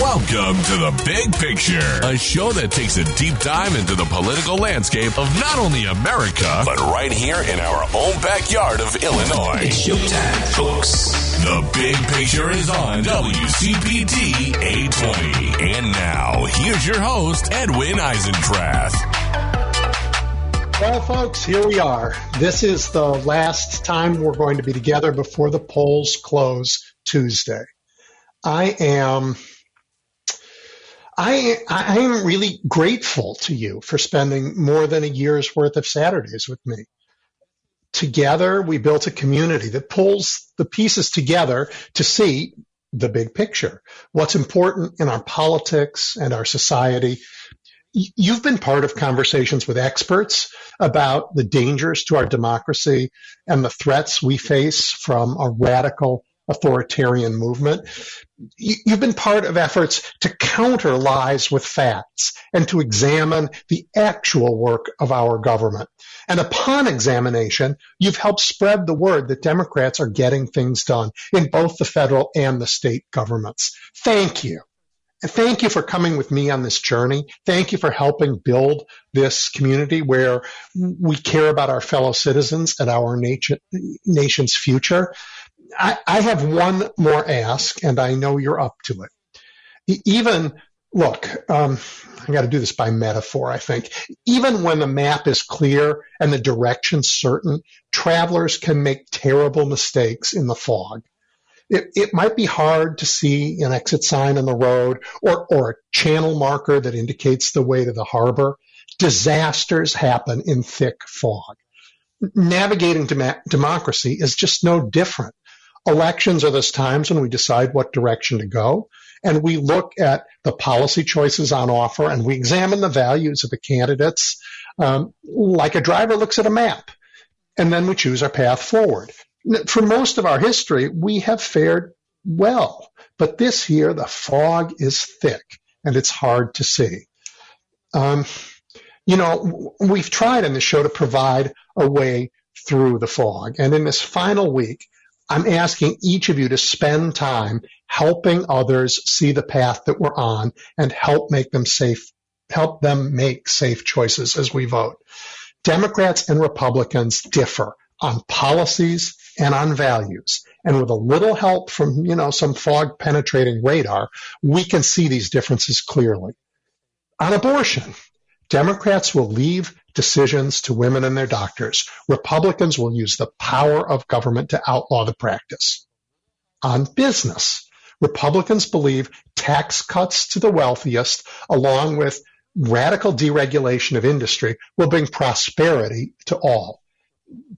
Welcome to The Big Picture, a show that takes a deep dive into the political landscape of not only America, but right here in our own backyard of Illinois. It's showtime, folks. The Big Picture is on WCPT 820. And now, here's your host, Edwin Eisendrath. Well, folks, here we are. This is the last time we're going to be together before the polls close Tuesday. I am I, I am really grateful to you for spending more than a year's worth of Saturdays with me. Together, we built a community that pulls the pieces together to see the big picture. What's important in our politics and our society. You've been part of conversations with experts about the dangers to our democracy and the threats we face from a radical authoritarian movement. You've been part of efforts to counter lies with facts and to examine the actual work of our government. And upon examination, you've helped spread the word that Democrats are getting things done in both the federal and the state governments. Thank you. And thank you for coming with me on this journey. Thank you for helping build this community where we care about our fellow citizens and our nation, nation's future. I, I have one more ask, and I know you're up to it. Even look, um, I got to do this by metaphor, I think. Even when the map is clear and the direction certain, travelers can make terrible mistakes in the fog. It, it, might be hard to see an exit sign on the road or, or a channel marker that indicates the way to the harbor. Disasters happen in thick fog. Navigating dem- democracy is just no different. Elections are those times when we decide what direction to go and we look at the policy choices on offer and we examine the values of the candidates um, like a driver looks at a map and then we choose our path forward. For most of our history, we have fared well, but this year the fog is thick and it's hard to see. Um, you know, we've tried in the show to provide a way through the fog. And in this final week, I'm asking each of you to spend time helping others see the path that we're on and help make them safe, help them make safe choices as we vote. Democrats and Republicans differ on policies and on values. And with a little help from, you know, some fog penetrating radar, we can see these differences clearly. On abortion, Democrats will leave decisions to women and their doctors. Republicans will use the power of government to outlaw the practice. On business, Republicans believe tax cuts to the wealthiest, along with radical deregulation of industry, will bring prosperity to all.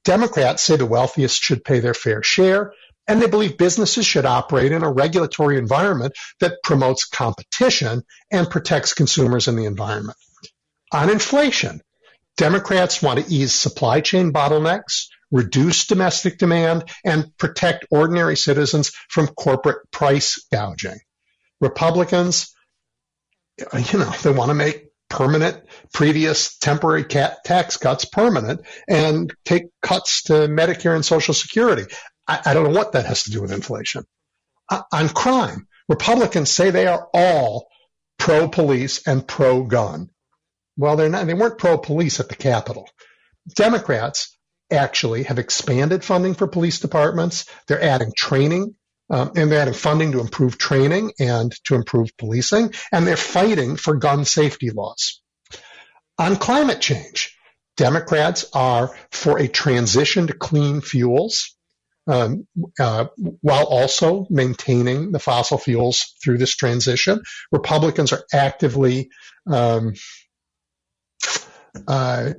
Democrats say the wealthiest should pay their fair share, and they believe businesses should operate in a regulatory environment that promotes competition and protects consumers and the environment. On inflation, Democrats want to ease supply chain bottlenecks, reduce domestic demand, and protect ordinary citizens from corporate price gouging. Republicans, you know, they want to make permanent previous temporary tax cuts permanent and take cuts to Medicare and Social Security. I, I don't know what that has to do with inflation. Uh, on crime, Republicans say they are all pro police and pro gun. Well, they're not, they weren't pro police at the Capitol. Democrats actually have expanded funding for police departments. They're adding training um, and they're adding funding to improve training and to improve policing, and they're fighting for gun safety laws. On climate change, Democrats are for a transition to clean fuels. Um, uh, while also maintaining the fossil fuels through this transition. Republicans are actively um, uh,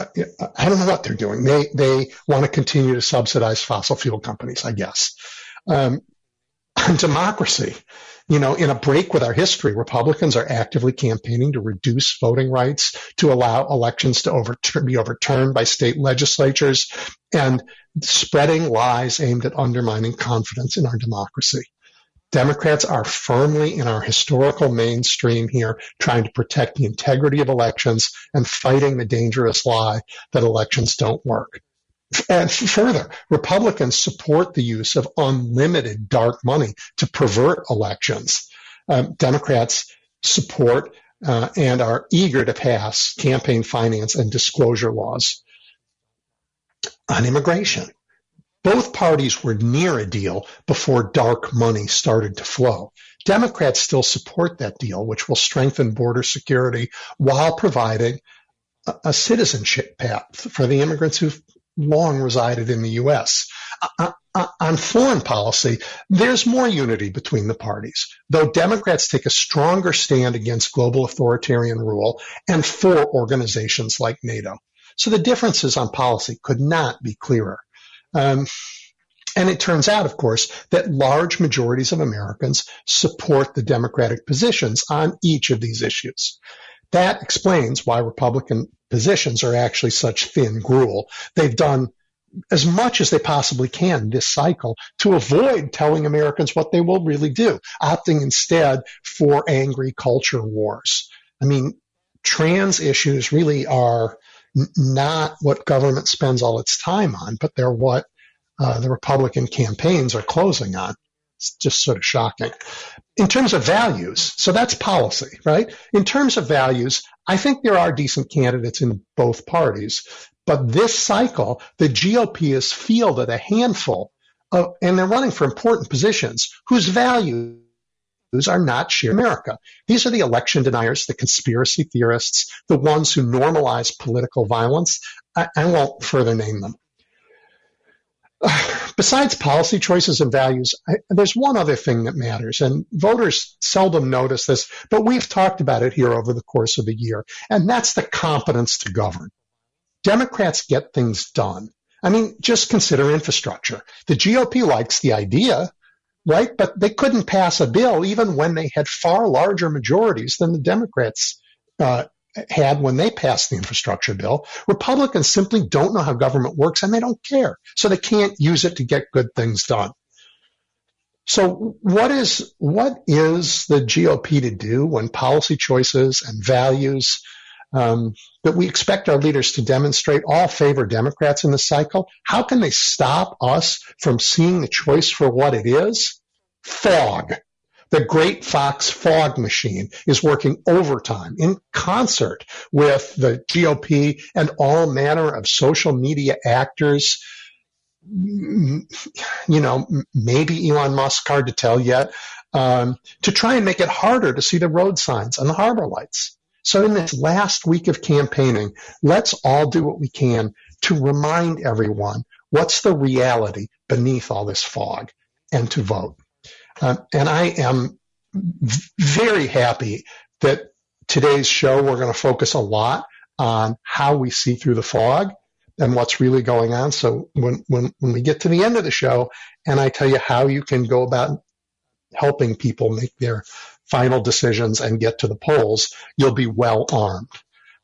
I don't know what they're doing. They they want to continue to subsidize fossil fuel companies, I guess. Um, on democracy, you know, in a break with our history, Republicans are actively campaigning to reduce voting rights, to allow elections to overturn, be overturned by state legislatures, and spreading lies aimed at undermining confidence in our democracy. Democrats are firmly in our historical mainstream here, trying to protect the integrity of elections and fighting the dangerous lie that elections don't work. And further, Republicans support the use of unlimited dark money to pervert elections. uh, Democrats support uh, and are eager to pass campaign finance and disclosure laws on immigration. Both parties were near a deal before dark money started to flow. Democrats still support that deal, which will strengthen border security while providing a, a citizenship path for the immigrants who've long resided in the U.S. Uh, uh, on foreign policy, there's more unity between the parties, though Democrats take a stronger stand against global authoritarian rule and for organizations like NATO. So the differences on policy could not be clearer. Um, and it turns out, of course, that large majorities of Americans support the Democratic positions on each of these issues. That explains why Republican positions are actually such thin gruel. They've done as much as they possibly can this cycle to avoid telling Americans what they will really do, opting instead for angry culture wars. I mean, trans issues really are not what government spends all its time on, but they're what uh, the Republican campaigns are closing on. It's just sort of shocking. In terms of values, so that's policy, right? In terms of values, I think there are decent candidates in both parties. But this cycle, the GOP has fielded a handful of, and they're running for important positions whose values are not sheer America. These are the election deniers, the conspiracy theorists, the ones who normalize political violence. I, I won't further name them. Besides policy choices and values, I, there's one other thing that matters, and voters seldom notice this, but we've talked about it here over the course of the year, and that's the competence to govern. Democrats get things done. I mean, just consider infrastructure. The GOP likes the idea, right? But they couldn't pass a bill even when they had far larger majorities than the Democrats uh, had when they passed the infrastructure bill. Republicans simply don't know how government works and they don't care. So they can't use it to get good things done. So what is, what is the GOP to do when policy choices and values um, that we expect our leaders to demonstrate all favor Democrats in the cycle. How can they stop us from seeing the choice for what it is? Fog. The great Fox fog machine is working overtime in concert with the GOP and all manner of social media actors. You know, maybe Elon Musk, hard to tell yet, um, to try and make it harder to see the road signs and the harbor lights. So in this last week of campaigning, let's all do what we can to remind everyone what's the reality beneath all this fog and to vote. Uh, and I am very happy that today's show, we're going to focus a lot on how we see through the fog and what's really going on. So when, when, when we get to the end of the show and I tell you how you can go about helping people make their final decisions and get to the polls, you'll be well armed.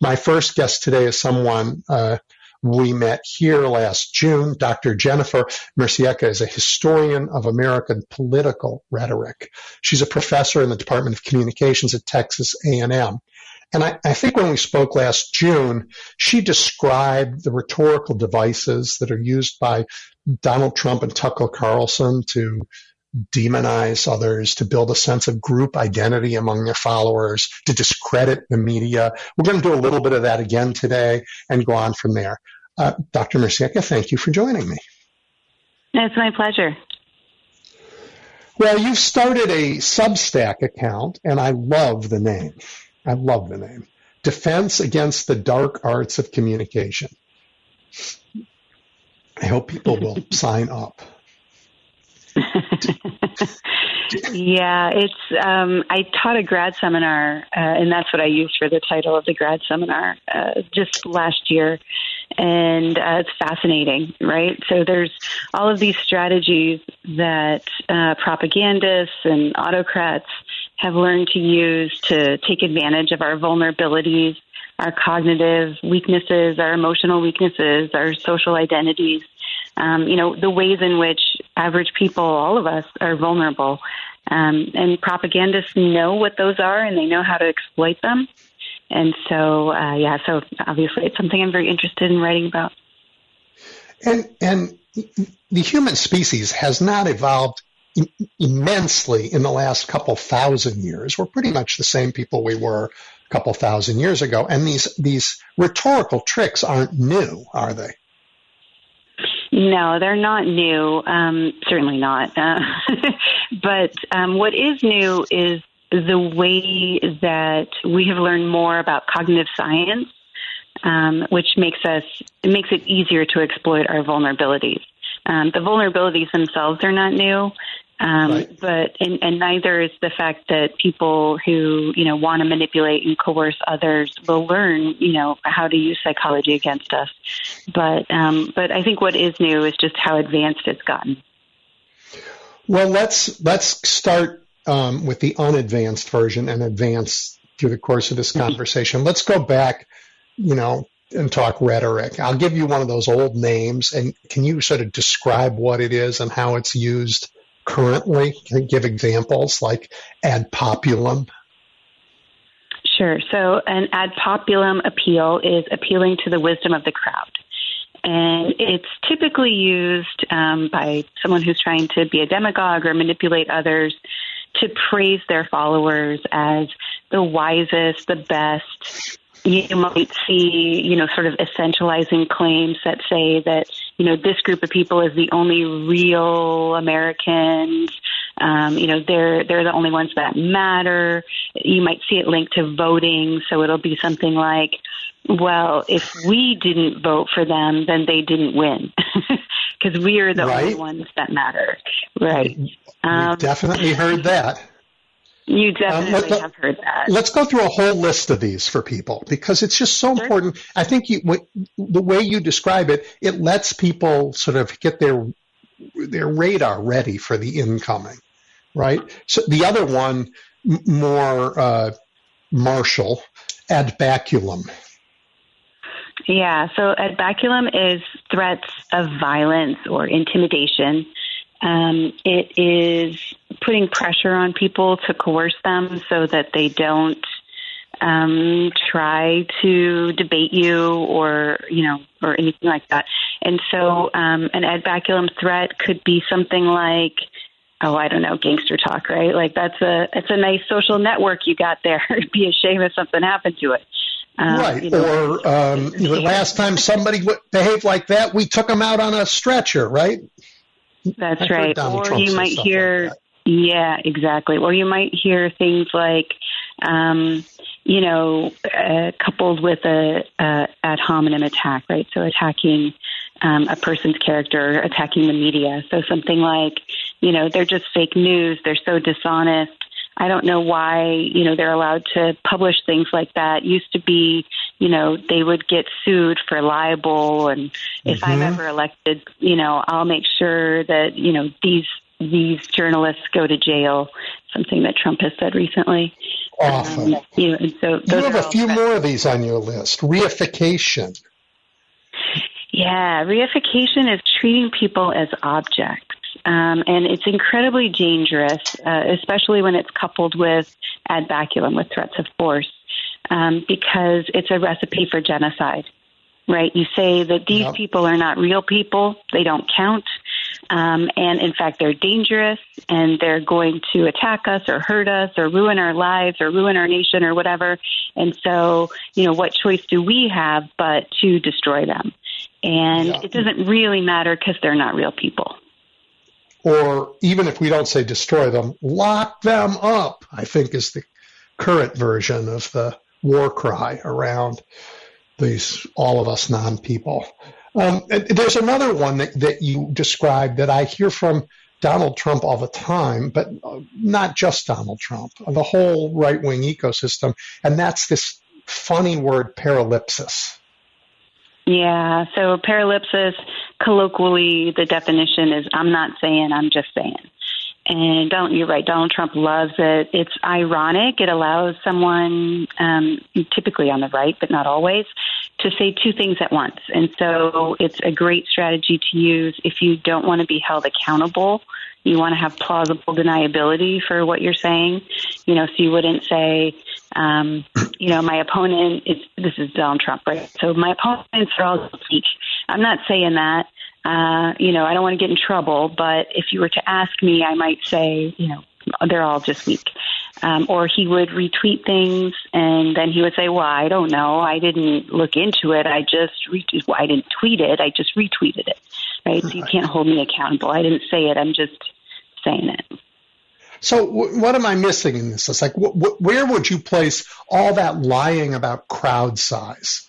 My first guest today is someone uh, we met here last June. Dr. Jennifer Mercieca is a historian of American political rhetoric. She's a professor in the Department of Communications at Texas A&M. And I, I, think when we spoke last June, she described the rhetorical devices that are used by Donald Trump and Tucker Carlson to demonize others, to build a sense of group identity among their followers, to discredit the media. We're going to do a little bit of that again today and go on from there. Uh, Dr. Mercieca, thank you for joining me. It's my pleasure. Well, you've started a Substack account, and I love the name. I love the name. Defense Against the Dark Arts of Communication. I hope people will sign up. Yeah, it's. Um, I taught a grad seminar, uh, and that's what I used for the title of the grad seminar uh, just last year, and uh, it's fascinating, right? So there's all of these strategies that uh, propagandists and autocrats have learned to use to take advantage of our vulnerabilities, our cognitive weaknesses, our emotional weaknesses, our social identities um, you know, the ways in which average people, all of us, are vulnerable. Um, and propagandists know what those are and they know how to exploit them. And so, uh, yeah, so obviously it's something I'm very interested in writing about. And, and the human species has not evolved immensely in the last couple thousand years. We're pretty much the same people we were a couple thousand years ago. And these, these rhetorical tricks aren't new, are they? No, they're not new. Um, certainly not. Uh, but um, what is new is the way that we have learned more about cognitive science, um, which makes us it makes it easier to exploit our vulnerabilities. Um, the vulnerabilities themselves are not new, um, right. but and, and neither is the fact that people who you know want to manipulate and coerce others will learn you know how to use psychology against us. But um, but I think what is new is just how advanced it's gotten. Well, let's let's start um, with the unadvanced version and advance through the course of this mm-hmm. conversation. Let's go back, you know, and talk rhetoric. I'll give you one of those old names, and can you sort of describe what it is and how it's used currently? Can you give examples like ad populum? Sure. So, an ad populum appeal is appealing to the wisdom of the crowd. And it's typically used um, by someone who's trying to be a demagogue or manipulate others to praise their followers as the wisest, the best. You might see, you know, sort of essentializing claims that say that, you know, this group of people is the only real Americans. Um, you know, they're they're the only ones that matter. You might see it linked to voting, so it'll be something like, well, if we didn't vote for them, then they didn't win. Because we are the right. only ones that matter. Right. Um, definitely heard that. You definitely um, have heard that. Let's go through a whole list of these for people because it's just so sure. important. I think you, the way you describe it, it lets people sort of get their their radar ready for the incoming, right? So the other one, more uh, martial, ad baculum. Yeah, so ad baculum is threats of violence or intimidation. Um, it is putting pressure on people to coerce them so that they don't um, try to debate you or you know or anything like that. And so um, an ad baculum threat could be something like oh, I don't know, gangster talk, right? Like that's a it's a nice social network you got there. It'd be a shame if something happened to it. Um, right. You know, or um, last time somebody behaved like that, we took them out on a stretcher, right? That's I've right. Or Trump you might hear, like yeah, exactly. Or you might hear things like, um, you know, uh, coupled with a, a ad hominem attack, right? So attacking um, a person's character, attacking the media. So something like, you know, they're just fake news. They're so dishonest. I don't know why, you know, they're allowed to publish things like that. Used to be, you know, they would get sued for libel and if mm-hmm. I'm ever elected, you know, I'll make sure that, you know, these these journalists go to jail, something that Trump has said recently. Awesome. Um, you know, and so you have a few more of these on your list. Reification. Yeah, reification is treating people as objects. Um, and it's incredibly dangerous, uh, especially when it's coupled with ad baculum, with threats of force, um, because it's a recipe for genocide, right? You say that these yep. people are not real people, they don't count, um, and in fact, they're dangerous and they're going to attack us or hurt us or ruin our lives or ruin our nation or whatever. And so, you know, what choice do we have but to destroy them? And yeah. it doesn't really matter because they're not real people or even if we don't say destroy them, lock them up, I think is the current version of the war cry around these all of us non people. Um, there's another one that, that you described that I hear from Donald Trump all the time, but not just Donald Trump, the whole right wing ecosystem, and that's this funny word paralipsis. Yeah, so paralipsis, colloquially, the definition is I'm not saying, I'm just saying. And don't you're right. Donald Trump loves it. It's ironic. It allows someone, um, typically on the right, but not always, to say two things at once. And so it's a great strategy to use if you don't want to be held accountable. You want to have plausible deniability for what you're saying. You know, so you wouldn't say, um, you know, my opponent is, this is Donald Trump, right? So my opponents are all speech. I'm not saying that. Uh, you know, I don't want to get in trouble, but if you were to ask me, I might say, you know, they're all just weak. Um, or he would retweet things and then he would say, well, I don't know. I didn't look into it. I just, re- well, I didn't tweet it. I just retweeted it. Right. So you can't hold me accountable. I didn't say it. I'm just saying it. So w- what am I missing in this? It's like, wh- wh- where would you place all that lying about crowd size?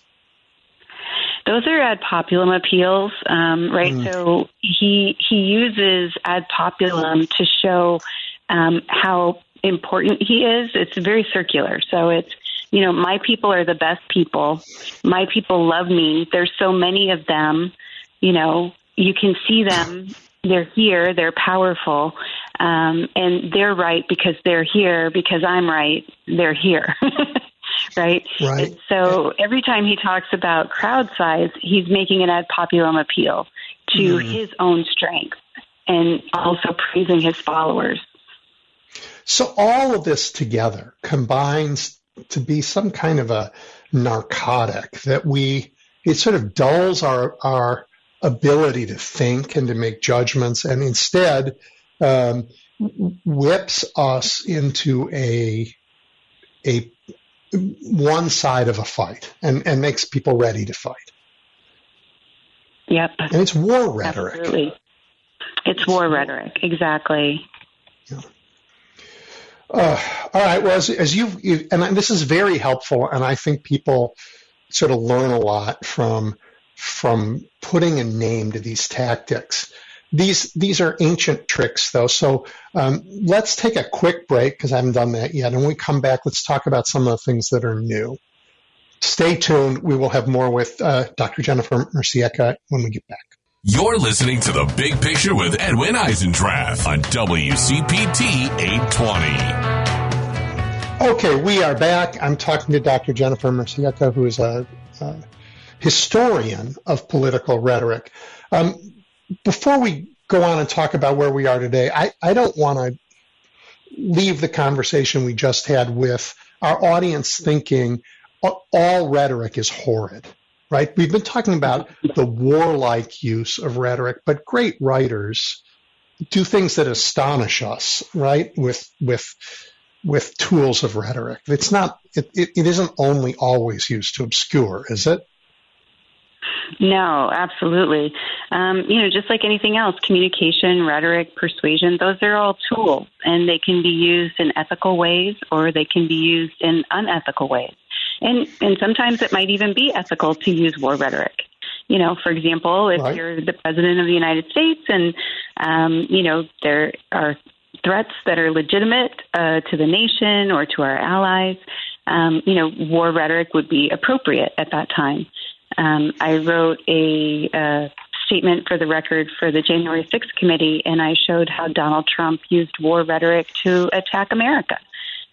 Those are ad populum appeals, um, right? Mm. So he he uses ad populum to show um, how important he is. It's very circular. So it's you know my people are the best people. My people love me. There's so many of them. You know you can see them. They're here. They're powerful. Um, and they're right because they're here because I'm right. They're here. right? Right. So every time he talks about crowd size, he's making an ad populum appeal to mm. his own strength and also praising his followers. So all of this together combines to be some kind of a narcotic that we it sort of dulls our our ability to think and to make judgments and instead um, whips us into a a one side of a fight and, and makes people ready to fight. Yep. And it's war rhetoric. Absolutely. It's war rhetoric, exactly. Yeah. Uh, all right. Well, as, as you've, you, and this is very helpful, and I think people sort of learn a lot from from putting a name to these tactics. These these are ancient tricks, though. So um, let's take a quick break because I haven't done that yet. And when we come back, let's talk about some of the things that are new. Stay tuned. We will have more with uh, Dr. Jennifer Mercieca when we get back. You're listening to the Big Picture with Edwin Eisendrath on WCPT 820. Okay, we are back. I'm talking to Dr. Jennifer Mercieca, who is a, a historian of political rhetoric. Um, before we go on and talk about where we are today, I, I don't want to leave the conversation we just had with our audience thinking all rhetoric is horrid, right? We've been talking about the warlike use of rhetoric, but great writers do things that astonish us, right? With with with tools of rhetoric. It's not. It, it, it isn't only always used to obscure, is it? No, absolutely. Um, you know, just like anything else, communication, rhetoric, persuasion, those are all tools, and they can be used in ethical ways or they can be used in unethical ways. And, and sometimes it might even be ethical to use war rhetoric. You know, for example, if right. you're the president of the United States and, um, you know, there are threats that are legitimate uh, to the nation or to our allies, um, you know, war rhetoric would be appropriate at that time. Um, I wrote a, a statement for the record for the January 6th committee, and I showed how Donald Trump used war rhetoric to attack America.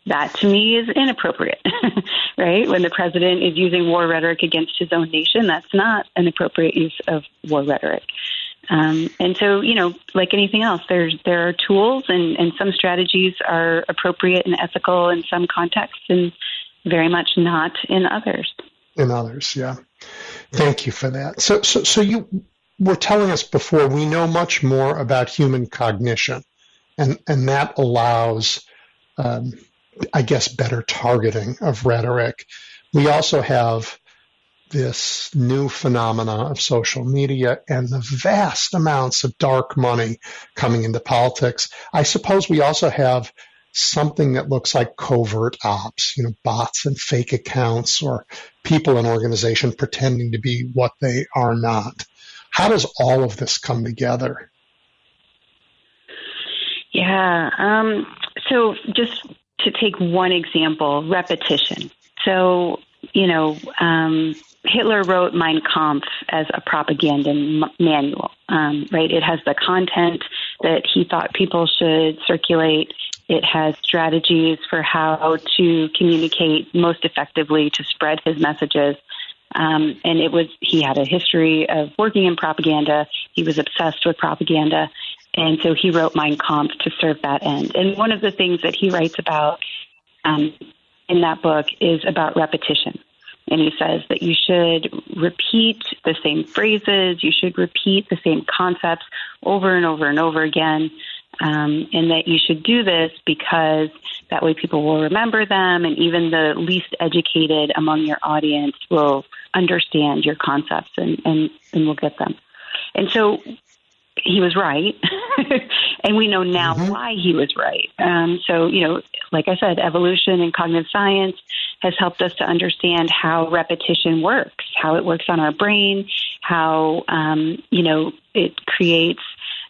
That to me is inappropriate, right? When the president is using war rhetoric against his own nation, that's not an appropriate use of war rhetoric. Um, and so, you know, like anything else, there's there are tools, and, and some strategies are appropriate and ethical in some contexts, and very much not in others. In others, yeah. Thank you for that. So, so, so you were telling us before we know much more about human cognition, and and that allows, um, I guess, better targeting of rhetoric. We also have this new phenomena of social media and the vast amounts of dark money coming into politics. I suppose we also have something that looks like covert ops, you know, bots and fake accounts or people in organization pretending to be what they are not. How does all of this come together? Yeah. Um, so just to take one example, repetition. So, you know, um, Hitler wrote Mein Kampf as a propaganda manual, um, right? It has the content that he thought people should circulate. It has strategies for how to communicate most effectively to spread his messages. Um, and it was he had a history of working in propaganda. He was obsessed with propaganda, and so he wrote Mein Kampf to serve that end. And one of the things that he writes about um, in that book is about repetition And he says that you should repeat the same phrases, you should repeat the same concepts over and over and over again. Um, and that you should do this because that way people will remember them, and even the least educated among your audience will understand your concepts and, and, and will get them. And so he was right, and we know now mm-hmm. why he was right. Um, so, you know, like I said, evolution and cognitive science has helped us to understand how repetition works, how it works on our brain, how um, you know it creates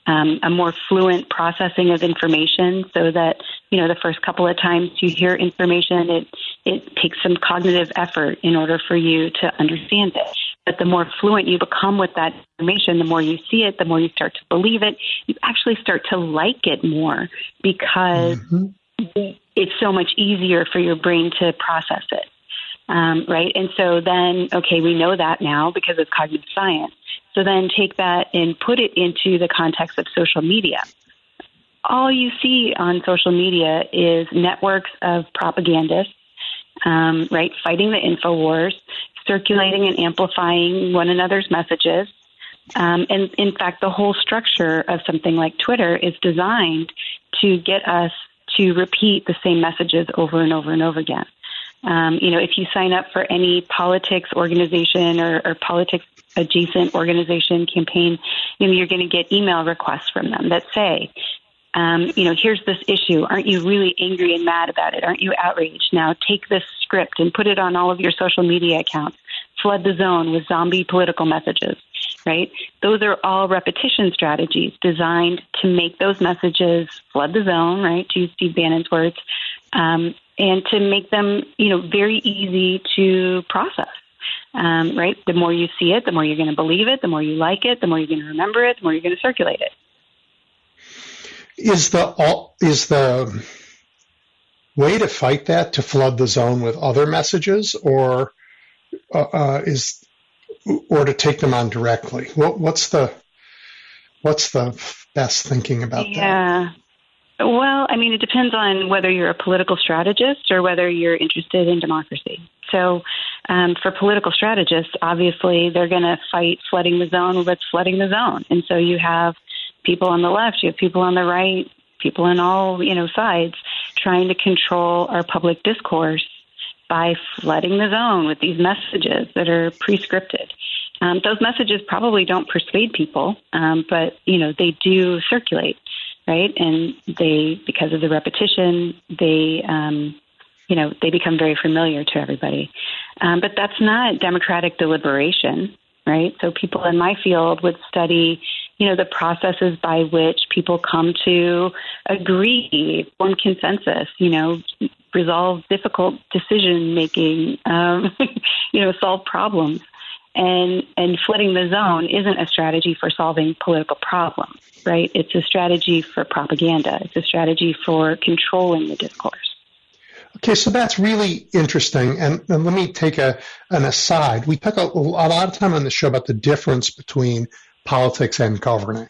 um, a more fluent processing of information, so that you know the first couple of times you hear information, it it takes some cognitive effort in order for you to understand it. But the more fluent you become with that information, the more you see it, the more you start to believe it. You actually start to like it more because mm-hmm. It's so much easier for your brain to process it. Um, right? And so then, okay, we know that now because of cognitive science. So then take that and put it into the context of social media. All you see on social media is networks of propagandists, um, right, fighting the info wars, circulating and amplifying one another's messages. Um, and in fact, the whole structure of something like Twitter is designed to get us to repeat the same messages over and over and over again. Um, you know, if you sign up for any politics organization or, or politics adjacent organization campaign, you know, you're going to get email requests from them that say, um, you know, here's this issue. Aren't you really angry and mad about it? Aren't you outraged? Now take this script and put it on all of your social media accounts. Flood the zone with zombie political messages, right? Those are all repetition strategies designed to make those messages flood the zone, right? To use Steve Bannon's words, um, and to make them, you know, very easy to process. Um, right? The more you see it, the more you're going to believe it, the more you like it, the more you're going to remember it, the more you're going to circulate it. Is the is the way to fight that to flood the zone with other messages, or uh, uh, is or to take them on directly? What, what's the what's the best thinking about yeah. that? Yeah. Well, I mean, it depends on whether you're a political strategist or whether you're interested in democracy. So, um, for political strategists, obviously, they're going to fight flooding the zone with flooding the zone. And so you have people on the left, you have people on the right, people on all you know sides trying to control our public discourse by flooding the zone with these messages that are pre-scripted. Um, those messages probably don't persuade people, um, but you know they do circulate, right? And they, because of the repetition, they, um, you know, they become very familiar to everybody. Um, but that's not democratic deliberation, right? So people in my field would study you know, the processes by which people come to agree, form consensus, you know, resolve difficult decision making, um, you know, solve problems. And, and flooding the zone isn't a strategy for solving political problems, right? It's a strategy for propaganda. It's a strategy for controlling the discourse. Okay, so that's really interesting. And, and let me take a, an aside. We talk a, a lot of time on the show about the difference between politics and governing.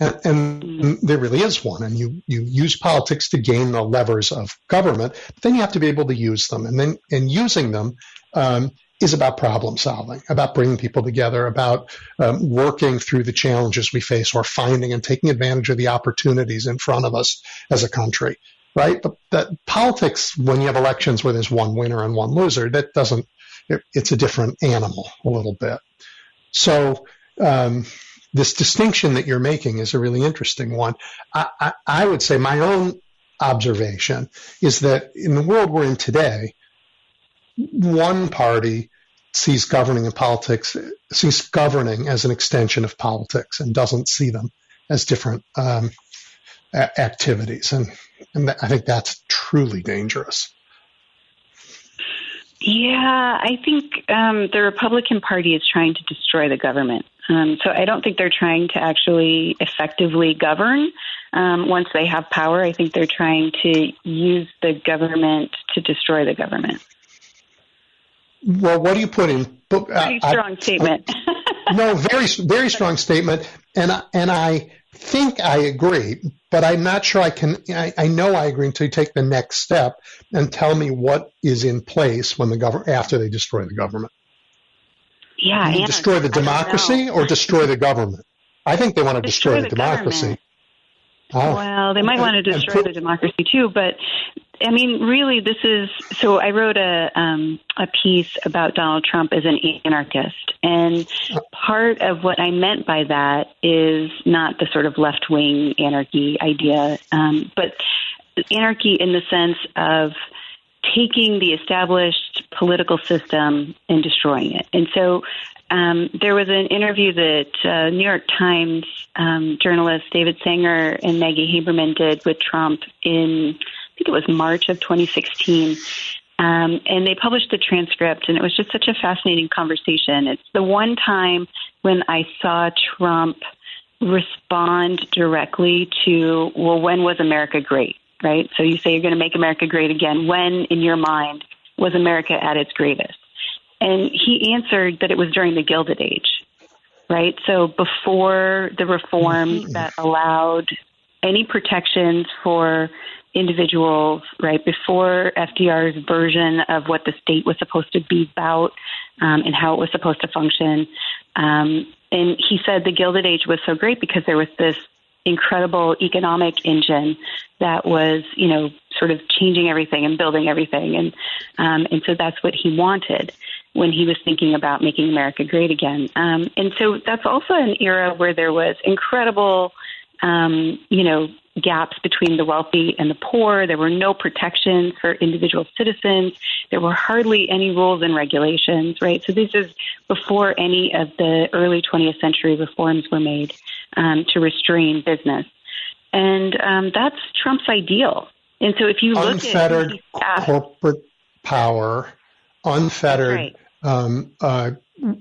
And, and, there really is one. And you, you use politics to gain the levers of government, but then you have to be able to use them. And then, and using them, um, is about problem solving, about bringing people together, about um, working through the challenges we face or finding and taking advantage of the opportunities in front of us as a country, right? But that politics, when you have elections where there's one winner and one loser, that doesn't, it, it's a different animal a little bit. So um, this distinction that you're making is a really interesting one. I, I, I would say my own observation is that in the world we're in today, one party sees governing in politics, sees governing as an extension of politics and doesn't see them as different um, a- activities. And, and th- I think that's truly dangerous. Yeah, I think um, the Republican Party is trying to destroy the government. Um, so I don't think they're trying to actually effectively govern um, once they have power. I think they're trying to use the government to destroy the government. Well, what do you put in? Pretty strong I, statement. I, no, very very strong statement, and I, and I think I agree, but I'm not sure I can. I, I, know I agree until you take the next step and tell me what is in place when the government after they destroy the government. Yeah, destroy the democracy or destroy the government. I think they want to destroy, destroy the, the, democracy. Oh. Well, they might want to destroy the democracy too, but I mean, really, this is so. I wrote a um, a piece about Donald Trump as an anarchist, and part of what I meant by that is not the sort of left wing anarchy idea, um, but anarchy in the sense of taking the established political system and destroying it. And so um, there was an interview that uh, New York Times um, journalist David Sanger and Maggie Haberman did with Trump in I think it was March of 2016. Um, and they published the transcript, and it was just such a fascinating conversation. It's the one time when I saw Trump respond directly to, well, when was America great, right? So you say you're going to make America great again. When, in your mind, was America at its greatest? And he answered that it was during the Gilded Age, right? So before the reforms mm-hmm. that allowed any protections for individuals, right, before FDR's version of what the state was supposed to be about um, and how it was supposed to function. Um, and he said the Gilded Age was so great because there was this incredible economic engine that was, you know, sort of changing everything and building everything. And, um, and so that's what he wanted when he was thinking about making America great again. Um, and so that's also an era where there was incredible, um, you know, gaps between the wealthy and the poor. There were no protections for individual citizens. There were hardly any rules and regulations, right? So this is before any of the early 20th century reforms were made um, to restrain business. And um, that's Trump's ideal. And so if you look at unfettered at corporate power, unfettered right. um, uh,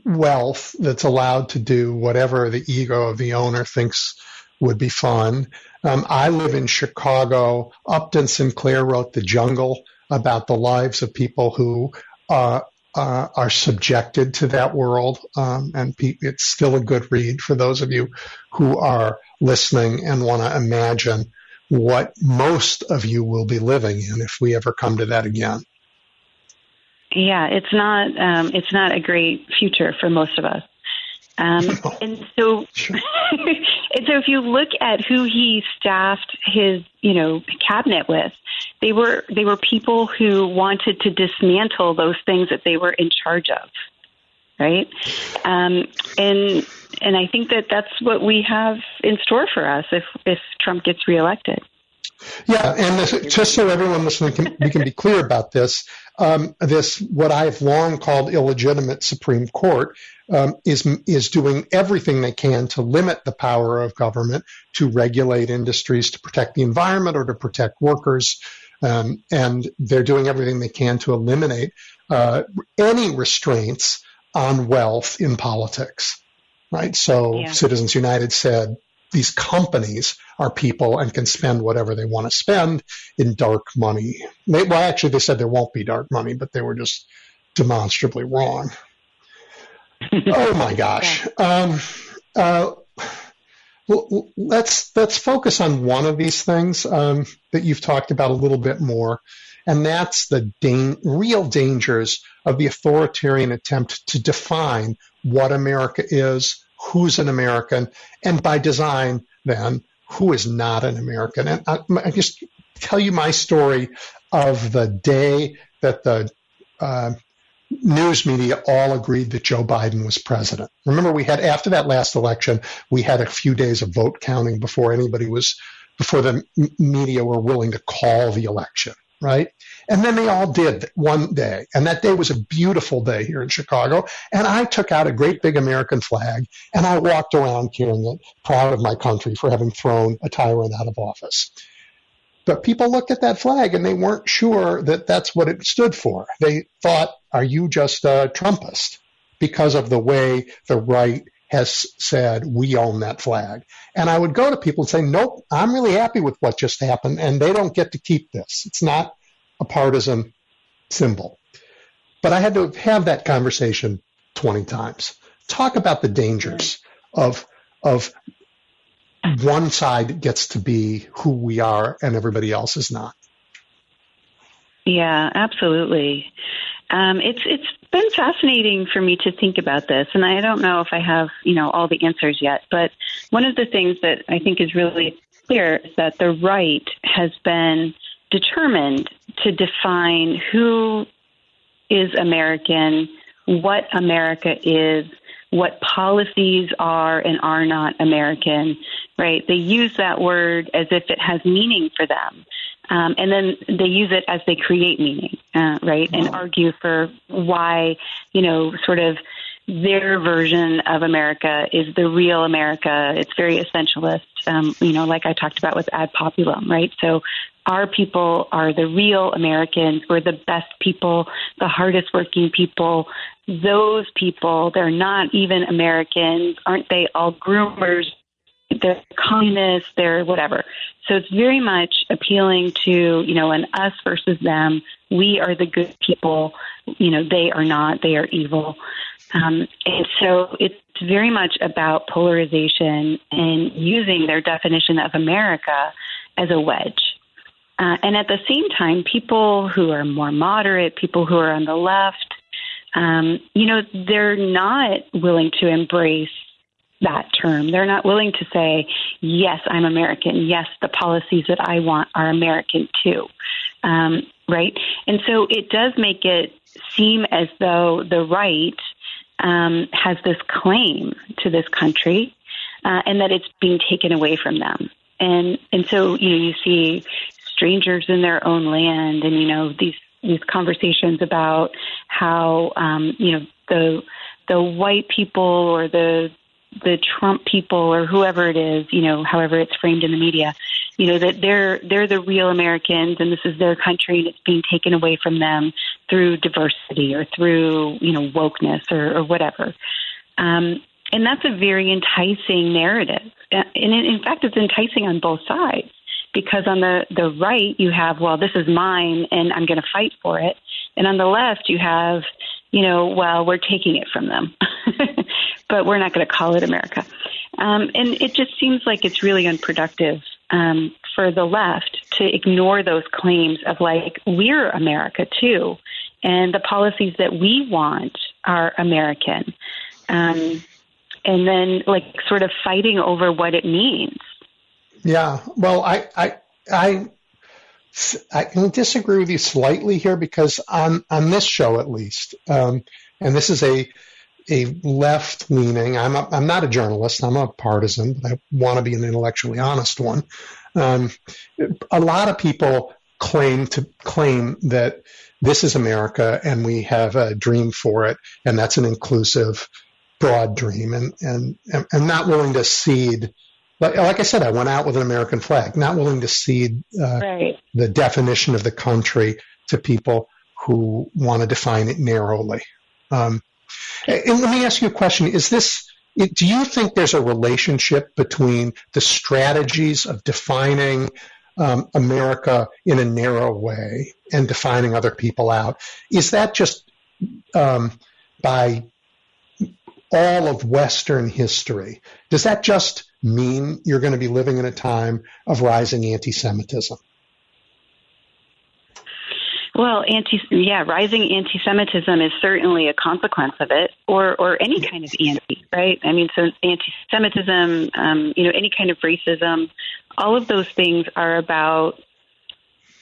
wealth that's allowed to do whatever the ego of the owner thinks would be fun. Um, I live in Chicago. Upton Sinclair wrote The Jungle about the lives of people who uh, uh, are subjected to that world. Um, and pe- it's still a good read for those of you who are listening and want to imagine what most of you will be living in if we ever come to that again. Yeah, it's not um, it's not a great future for most of us. Um, and so, and so, if you look at who he staffed his, you know, cabinet with, they were they were people who wanted to dismantle those things that they were in charge of, right? Um, and and I think that that's what we have in store for us if if Trump gets reelected. Yeah, and this, just so everyone listening can, we can be clear about this, um, this what I've long called illegitimate Supreme Court um, is is doing everything they can to limit the power of government to regulate industries, to protect the environment, or to protect workers, um, and they're doing everything they can to eliminate uh, any restraints on wealth in politics. Right. So, yeah. Citizens United said these companies are people and can spend whatever they want to spend in dark money. They, well, actually, they said there won't be dark money, but they were just demonstrably wrong. oh my gosh. Um, uh, well, let's let's focus on one of these things um, that you've talked about a little bit more, and that's the da- real dangers of the authoritarian attempt to define what America is, who's an American, and by design, then, who is not an American. And I, I just tell you my story of the day that the uh, news media all agreed that Joe Biden was president. Remember, we had, after that last election, we had a few days of vote counting before anybody was, before the media were willing to call the election, right? And then they all did one day. And that day was a beautiful day here in Chicago. And I took out a great big American flag and I walked around carrying it, proud of my country for having thrown a tyrant out of office. But people looked at that flag and they weren't sure that that's what it stood for. They thought, are you just a Trumpist? Because of the way the right has said, we own that flag. And I would go to people and say, nope, I'm really happy with what just happened and they don't get to keep this. It's not a partisan symbol. But I had to have that conversation 20 times. Talk about the dangers of, of one side gets to be who we are and everybody else is not. Yeah, absolutely. Um, it's it's been fascinating for me to think about this, and I don't know if I have you know all the answers yet. But one of the things that I think is really clear is that the right has been determined to define who is American, what America is, what policies are and are not American, right? They use that word as if it has meaning for them. Um, and then they use it as they create meaning, uh, right? And argue for why, you know, sort of their version of America is the real America. It's very essentialist, um, you know, like I talked about with ad populum, right? So our people are the real Americans. We're the best people, the hardest working people. Those people, they're not even Americans. Aren't they all groomers? They're communists, they're whatever. So it's very much appealing to, you know, an us versus them. We are the good people. You know, they are not. They are evil. Um, and so it's very much about polarization and using their definition of America as a wedge. Uh, and at the same time, people who are more moderate, people who are on the left, um, you know, they're not willing to embrace that term. They're not willing to say, yes, I'm American. Yes, the policies that I want are American too. Um, right? And so it does make it seem as though the right um, has this claim to this country uh, and that it's being taken away from them. And and so you know you see strangers in their own land, and you know these these conversations about how um, you know the the white people or the the Trump people or whoever it is, you know, however it's framed in the media, you know, that they're they're the real Americans and this is their country and it's being taken away from them through diversity or through, you know, wokeness or, or whatever. Um, and that's a very enticing narrative. And in fact, it's enticing on both sides because on the, the right, you have, well, this is mine and I'm going to fight for it. And on the left, you have, you know, well, we're taking it from them, but we're not going to call it America. Um, and it just seems like it's really unproductive um, for the left to ignore those claims of like, we're America too. And the policies that we want are American. Um, and then like sort of fighting over what it means. Yeah. Well, I, I, I, I can disagree with you slightly here because on, on this show at least, um, and this is a, a left leaning, I'm, a, I'm not a journalist, I'm a partisan, but I want to be an intellectually honest one. Um, a lot of people claim to claim that this is America and we have a dream for it, and that's an inclusive, broad dream, and and and not willing to cede. Like, like I said, I went out with an American flag, not willing to cede uh, right. the definition of the country to people who want to define it narrowly. Um, and let me ask you a question: Is this do you think there's a relationship between the strategies of defining um, America in a narrow way and defining other people out? Is that just um, by all of Western history? Does that just mean you're going to be living in a time of rising anti Semitism? Well, anti yeah, rising anti-Semitism is certainly a consequence of it, or or any kind of anti, right? I mean, so anti-Semitism, um, you know, any kind of racism, all of those things are about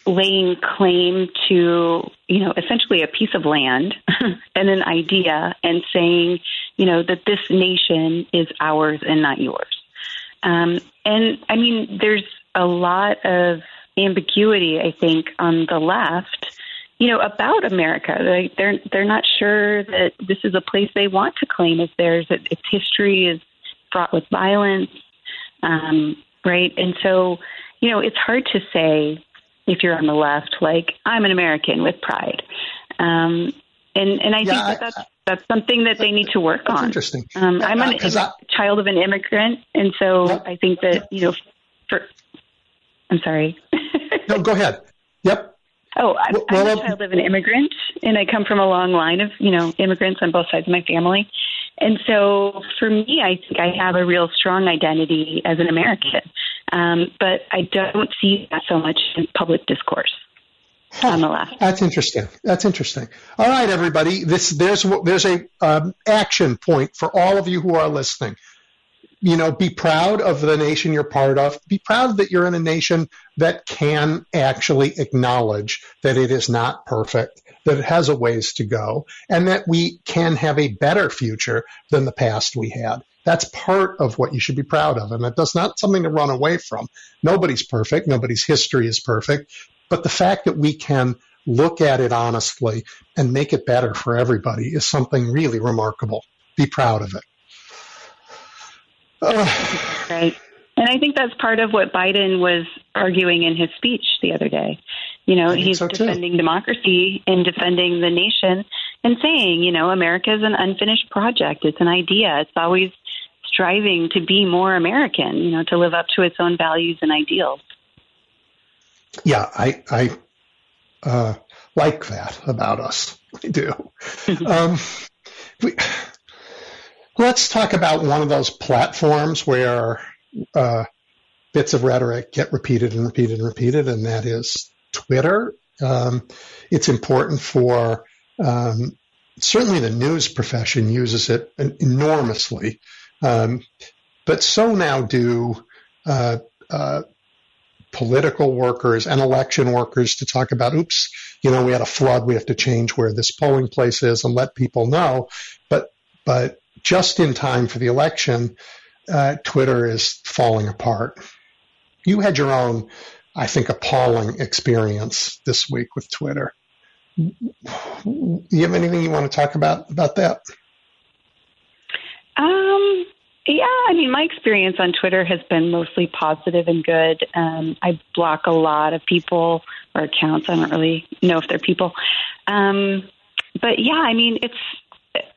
laying claim to, you know, essentially a piece of land and an idea, and saying, you know, that this nation is ours and not yours. Um, and I mean, there's a lot of ambiguity, I think, on the left you know, about America. They, they're they're not sure that this is a place they want to claim as theirs. That its history is fraught with violence, um, right? And so, you know, it's hard to say if you're on the left, like I'm an American with pride. Um, and and I yeah, think that that's that's something that they need to work on. Interesting. Um, I'm a I, child of an immigrant, and so yep. I think that you know, for I'm sorry. no, go ahead. Yep. Oh, I'm, well, I'm a child of an immigrant, and I come from a long line of you know immigrants on both sides of my family. And so for me, I think I have a real strong identity as an American, um, but I don't see that so much in public discourse. Huh. on the left. That's interesting. That's interesting. All right, everybody. This there's there's a um, action point for all of you who are listening you know, be proud of the nation you're part of. Be proud that you're in a nation that can actually acknowledge that it is not perfect, that it has a ways to go, and that we can have a better future than the past we had. That's part of what you should be proud of. And that's not something to run away from. Nobody's perfect. Nobody's history is perfect. But the fact that we can look at it honestly and make it better for everybody is something really remarkable. Be proud of it. right. And I think that's part of what Biden was arguing in his speech the other day. You know, he's so defending democracy and defending the nation and saying, you know, America is an unfinished project. It's an idea. It's always striving to be more American, you know, to live up to its own values and ideals. Yeah, I, I uh, like that about us. I do. um, we, Let's talk about one of those platforms where uh, bits of rhetoric get repeated and repeated and repeated, and that is Twitter. Um, it's important for um, certainly the news profession uses it enormously, um, but so now do uh, uh, political workers and election workers to talk about, oops, you know, we had a flood, we have to change where this polling place is and let people know. But but just in time for the election, uh, Twitter is falling apart. You had your own, I think, appalling experience this week with Twitter. Do you have anything you want to talk about about that? Um, yeah, I mean, my experience on Twitter has been mostly positive and good. Um, I block a lot of people or accounts. I don't really know if they're people. Um, but yeah, I mean, it's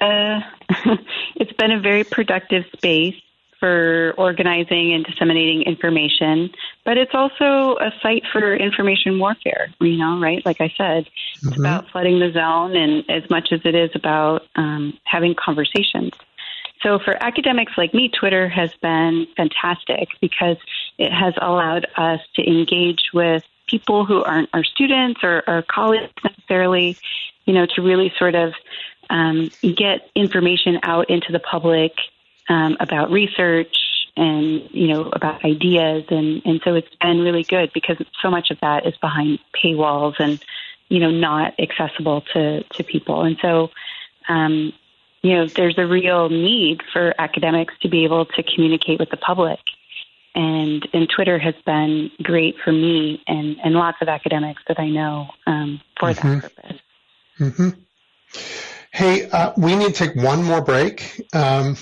uh, it's been a very productive space for organizing and disseminating information, but it's also a site for information warfare, you know, right? Like I said, it's mm-hmm. about flooding the zone and as much as it is about um, having conversations. So for academics like me, Twitter has been fantastic because it has allowed us to engage with people who aren't our students or our colleagues necessarily, you know, to really sort of um, get information out into the public um, about research and you know about ideas. And and so it's been really good because so much of that is behind paywalls and you know not accessible to to people. And so um, you know there's a real need for academics to be able to communicate with the public and and Twitter has been great for me and and lots of academics that I know um, for mm-hmm. that purpose. Mm-hmm. Hey, uh, we need to take one more break. Um,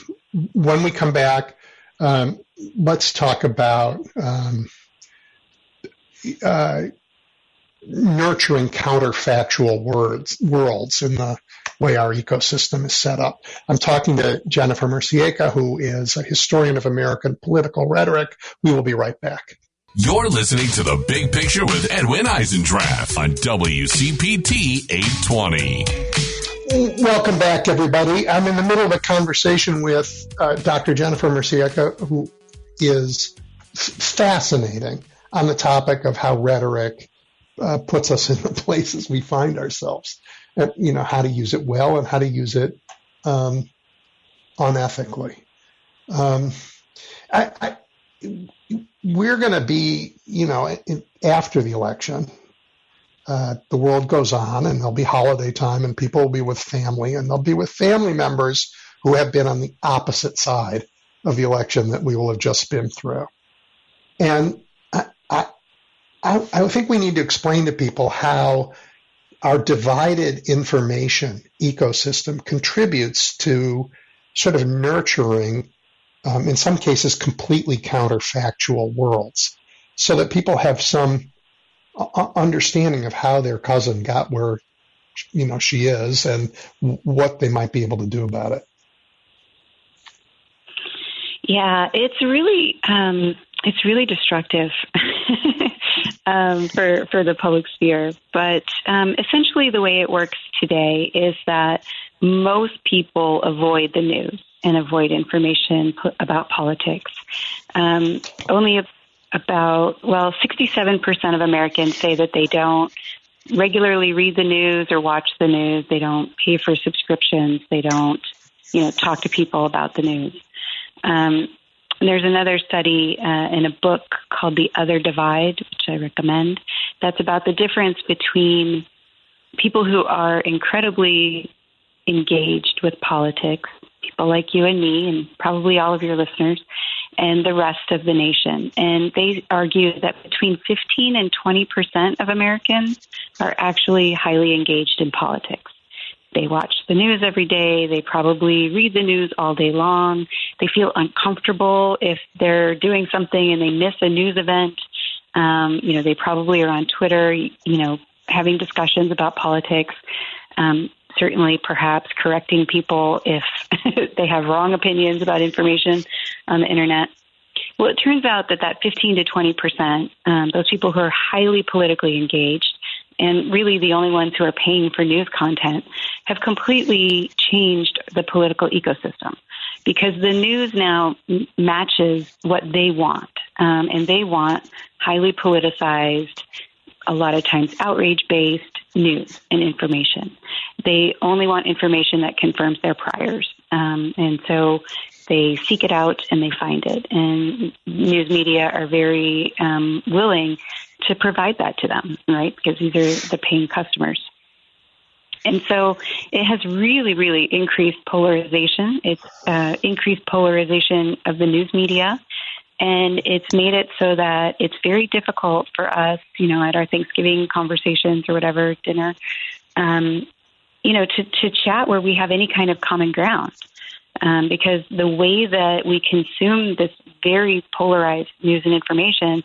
when we come back, um, let's talk about um, uh, nurturing counterfactual words, worlds in the way our ecosystem is set up. I'm talking to Jennifer Mercieca, who is a historian of American political rhetoric. We will be right back. You're listening to The Big Picture with Edwin Eisendrath on WCPT 820. Welcome back, everybody. I'm in the middle of a conversation with uh, Dr. Jennifer Mercieca, who is f- fascinating on the topic of how rhetoric uh, puts us in the places we find ourselves, you know how to use it well and how to use it um, unethically. Um, I, I, we're going to be, you know, after the election, uh, the world goes on and there'll be holiday time and people will be with family and they'll be with family members who have been on the opposite side of the election that we will have just been through. And I, I, I think we need to explain to people how our divided information ecosystem contributes to sort of nurturing, um, in some cases, completely counterfactual worlds so that people have some understanding of how their cousin got where you know she is and what they might be able to do about it. Yeah, it's really um, it's really destructive. um, for for the public sphere. But um, essentially, the way it works today is that most people avoid the news and avoid information about politics. Um, only about well, 67% of Americans say that they don't regularly read the news or watch the news. They don't pay for subscriptions. They don't, you know, talk to people about the news. Um, there's another study uh, in a book called The Other Divide, which I recommend. That's about the difference between people who are incredibly engaged with politics, people like you and me, and probably all of your listeners, and the rest of the nation. And they argue that between 15 and 20 percent of Americans are actually highly engaged in politics. They watch the news every day. They probably read the news all day long. They feel uncomfortable if they're doing something and they miss a news event. Um, you know, they probably are on Twitter, you know, having discussions about politics. Um, certainly, perhaps correcting people if they have wrong opinions about information on the internet. Well, it turns out that that 15 to 20 percent, um, those people who are highly politically engaged, and really the only ones who are paying for news content, have completely changed the political ecosystem because the news now matches what they want, um, and they want highly politicized, a lot of times outrage based news and information. They only want information that confirms their priors, um, and so they seek it out and they find it. And news media are very um, willing to provide that to them, right? Because these are the paying customers. And so it has really, really increased polarization. It's uh, increased polarization of the news media. And it's made it so that it's very difficult for us, you know, at our Thanksgiving conversations or whatever dinner, um, you know, to, to chat where we have any kind of common ground. Um, because the way that we consume this very polarized news and information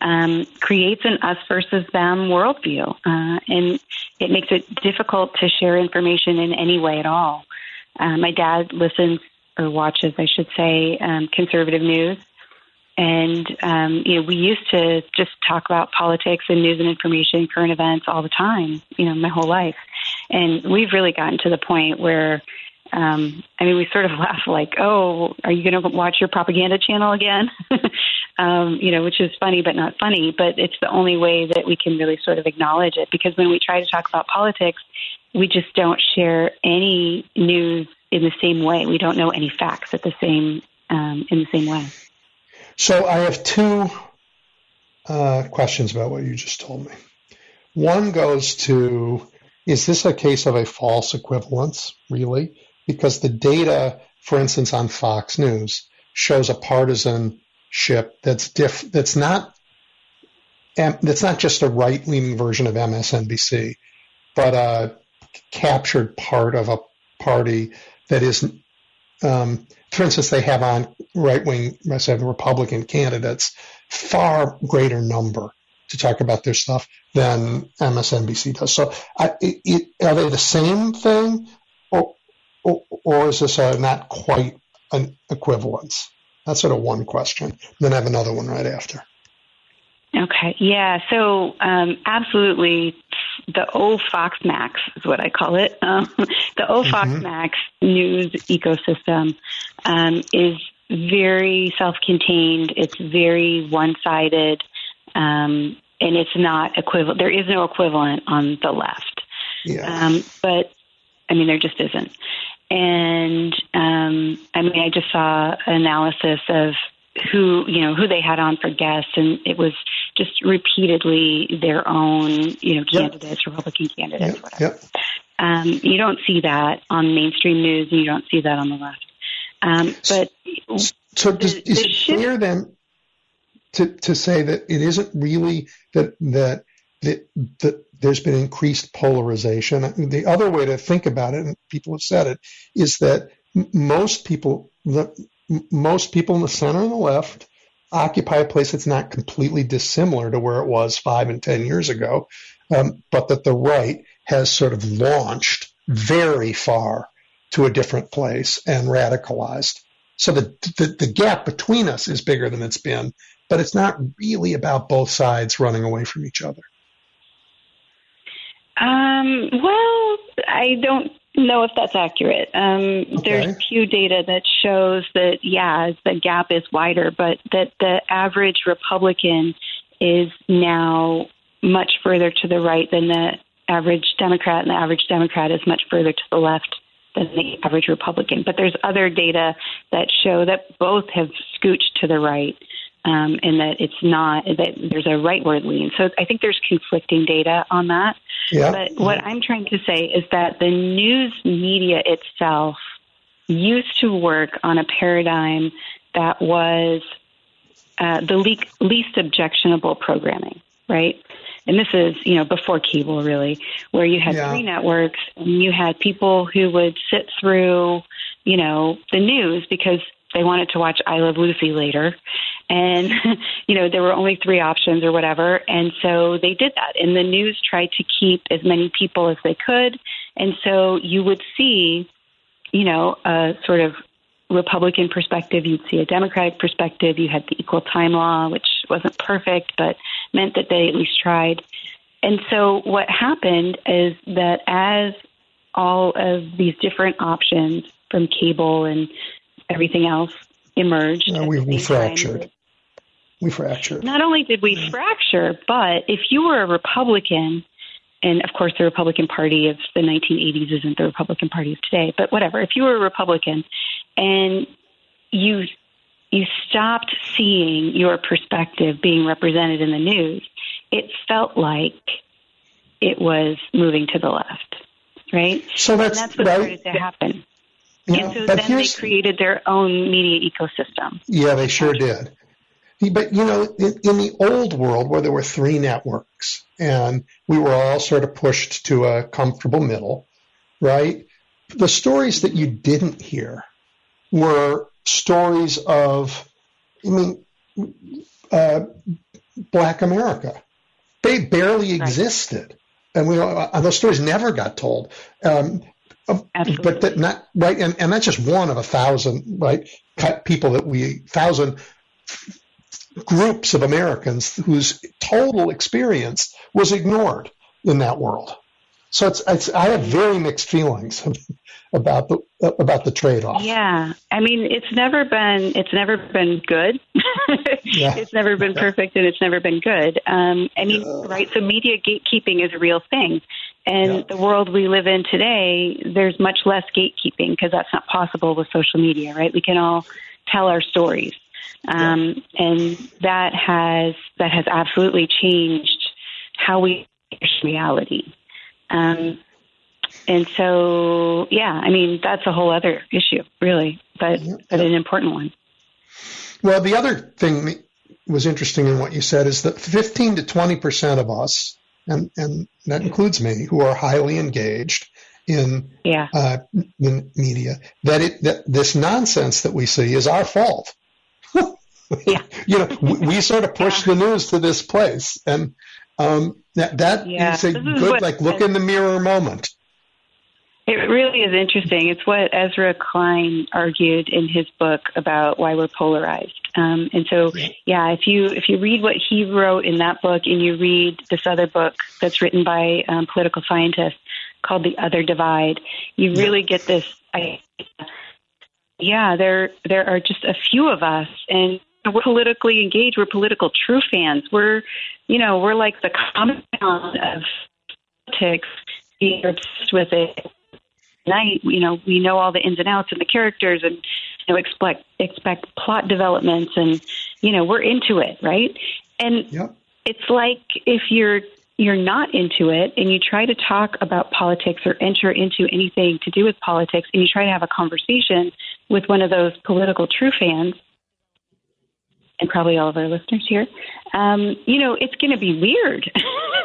um, creates an us versus them worldview, uh, and it makes it difficult to share information in any way at all. Uh, my dad listens or watches, I should say, um, conservative news. And um, you know, we used to just talk about politics and news and information, current events all the time. You know, my whole life, and we've really gotten to the point where um, I mean, we sort of laugh like, "Oh, are you going to watch your propaganda channel again?" um, you know, which is funny but not funny. But it's the only way that we can really sort of acknowledge it because when we try to talk about politics, we just don't share any news in the same way. We don't know any facts at the same um, in the same way. So I have two uh, questions about what you just told me. One goes to: Is this a case of a false equivalence, really? Because the data, for instance, on Fox News shows a partisanship that's diff, that's not that's not just a right leaning version of MSNBC, but a captured part of a party that is, um, for instance, they have on right wing, I said Republican candidates far greater number to talk about their stuff than MSNBC does. So, I, it, are they the same thing, or, is this a, not quite an equivalence? That's sort of one question. Then I have another one right after. Okay, yeah. So um, absolutely, the O Fox Max is what I call it. Um, the O Fox mm-hmm. Max news ecosystem um, is very self-contained. It's very one-sided, um, and it's not equivalent. There is no equivalent on the left. Yeah. Um, but I mean, there just isn't. And um, I mean, I just saw analysis of who you know who they had on for guests, and it was just repeatedly their own you know candidates, yep. Republican candidates, yep. whatever. Yep. Um, you don't see that on mainstream news, and you don't see that on the left. Um, but so, does, the, is the it fair then to to say that it isn't really that that that, that there's been increased polarization. The other way to think about it, and people have said it, is that most people, the, most people in the center and the left occupy a place that's not completely dissimilar to where it was five and ten years ago, um, but that the right has sort of launched very far to a different place and radicalized. So the, the, the gap between us is bigger than it's been but it's not really about both sides running away from each other. Um, well, I don't know if that's accurate. Um, okay. There's Pew data that shows that, yeah, the gap is wider, but that the average Republican is now much further to the right than the average Democrat, and the average Democrat is much further to the left than the average Republican. But there's other data that show that both have scooched to the right. Um, and that it's not that there's a rightward lean. So I think there's conflicting data on that. Yeah. But what I'm trying to say is that the news media itself used to work on a paradigm that was uh, the le- least objectionable programming, right? And this is, you know, before cable, really, where you had yeah. three networks and you had people who would sit through, you know, the news because they wanted to watch I Love Lucy later. And, you know, there were only three options or whatever. And so they did that. And the news tried to keep as many people as they could. And so you would see, you know, a sort of Republican perspective, you'd see a Democratic perspective. You had the equal time law, which wasn't perfect, but meant that they at least tried. And so what happened is that as all of these different options from cable and everything else emerged, no, we, we fractured. We fractured. Not only did we fracture, but if you were a Republican, and of course the Republican Party of the 1980s isn't the Republican Party of today, but whatever. If you were a Republican and you you stopped seeing your perspective being represented in the news, it felt like it was moving to the left, right? So that's, and that's what right. started to happen. Yeah, and so then they created their own media ecosystem. Yeah, they sure did. But you know, in, in, the old world where there were three networks and we were all sort of pushed to a comfortable middle, right? The stories that you didn't hear were stories of, I mean, uh, Black America. They barely existed, and we uh, those stories never got told. Um, but that not right, and, and that's just one of a thousand right people that we thousand groups of Americans whose total experience was ignored in that world. So it's, it's I have very mixed feelings about the about the trade off. Yeah, I mean it's never been it's never been good. yeah. It's never been perfect and it's never been good. Um, I mean, yeah. right? So media gatekeeping is a real thing, and yeah. the world we live in today, there's much less gatekeeping because that's not possible with social media, right? We can all tell our stories, um, and that has that has absolutely changed how we reality. Um, and so, yeah, I mean, that's a whole other issue, really, but, yeah. but an important one. Well, the other thing that was interesting in what you said is that 15 to 20 percent of us, and, and that includes me, who are highly engaged in, yeah. uh, in media, that it that this nonsense that we see is our fault. yeah. you know, we, we, sort of push yeah. the news to this place, and um, that that yeah. is a good like look in the mirror moment. It really is interesting. It's what Ezra Klein argued in his book about why we're polarized. Um, and so, yeah, if you if you read what he wrote in that book, and you read this other book that's written by um, political scientists called "The Other Divide," you really get this idea. Yeah, there there are just a few of us, and we're politically engaged. We're political true fans. We're, you know, we're like the common of politics, being obsessed with it. Night, you know, we know all the ins and outs and the characters, and you know, expect expect plot developments, and you know, we're into it, right? And yep. it's like if you're you're not into it and you try to talk about politics or enter into anything to do with politics and you try to have a conversation with one of those political true fans and probably all of our listeners here, um, you know, it's going to be weird.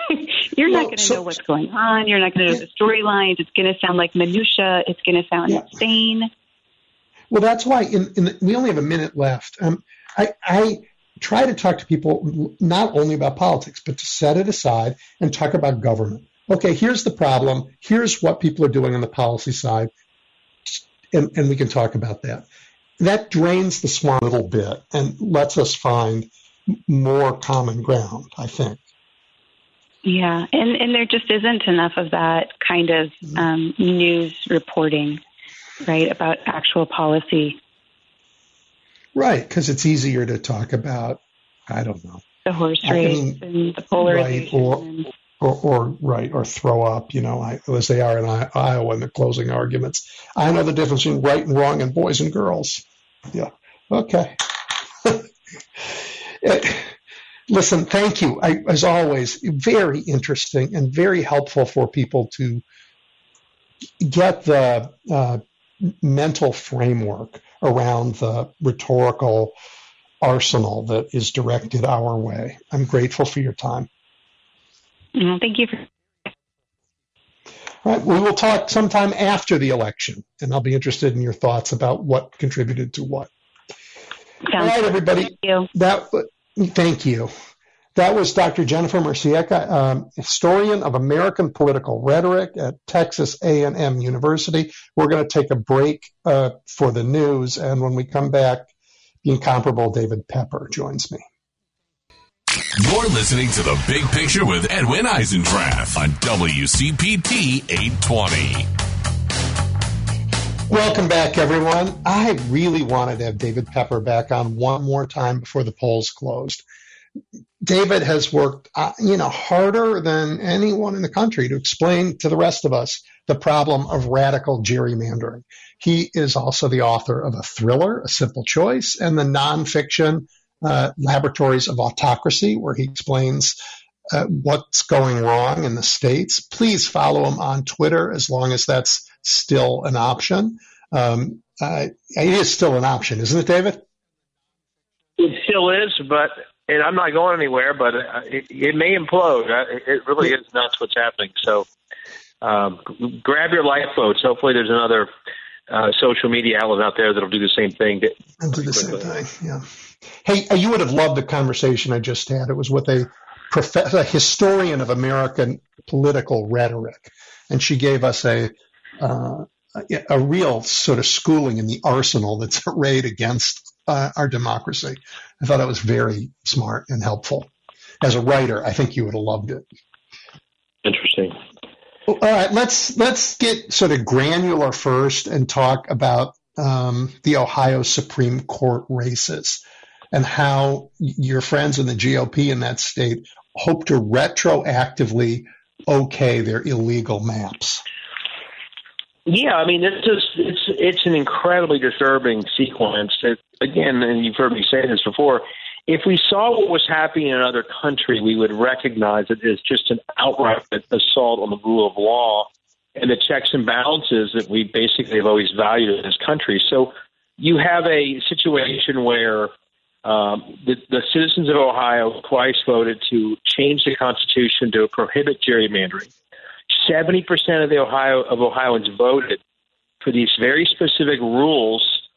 You're well, not going to so, know what's going on. You're not going to know the storylines. It's going to sound like minutia. It's going to sound yeah. insane. Well, that's why in, in the, we only have a minute left. Um, I, I try to talk to people not only about politics, but to set it aside and talk about government. Okay, here's the problem. Here's what people are doing on the policy side, and, and we can talk about that that drains the swamp a little bit and lets us find more common ground, I think. Yeah, and, and there just isn't enough of that kind of um, news reporting, right, about actual policy. Right, because it's easier to talk about, I don't know. The horse race I mean, and the polarization. Right, or, and, or, or, right, or throw up, you know, as they are in Iowa in the closing arguments. I know the difference between right and wrong and boys and girls. Yeah, okay. listen, thank you. I, as always, very interesting and very helpful for people to get the uh, mental framework around the rhetorical arsenal that is directed our way. I'm grateful for your time. Thank you. For- All right, we will talk sometime after the election, and I'll be interested in your thoughts about what contributed to what. Sounds All right, everybody. Thank you. That, thank you. That was Dr. Jennifer Mercieca, um, historian of American political rhetoric at Texas A&M University. We're going to take a break uh, for the news, and when we come back, the incomparable David Pepper joins me. You're listening to The Big Picture with Edwin Eisendrath on WCPT 820. Welcome back, everyone. I really wanted to have David Pepper back on one more time before the polls closed. David has worked, uh, you know, harder than anyone in the country to explain to the rest of us the problem of radical gerrymandering. He is also the author of a thriller, A Simple Choice, and the nonfiction uh, Laboratories of Autocracy, where he explains uh, what's going wrong in the states. Please follow him on Twitter as long as that's still an option. Um, uh, it is still an option, isn't it, David? It still is, but and I'm not going anywhere, but it, it may implode. It really is nuts what's happening. So um, grab your lifeboats. Hopefully, there's another uh, social media outlet out there that'll do the same thing. And do the same thing, yeah. Hey, uh, you would have loved the conversation I just had. It was with a, prof- a historian of American political rhetoric, and she gave us a uh, a, a real sort of schooling in the arsenal that's arrayed against uh, our democracy. I thought that was very smart and helpful. As a writer, I think you would have loved it. Interesting. All right, let's let's get sort of granular first and talk about um, the Ohio Supreme Court races and how your friends in the GOP in that state hope to retroactively okay their illegal maps. Yeah, I mean, it's just it's it's an incredibly disturbing sequence. It, again, and you've heard me say this before. If we saw what was happening in another country, we would recognize it as just an outright assault on the rule of law and the checks and balances that we basically have always valued in this country. So you have a situation where um, the, the citizens of Ohio twice voted to change the Constitution to prohibit gerrymandering. Seventy percent of the Ohio of Ohioans voted for these very specific rules,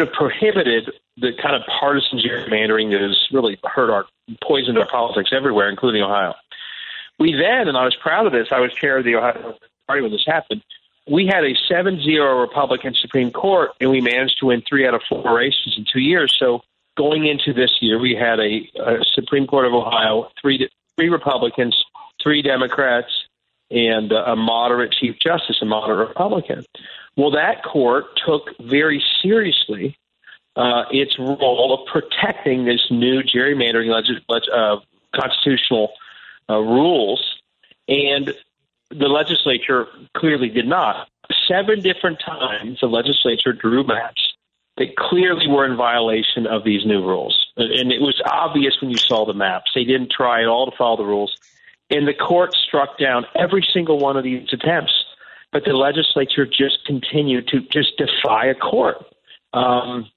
of prohibited the kind of partisan gerrymandering that has really hurt our poisoned our politics everywhere, including Ohio. We then, and I was proud of this, I was chair of the Ohio Party when this happened. We had a 7 0 Republican Supreme Court, and we managed to win three out of four races in two years. So going into this year, we had a, a Supreme Court of Ohio, three, three Republicans, three Democrats, and a moderate Chief Justice, a moderate Republican. Well, that court took very seriously uh, its role of protecting this new gerrymandering legis- uh, constitutional uh, rules, and the legislature clearly did not. Seven different times the legislature drew maps that clearly were in violation of these new rules. And it was obvious when you saw the maps. They didn't try at all to follow the rules. And the court struck down every single one of these attempts. But the legislature just continued to just defy a court. Um,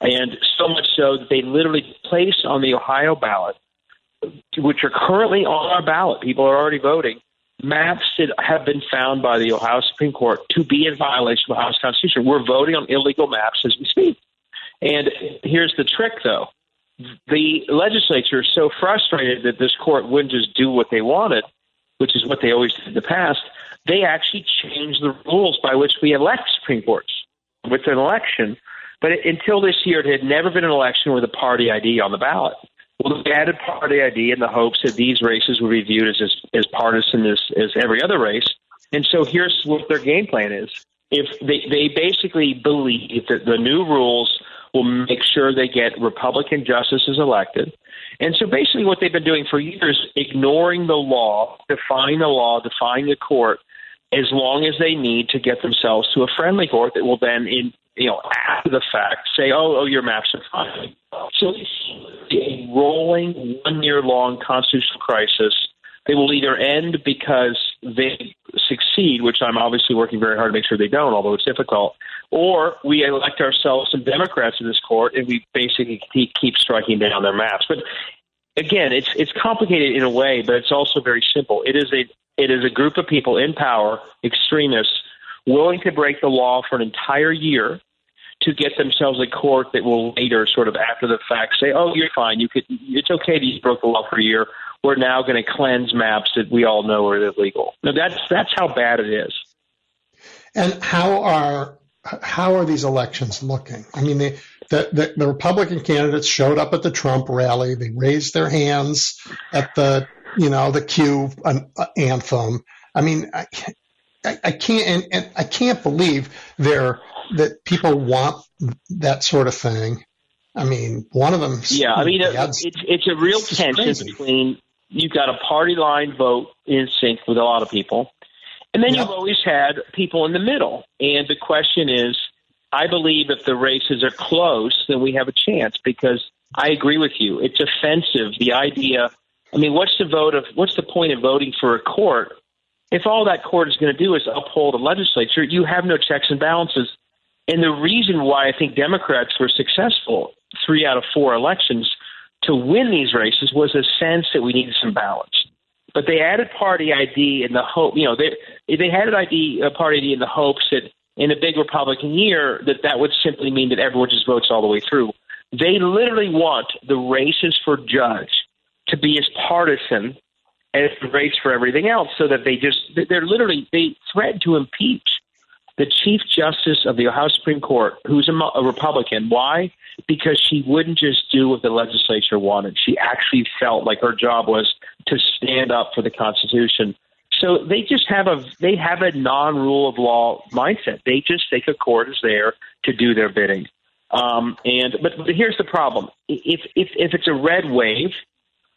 and so much so that they literally placed on the Ohio ballot, which are currently on our ballot, people are already voting, maps that have been found by the Ohio Supreme Court to be in violation of Ohio's Constitution. We're voting on illegal maps as we speak. And here's the trick, though the legislature is so frustrated that this court wouldn't just do what they wanted, which is what they always did in the past, they actually changed the rules by which we elect Supreme Courts. With an election, But until this year, it had never been an election with a party ID on the ballot. Well, they added party ID in the hopes that these races would be viewed as as, as partisan as, as every other race. And so here's what their game plan is. If they, they basically believe that the new rules will make sure they get Republican justices elected. And so basically what they've been doing for years, ignoring the law, defying the law, defying the court, as long as they need to get themselves to a friendly court that will then, in you know, after the fact, say, "Oh, oh, your maps are fine." So it's a rolling, one-year-long constitutional crisis. They will either end because they succeed, which I'm obviously working very hard to make sure they don't, although it's difficult, or we elect ourselves some Democrats in this court and we basically keep striking down their maps. But again, it's it's complicated in a way, but it's also very simple. It is a it is a group of people in power, extremists, willing to break the law for an entire year to get themselves a court that will later, sort of after the fact, say, "Oh, you're fine. You could. It's okay that you broke the law for a year. We're now going to cleanse maps that we all know are illegal." Now, that's that's how bad it is. And how are how are these elections looking? I mean, the, the, the Republican candidates showed up at the Trump rally. They raised their hands at the you know, the Q uh, anthem. I mean, I, I can't, and, and, I can't believe there that people want that sort of thing. I mean, one of them. Yeah, I mean, it's it's a real tension crazy. between you've got a party line vote in sync with a lot of people, and then yep. you've always had people in the middle. And the question is, I believe if the races are close, then we have a chance because I agree with you. It's offensive the idea I mean, what's the vote of what's the point of voting for a court if all that court is going to do is uphold a legislature? You have no checks and balances. And the reason why I think Democrats were successful three out of four elections to win these races was a sense that we needed some balance. But they added party ID in the hope, you know, they they had an ID, a uh, party ID in the hopes that in a big Republican year that that would simply mean that everyone just votes all the way through. They literally want the races for judge to be as partisan as the race for everything else, so that they just they're literally they threaten to impeach the Chief Justice of the Ohio Supreme Court, who's a, a Republican. Why? Because she wouldn't just do what the legislature wanted. She actually felt like her job was to stand up for the Constitution. So they just have a they have a non-rule of law mindset. They just think a court is there to do their bidding. Um, and but, but here's the problem: if if if it's a red wave,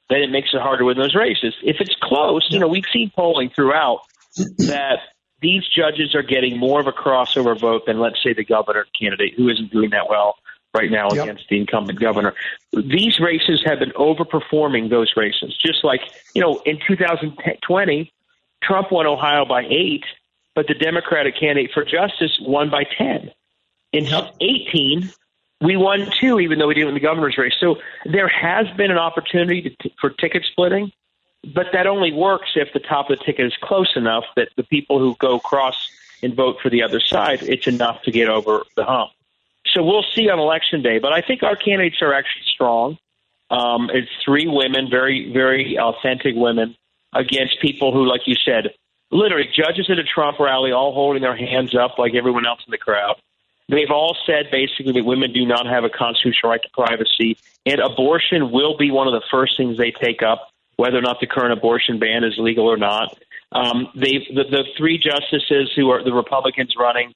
then it makes it harder win those races. If it's close, you know, we've seen polling throughout that these judges are getting more of a crossover vote than, let's say, the governor candidate who isn't doing that well right now yep. against the incumbent governor. These races have been overperforming those races. Just like, you know, in 2020, Trump won Ohio by eight, but the Democratic candidate for justice won by 10. In yep. 18, we won two, even though we didn't win the governor's race. So there has been an opportunity to t- for ticket splitting, but that only works if the top of the ticket is close enough that the people who go cross and vote for the other side, it's enough to get over the hump. So we'll see on election day. But I think our candidates are actually strong. Um, it's three women, very, very authentic women, against people who, like you said, literally judges at a Trump rally, all holding their hands up like everyone else in the crowd. They've all said basically that women do not have a constitutional right to privacy, and abortion will be one of the first things they take up, whether or not the current abortion ban is legal or not. Um, they the, the three justices who are the Republicans running,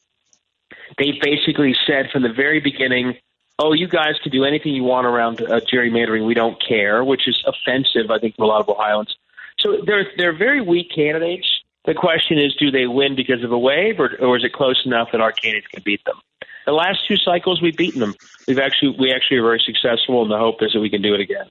they basically said from the very beginning, "Oh, you guys can do anything you want around uh, gerrymandering. We don't care," which is offensive, I think, to a lot of Ohioans. So they're they're very weak candidates. The question is, do they win because of a wave, or, or is it close enough that our candidates can beat them? The last two cycles, we've beaten them. We've actually we actually are very successful, and the hope is that we can do it again.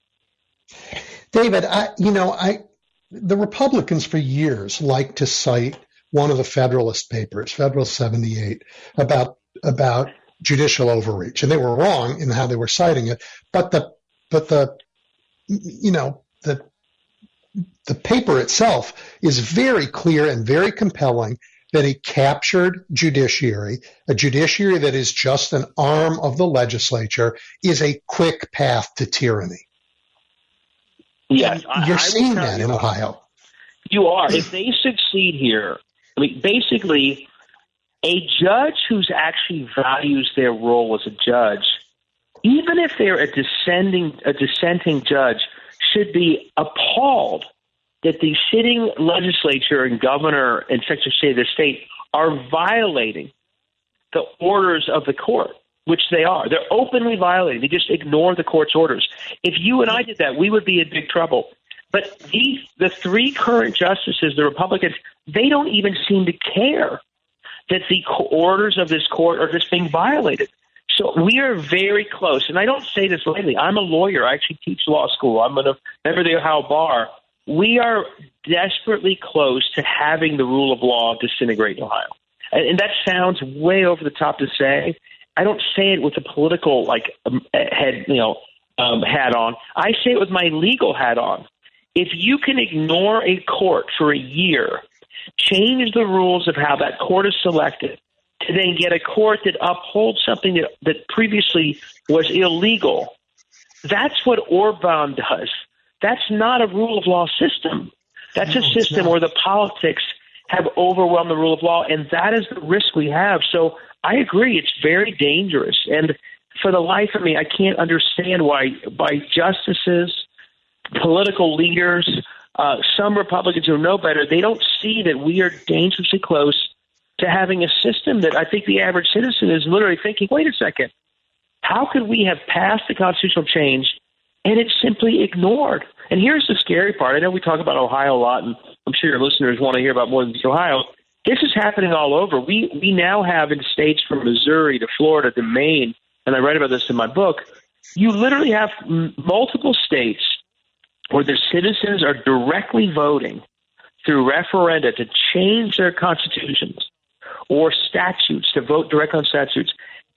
David, I you know I the Republicans for years like to cite one of the Federalist papers, Federalist 78, about about judicial overreach, and they were wrong in how they were citing it. But the but the you know the the paper itself is very clear and very compelling that a captured judiciary, a judiciary that is just an arm of the legislature, is a quick path to tyranny. Yes, you're I, seeing that in Ohio. You are. If they succeed here, I mean, basically, a judge who's actually values their role as a judge, even if they're a dissenting a dissenting judge, should be appalled that the sitting legislature and governor and secretary of the state are violating the orders of the court, which they are. They're openly violating. They just ignore the court's orders. If you and I did that, we would be in big trouble. But these, the three current justices, the Republicans, they don't even seem to care that the orders of this court are just being violated. So we are very close, and I don't say this lightly. I'm a lawyer. I actually teach law school. I'm a member of the Ohio Bar. We are desperately close to having the rule of law disintegrate in Ohio, and, and that sounds way over the top to say. I don't say it with a political like um, head, you know, um, hat on. I say it with my legal hat on. If you can ignore a court for a year, change the rules of how that court is selected, to then get a court that upholds something that, that previously was illegal. That's what Orban does. That's not a rule of law system. That's no, a system where the politics have overwhelmed the rule of law, and that is the risk we have. So I agree, it's very dangerous. And for the life of me, I can't understand why by justices, political leaders, uh, some Republicans who know better, they don't see that we are dangerously close to having a system that I think the average citizen is literally thinking, wait a second, how could we have passed the constitutional change and it's simply ignored? And here's the scary part. I know we talk about Ohio a lot, and I'm sure your listeners want to hear about more than just Ohio. This is happening all over. We we now have in states from Missouri to Florida to Maine, and I write about this in my book. You literally have m- multiple states where the citizens are directly voting through referenda to change their constitutions or statutes to vote directly on statutes.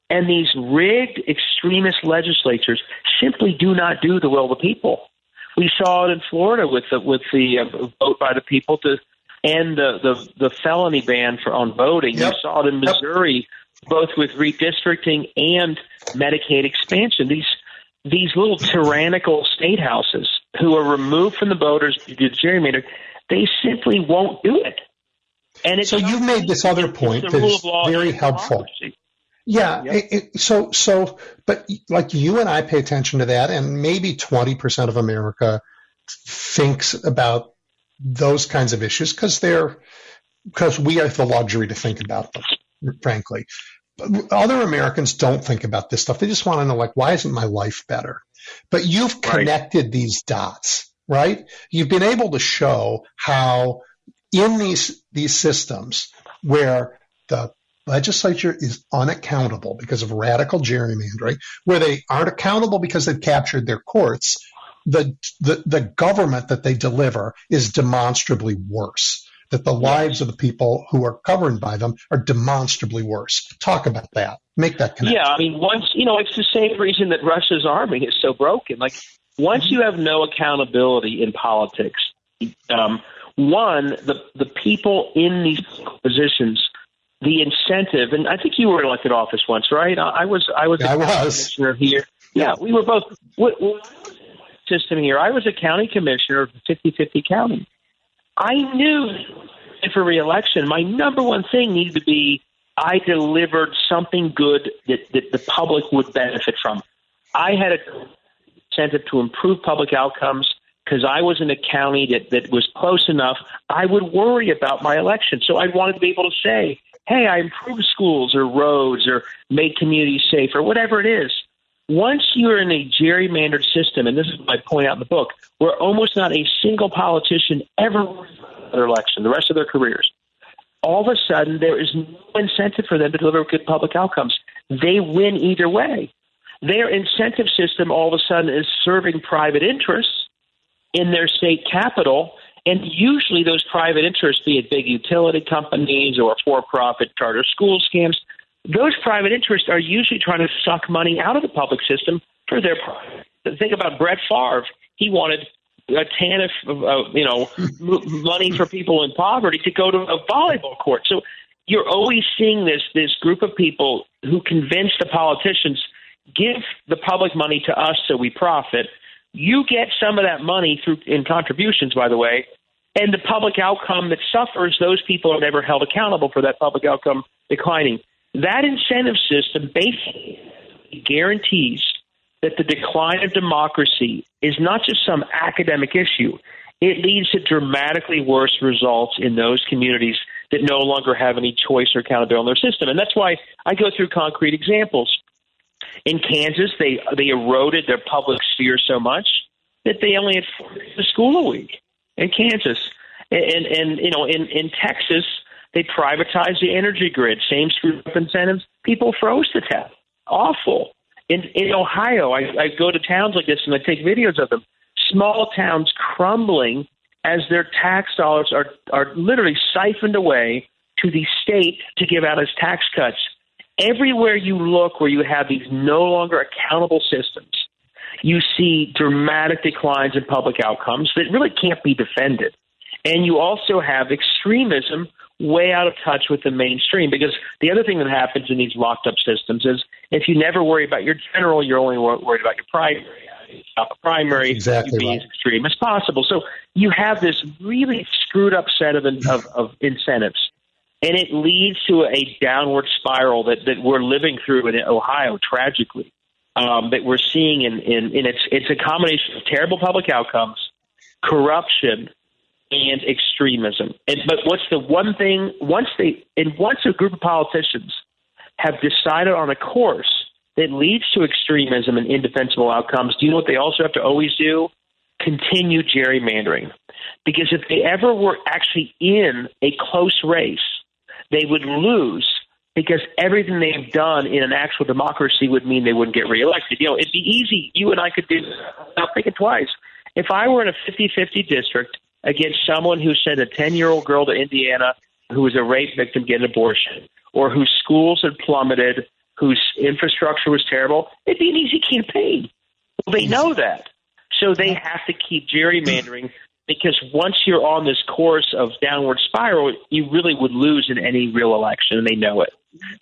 And these rigged extremist legislatures simply do not do the will of the people. We saw it in Florida with the with the uh, vote by the people to end the the, the felony ban for on voting. Yep. You saw it in Missouri, yep. both with redistricting and Medicaid expansion. These these little tyrannical state houses who are removed from the voters to gerrymander, they simply won't do it. And so you've made this other point that's very helpful. Yeah. Yep. It, it, so, so, but like you and I pay attention to that, and maybe 20% of America thinks about those kinds of issues because they're, because we have the luxury to think about them, frankly. But other Americans don't think about this stuff. They just want to know, like, why isn't my life better? But you've connected right. these dots, right? You've been able to show how in these these systems where the legislature is unaccountable because of radical gerrymandering, where they aren't accountable because they've captured their courts, the the, the government that they deliver is demonstrably worse. That the lives of the people who are governed by them are demonstrably worse. Talk about that. Make that connection. Yeah, I mean, once you know, it's the same reason that Russia's army is so broken. Like, once you have no accountability in politics, um, one, the the people in these positions, the incentive, and I think you were elected office once, right? I, I was I was a I was. commissioner here. Yeah, we were both. What, what system here? I was a county commissioner of 50-50 county. I knew for reelection, my number one thing needed to be I delivered something good that, that the public would benefit from. I had a incentive to improve public outcomes because I was in a county that, that was close enough, I would worry about my election. So I wanted to be able to say, hey, I improved schools or roads or made communities safer, or whatever it is. Once you're in a gerrymandered system, and this is I point out in the book, where almost not a single politician ever wins their election the rest of their careers, all of a sudden there is no incentive for them to deliver good public outcomes. They win either way. Their incentive system all of a sudden is serving private interests in their state capital. And usually those private interests, be it big utility companies or for profit charter school scams, those private interests are usually trying to suck money out of the public system for their think about Brett Favre. He wanted a tan of uh, you know money for people in poverty to go to a volleyball court. So you're always seeing this this group of people who convince the politicians give the public money to us so we profit you get some of that money through in contributions, by the way, And the public outcome that suffers, those people are never held accountable for that public outcome declining. That incentive system basically guarantees that the decline of democracy is not just some academic issue. It leads to dramatically worse results in those communities that no longer have any choice or accountability in their system. And that's why I go through concrete examples. In Kansas, they they eroded their public sphere so much that they only had a school a week in Kansas. And and you know, in in Texas, they privatized the energy grid, same screwed up incentives. People froze to death. Awful. In in Ohio, I, I go to towns like this and I take videos of them. Small towns crumbling as their tax dollars are are literally siphoned away to the state to give out as tax cuts. Everywhere you look where you have these no longer accountable systems, you see dramatic declines in public outcomes that really can't be defended. And you also have extremism way out of touch with the mainstream because the other thing that happens in these locked up systems is if you never worry about your general, you're only worried about your primary. Stop a primary, exactly you be right. as extreme as possible. So you have this really screwed up set of, of, of incentives, and it leads to a downward spiral that, that we're living through in Ohio tragically. Um, that we're seeing in, in, in it's it's a combination of terrible public outcomes, corruption, and extremism. And but what's the one thing once they and once a group of politicians have decided on a course that leads to extremism and indefensible outcomes, do you know what they also have to always do? Continue gerrymandering. Because if they ever were actually in a close race, they would lose because everything they've done in an actual democracy would mean they wouldn't get reelected. You know, it'd be easy. You and I could do without thinking twice. If I were in a 50 50 district against someone who sent a 10 year old girl to Indiana who was a rape victim get an abortion, or whose schools had plummeted, whose infrastructure was terrible, it'd be an easy campaign. Well, they know that. So they have to keep gerrymandering because once you're on this course of downward spiral, you really would lose in any real election, and they know it.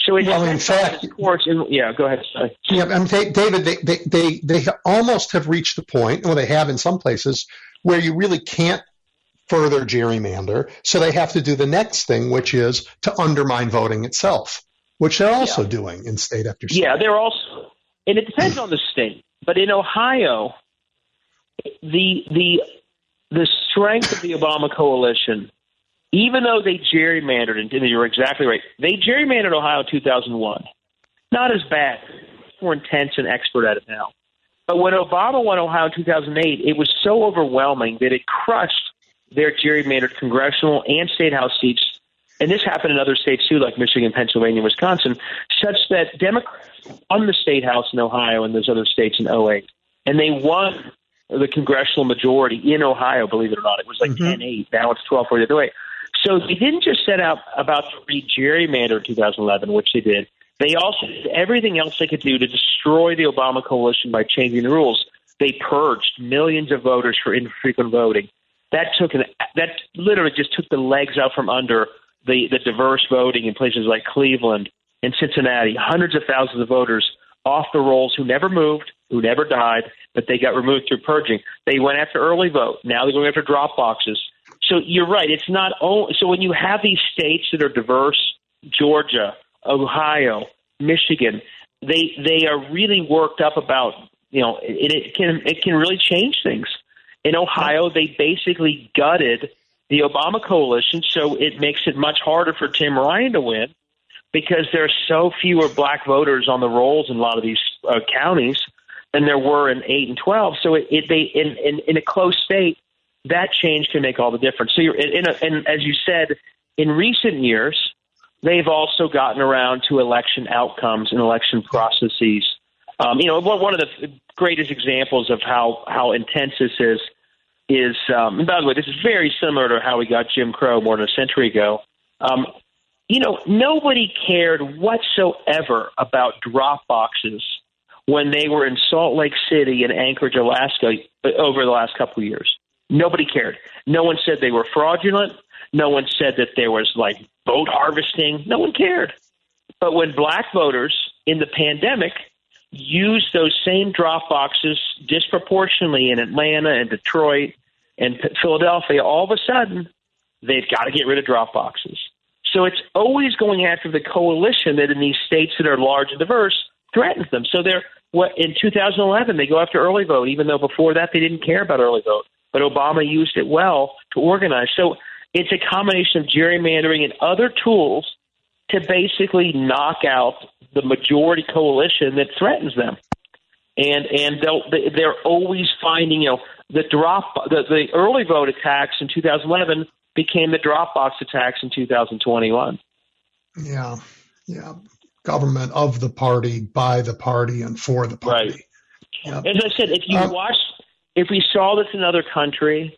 So it's Well, in fact- course, and, yeah, go ahead. Sorry. Yeah, I mean, they- David, they, they, they, they almost have reached the point, or they have in some places, where you really can't further gerrymander. So they have to do the next thing, which is to undermine voting itself, which they're also Yeah. doing in state after state. Yeah, they're also, and it depends on the state. But in Ohio, the the the strength of the Obama coalition, even though they gerrymandered, and you're exactly right, they gerrymandered Ohio in 2001. Not as bad, more intense and expert at it now. But when Obama won Ohio in 2008, it was so overwhelming that it crushed their gerrymandered congressional and state house seats. And this happened in other states too, like Michigan, Pennsylvania, Wisconsin, such that Democrats won the state house in Ohio and those other states in 08. And they won the congressional majority in Ohio, believe it or not. It was like Mhm. 10 8. Now it's 12 4 the other way. So they didn't just set out about to re gerrymander in 2011, which they did. They also did everything else they could do to destroy the Obama coalition by changing the rules. They purged millions of voters for infrequent voting. That took an that literally just took the legs out from under the, the diverse voting in places like Cleveland and Cincinnati. Hundreds of thousands of voters off the rolls who never moved, who never died, but they got removed through purging. They went after early vote. Now they're going after drop boxes. So you're right. It's not only so when you have these states that are diverse, Georgia, Ohio, Michigan, they they are really worked up about you know it, it can it can really change things. In Ohio, they basically gutted the Obama coalition, so it makes it much harder for Tim Ryan to win because there are so fewer black voters on the rolls in a lot of these uh, counties than there were in eight and twelve. So it, it they in, in in a close state, that change can make all the difference. So you're in, in a, and as you said, in recent years, they've also gotten around to election outcomes and election processes. Um, you know, one one of the greatest examples of how how intense this is is, um, and by the way, this is very similar to how we got Jim Crow more than a century ago. Um, you know, nobody cared whatsoever about drop boxes when they were in Salt Lake City and Anchorage, Alaska, over the last couple of years. Nobody cared. No one said they were fraudulent. No one said that there was like vote harvesting. No one cared. But when black voters in the pandemic used those same drop boxes disproportionately in Atlanta and Detroit and Philadelphia, all of a sudden, they've got to get rid of drop boxes. So it's always going after the coalition that in these states that are large and diverse threatens them. So they're what in 2011 they go after early vote, even though before that they didn't care about early vote. But Obama used it well to organize. So it's a combination of gerrymandering and other tools to basically knock out the majority coalition that threatens them. And and they'll, they're always finding you know the drop the, the early vote attacks in 2011 became the Dropbox attacks in 2021. Yeah, yeah. Government of the party, by the party, and for the party. Right. Yep. As I said, if you um, watch, if we saw this in another country,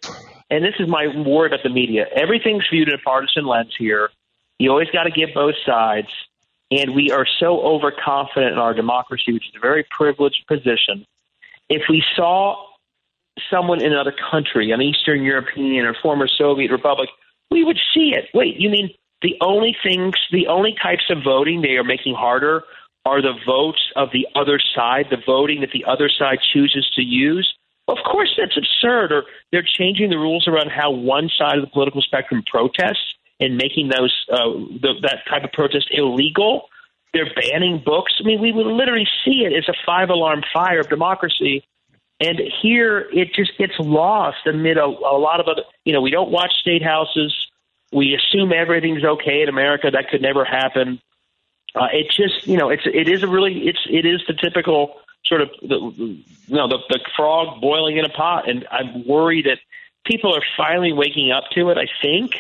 and this is my word about the media, everything's viewed in a partisan lens here. You always got to give both sides. And we are so overconfident in our democracy, which is a very privileged position. If we saw someone in another country, an Eastern European or former Soviet republic, we would see it. Wait, you mean the only things, the only types of voting they are making harder are the votes of the other side, the voting that the other side chooses to use? Of course, that's absurd. Or they're changing the rules around how one side of the political spectrum protests and making those uh, the, that type of protest illegal. They're banning books. I mean, we would literally see it as a five alarm fire of democracy and here it just gets lost amid a, a lot of other, you know, we don't watch state houses. We assume everything's okay in America. That could never happen. Uh, it just, you know, it's, it is a really, it's, it is the typical sort of, the, you know, the, the frog boiling in a pot. And I'm worried that people are finally waking up to it, I think,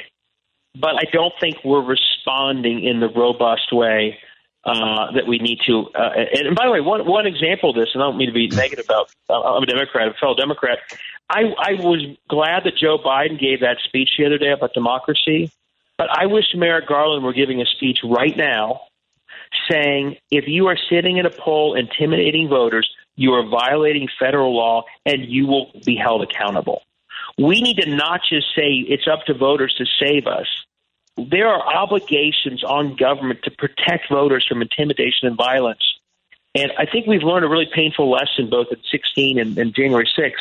but I don't think we're responding in the robust way uh, that we need to. Uh, and, by the way, one one example of this, and I don't mean to be negative about. Uh, I'm a Democrat, a fellow Democrat. I I was glad that Joe Biden gave that speech the other day about democracy, but I wish Merrick Garland were giving a speech right now, saying if you are sitting in a poll intimidating voters, you are violating federal law, and you will be held accountable. We need to not just say it's up to voters to save us there are obligations on government to protect voters from intimidation and violence. And I think we've learned a really painful lesson both at 16 and, and January 6th.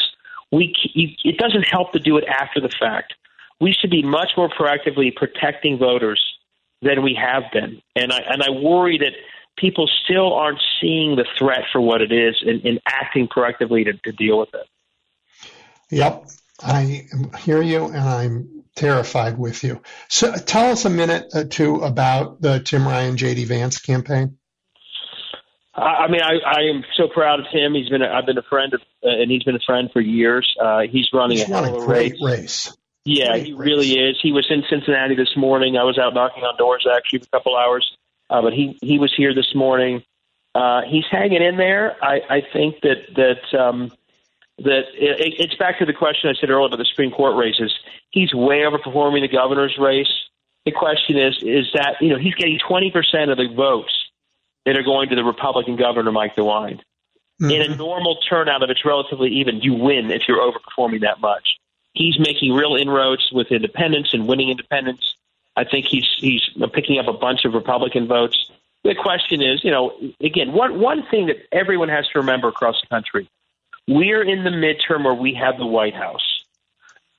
We, it doesn't help to do it after the fact. We should be much more proactively protecting voters than we have been. And I, and I worry that people still aren't seeing the threat for what it is and, and acting proactively to, to deal with it. Yep. I hear you, and I'm terrified with you. So tell us a minute or two about the Tim Ryan, JD Vance campaign. I mean, I, I am so proud of him. He's been, a, I've been a friend of, uh, and he's been a friend for years. Uh, he's running he's a hell of a great race. race. Yeah, great he race. really is. He was in Cincinnati this morning. I was out knocking on doors actually for a couple hours, uh, but he he was here this morning. Uh, he's hanging in there. I, I think that that um, that it, it's back to the question I said earlier about the Supreme Court races. He's way overperforming the governor's race. The question is, is that you know he's getting 20 percent of the votes that are going to the Republican governor Mike DeWine. Mm-hmm. In a normal turnout, if it's relatively even, you win if you're overperforming that much. He's making real inroads with independents and winning independents. I think he's he's picking up a bunch of Republican votes. The question is, you know, again, one one thing that everyone has to remember across the country we're in the midterm where we have the White House.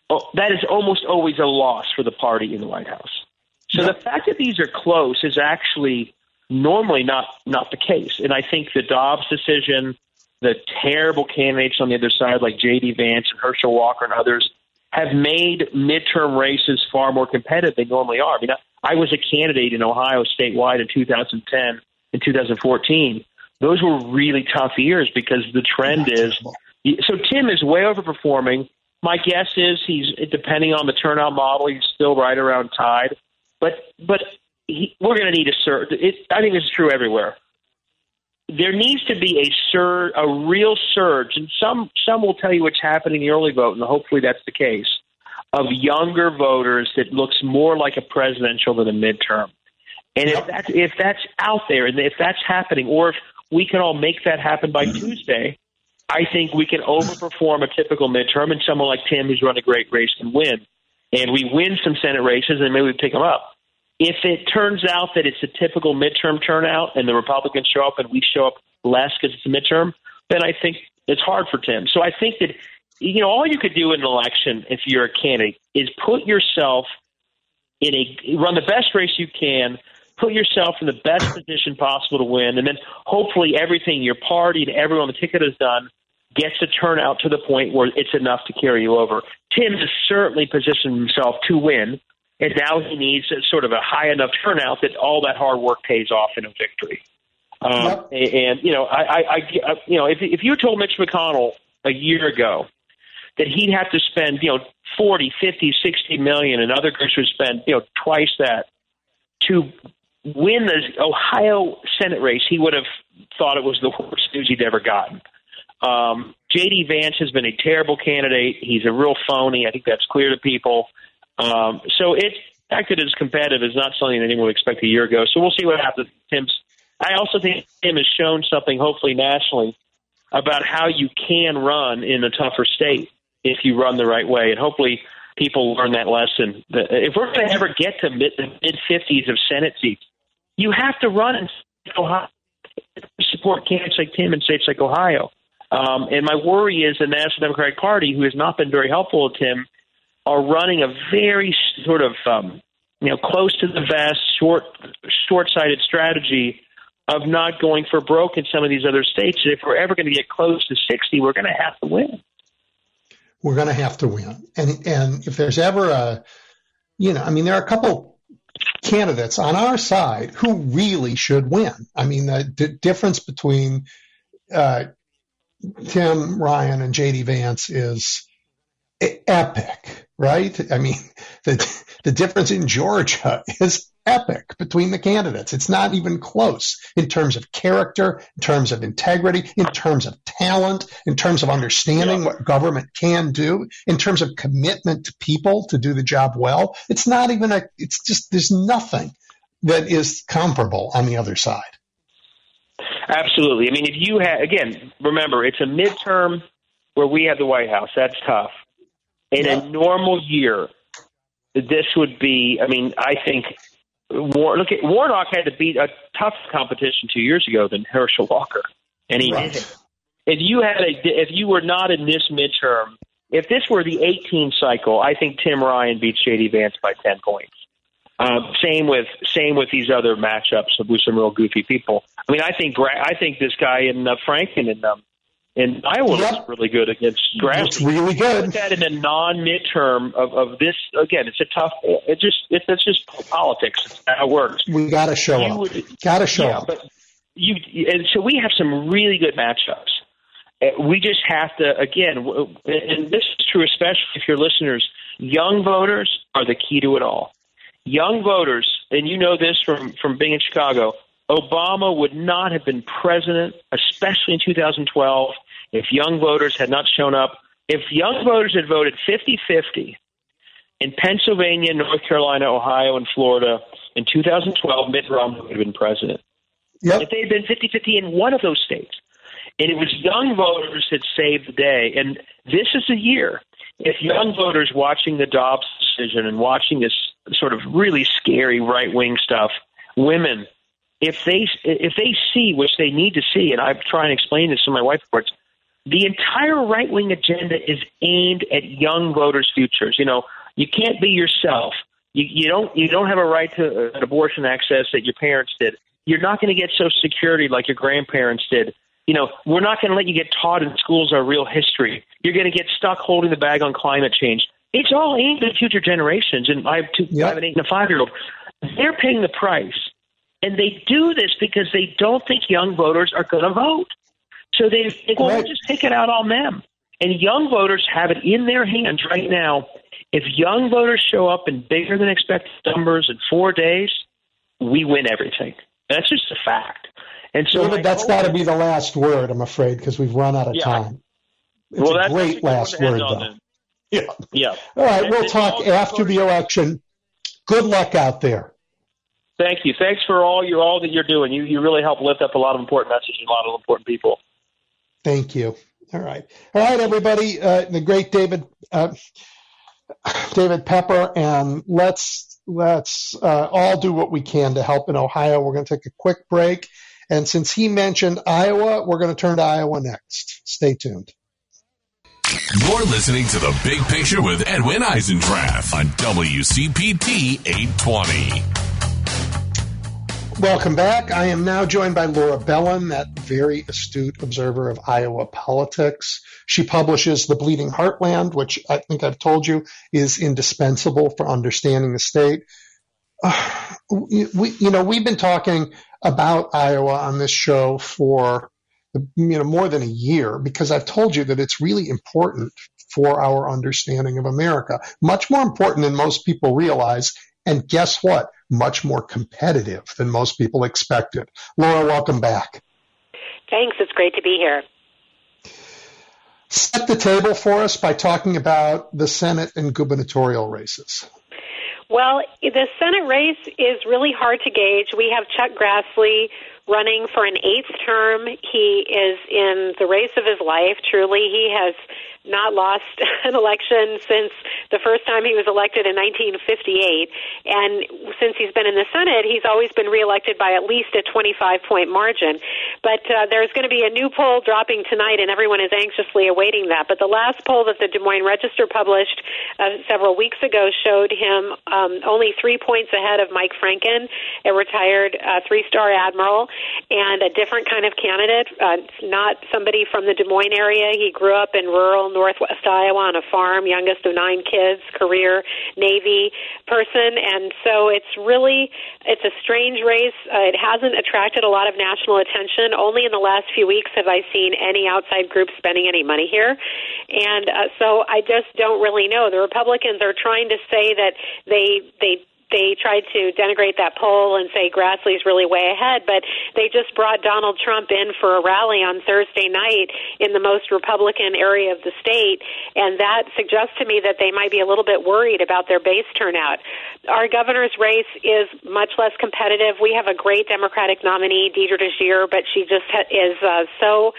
Oh, that is almost always a loss for the party in the White House. So the fact that these are close is actually normally not not the case. And I think the Dobbs decision, the terrible candidates on the other side like J.D. Vance and Herschel Walker and others have made midterm races far more competitive than they normally are. I mean, I, I was a candidate in Ohio statewide in 2010 and 2014 those were really tough years because the trend is so Tim is way overperforming. My guess is he's depending on the turnout model, he's still right around tied. But but he, we're going to need a surge. I think this is true everywhere. There needs to be a surge, a real surge, and some some will tell you what's happening in the early vote, and hopefully that's the case of younger voters that looks more like a presidential than a midterm. And if that's if that's out there, and if that's happening, or if we can all make that happen by Tuesday, I think we can overperform a typical midterm, and someone like Tim, who's run a great race, can win. And we win some Senate races, and maybe we pick them up. If it turns out that it's a typical midterm turnout, and the Republicans show up and we show up less because it's a midterm, then I think it's hard for Tim. So I think that you know, all you could do in an election if you're a candidate is put yourself in a run the best race you can, put yourself in the best position possible to win, and then hopefully everything your party and everyone on the ticket has done gets a turnout to the point where it's enough to carry you over. Tim has certainly positioned himself to win, and now he needs a, sort of a high enough turnout that all that hard work pays off in a victory. Um, yep. and, you know, I, I, I, you know, if if you told Mitch McConnell a year ago that he'd have to spend, you know, 40, 50, 60 million and other groups would spend, you know, twice that to win the Ohio Senate race, he would have thought it was the worst news he'd ever gotten. Um, J.D. Vance has been a terrible candidate. He's a real phony. I think that's clear to people. Um, so it acted as competitive is not something that anyone would expect a year ago. So we'll see what happens. Tim's. I also think Tim has shown something, hopefully nationally, about how you can run in a tougher state if you run the right way, and hopefully people learn that lesson. If we're going to ever get to mid, the mid 50s of Senate seats, you have to run and support candidates like Tim in states like Ohio. Um, and my worry is the National Democratic Party, who has not been very helpful to Tim, are running a very sort of um, you know close to the vest, short short-sighted strategy of not going for broke in some of these other states. And if we're ever going to get close to 60, we're going to have to win. We're going to have to win. And and if there's ever a, you know, I mean, there are a couple candidates on our side who really should win. I mean, the d- difference between uh, Tim Ryan and JD Vance is epic, right? I mean, the the difference in Georgia is epic between the candidates. It's not even close in terms of character, in terms of integrity, in terms of talent, in terms of understanding what government can do, in terms of commitment to people to do the job well. It's not even a, it's just, there's nothing that is comparable on the other side. Absolutely. I mean, if you had, again, remember, it's a midterm where we have the White House. That's tough. In yeah. a normal year, this would be, I mean, I think, War, look at Warnock had to beat a tough competition two years ago than Herschel Walker, and he right. did. If you had a, if you were not in this midterm, if this were the 18 cycle, I think Tim Ryan beats J.D. Vance by 10 points. Um, same with same with these other matchups with some real goofy people. I mean, I think I think this guy in uh, Franken in um, in Iowa yep. looks really good against Grassley. It's really good. Put that in a non-midterm of, of this again. It's a tough. It just it, it's just politics. It's how it works. We got to show you up. Got to show yeah, up. But you and so we have some really good matchups. Uh, we just have to again, and this is true especially if your listeners, young voters are the key to it all young voters, and you know this from, from being in Chicago, Obama would not have been president, especially in 2012, if young voters had not shown up. If young voters had voted 50 50 in Pennsylvania, North Carolina, Ohio, and Florida in 2012, Mitt Romney would have been president. Yep. If they had been 50 50 in one of those states, and it was young voters that saved the day. And this is a year. If young voters watching the Dobbs decision and watching this sort of really scary right wing stuff, women, if they if they see which they need to see, and I try and explain this to my wife reports, the entire right wing agenda is aimed at young voters' futures. You know, you can't be yourself. You, you don't you don't have a right to an abortion access that your parents did. You're not going to get Social Security like your grandparents did. You know, we're not going to let you get taught in schools our real history. You're going to get stuck holding the bag on climate change. It's all aimed at future generations. And I have two, yep. I have an eight and a five year old. They're paying the price. And they do this because they don't think young voters are going to vote. So they think, well, we'll just take it out on them. And young voters have it in their hands right now. If young voters show up in bigger than expected numbers in four days, we win everything. That's just a fact. And so David, that's oh, got to be the last word, I'm afraid, because we've run out of yeah, time. It's well, a great last word, though. Yeah. Yeah. All right. We'll talk after the election. Good luck out there. Thank you. Thanks for all you all that you're doing. You you really help lift up a lot of important messages, and a lot of important people. Thank you. All right. All right, everybody. Uh, the great David uh, David Pepper, and let's let's uh, all do what we can to help in Ohio. We're going to take a quick break, and since he mentioned Iowa, we're going to turn to Iowa next. Stay tuned. You're listening to The Big Picture with Edwin Eisendrath on WCPT 820. Welcome back. I am now joined by Laura Belin, that very astute observer of Iowa politics. She publishes The Bleeding Heartland, which I think I've told you is indispensable for understanding the state. Uh, we, you know, we've been talking about Iowa on this show for you know more than a year because I've told you that it's really important for our understanding of America, much more important than most people realize. And guess what? Much more competitive than most people expected. Laura, welcome back. Thanks. It's great to be here. Set the table for us by talking about the Senate and gubernatorial races. Well, the Senate race is really hard to gauge. We have Chuck Grassley running for an eighth term. He is in the race of his life, truly. He has not lost an election since the first time he was elected in 1958. And since he's been in the Senate, he's always been reelected by at least a 25 point margin. But uh, there's going to be a new poll dropping tonight, and everyone is anxiously awaiting that. But the last poll that the Des Moines Register published uh, several weeks ago showed him um, only three points ahead of Mike Franken, a retired uh, three star admiral, and a different kind of candidate, uh, not somebody from the Des Moines area. He grew up in rural Northwest Iowa on a farm, youngest of nine kids, career Navy person, and so it's really it's a strange race. Uh, it hasn't attracted a lot of national attention. Only in the last few weeks have I seen any outside group spending any money here, and uh, so I just don't really know. The Republicans are trying to say that they they they tried to denigrate that poll and say Grassley's really way ahead, but they just brought Donald Trump in for a rally on Thursday night in the most Republican area of the state, and that suggests to me that they might be a little bit worried about their base turnout. Our governor's race is much less competitive. We have a great Democratic nominee, Deidre DeJear, but she just is uh, so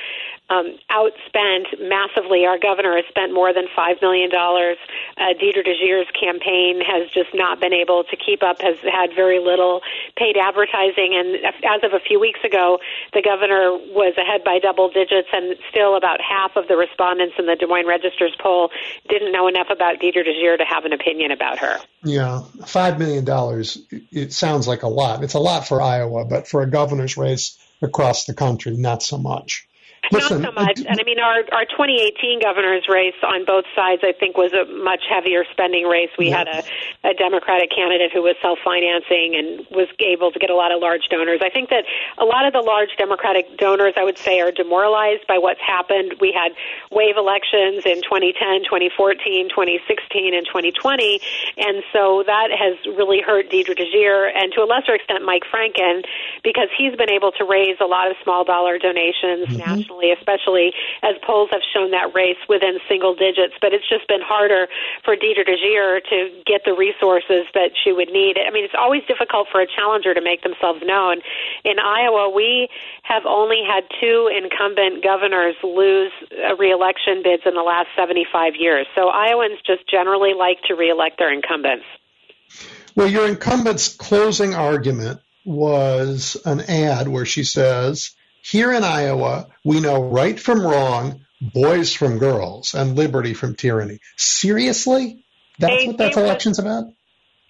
um, outspent massively. Our governor has spent more than $5 million. Uh, Deidre DeJear's campaign has just not been able to keep up, has had very little paid advertising. And as of a few weeks ago, the governor was ahead by double digits, and still about half of the respondents in the Des Moines Register's poll didn't know enough about Deidre DeJear to have an opinion about her. Yeah, $5 million, it sounds like a lot. It's a lot for Iowa, but for a governor's race across the country, not so much. Listen, Not so much. And I mean, our our 2018 governor's race on both sides, I think, was a much heavier spending race. We yeah. had a, a Democratic candidate who was self financing and was able to get a lot of large donors. I think that a lot of the large Democratic donors, I would say, are demoralized by what's happened. We had wave elections in 2010, 2014, 2016, and 2020. And so that has really hurt Deidre DeJear and to a lesser extent Mike Franken because he's been able to raise a lot of small dollar donations mm-hmm. nationally especially as polls have shown that race within single digits. But it's just been harder for Deidre DeJear to get the resources that she would need. I mean, it's always difficult for a challenger to make themselves known. In Iowa, we have only had two incumbent governors lose uh, reelection bids in the last 75 years. So Iowans just generally like to reelect their incumbents. Well, your incumbent's closing argument was an ad where she says, here in Iowa, we know right from wrong, boys from girls, and liberty from tyranny. Seriously? That's what that election's about?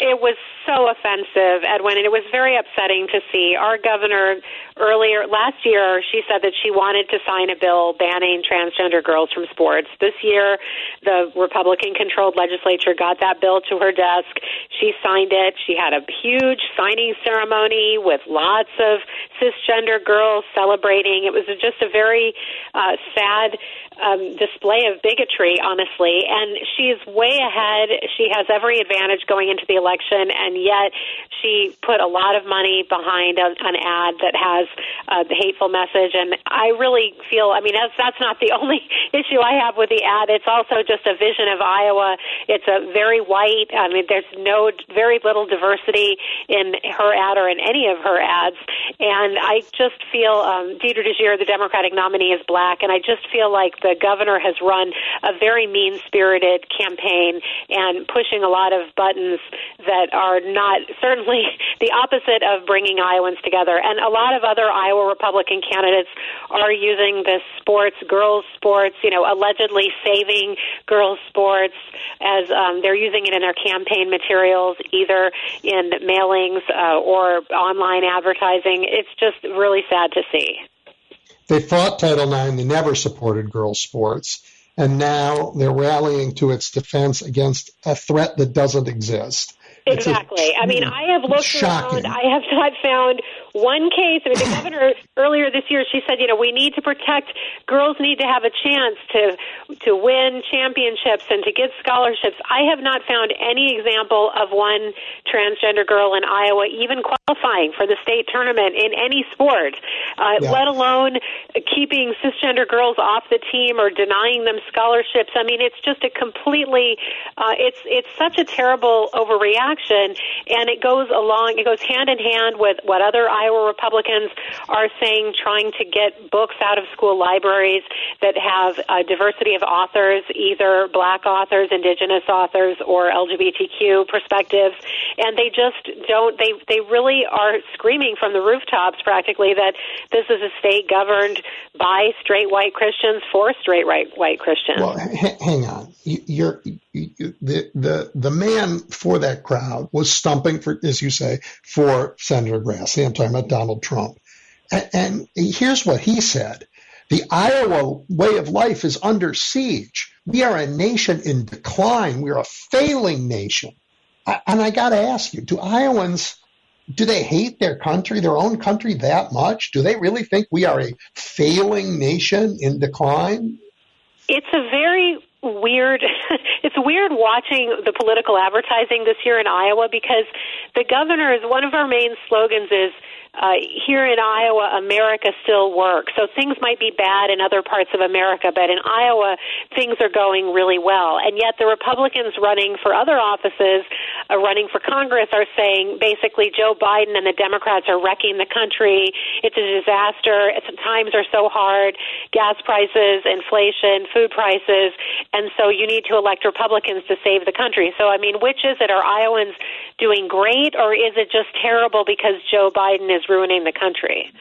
It was so offensive, Edwin, and it was very upsetting to see. Our governor earlier last year, she said that she wanted to sign a bill banning transgender girls from sports. This year, the Republican controlled legislature got that bill to her desk. She signed it. She had a huge signing ceremony with lots of cisgender girls celebrating. It was just a very uh, sad um, display of bigotry, honestly. And she's way ahead. She has every advantage going into the election, and yet she put a lot of money behind an ad that has uh, the hateful message. And I really feel, I mean, that's, that's not the only issue I have with the ad. It's also just a vision of Iowa. It's a very white, I mean, there's no, very little diversity in her ad or in any of her ads. And I just feel, um, Deidre DeJear, the Democratic nominee, is black, and I just feel like the the governor has run a very mean spirited campaign and pushing a lot of buttons that are not certainly the opposite of bringing Iowans together. And a lot of other Iowa Republican candidates are using this sports, girls' sports, you know, allegedly saving girls' sports as um, they're using it in their campaign materials, either in mailings uh, or online advertising. It's just really sad to see. They fought Title IX. They never supported girls' sports. And now they're rallying to its defense against a threat that doesn't exist. Exactly. I mean, I have looked shocking. around. I have not found one case. I mean, the governor earlier this year, she said, you know, we need to protect girls. Need to have a chance to to win championships and to get scholarships. I have not found any example of one transgender girl in Iowa even qualifying for the state tournament in any sport, uh, yeah. let alone keeping cisgender girls off the team or denying them scholarships. I mean, it's just a completely. Uh, it's it's such a terrible overreaction, and it goes along. It goes hand in hand with what other Iowa Republicans are saying, trying to get books out of school libraries that have a diversity of authors, either black authors, indigenous authors, or LGBTQ perspectives. And they just don't, they, they really are screaming from the rooftops practically that this is a state governed by straight white Christians for straight white, white Christians. Well, h- hang on. You're, you, the, the, the man for that crowd was stumping for, as you say, for Senator Grassley. I'm talking about Donald Trump. And, and here's what he said. The Iowa way of life is under siege. We are a nation in decline. We're a failing nation. And I got to ask you, do Iowans, do they hate their country, their own country that much? Do they really think we are a failing nation in decline? It's a very weird it's weird watching the political advertising this year in Iowa because the governor is one of our main slogans is uh, here in Iowa, America still works. So things might be bad in other parts of America, but in Iowa, things are going really well. And yet the Republicans running for other offices, uh, running for Congress, are saying basically Joe Biden and the Democrats are wrecking the country. It's a disaster. It's, times are so hard. Gas prices, inflation, food prices. And so you need to elect Republicans to save the country. So, I mean, which is it? Are Iowans doing great or is it just terrible because Joe Biden is is ruining the country.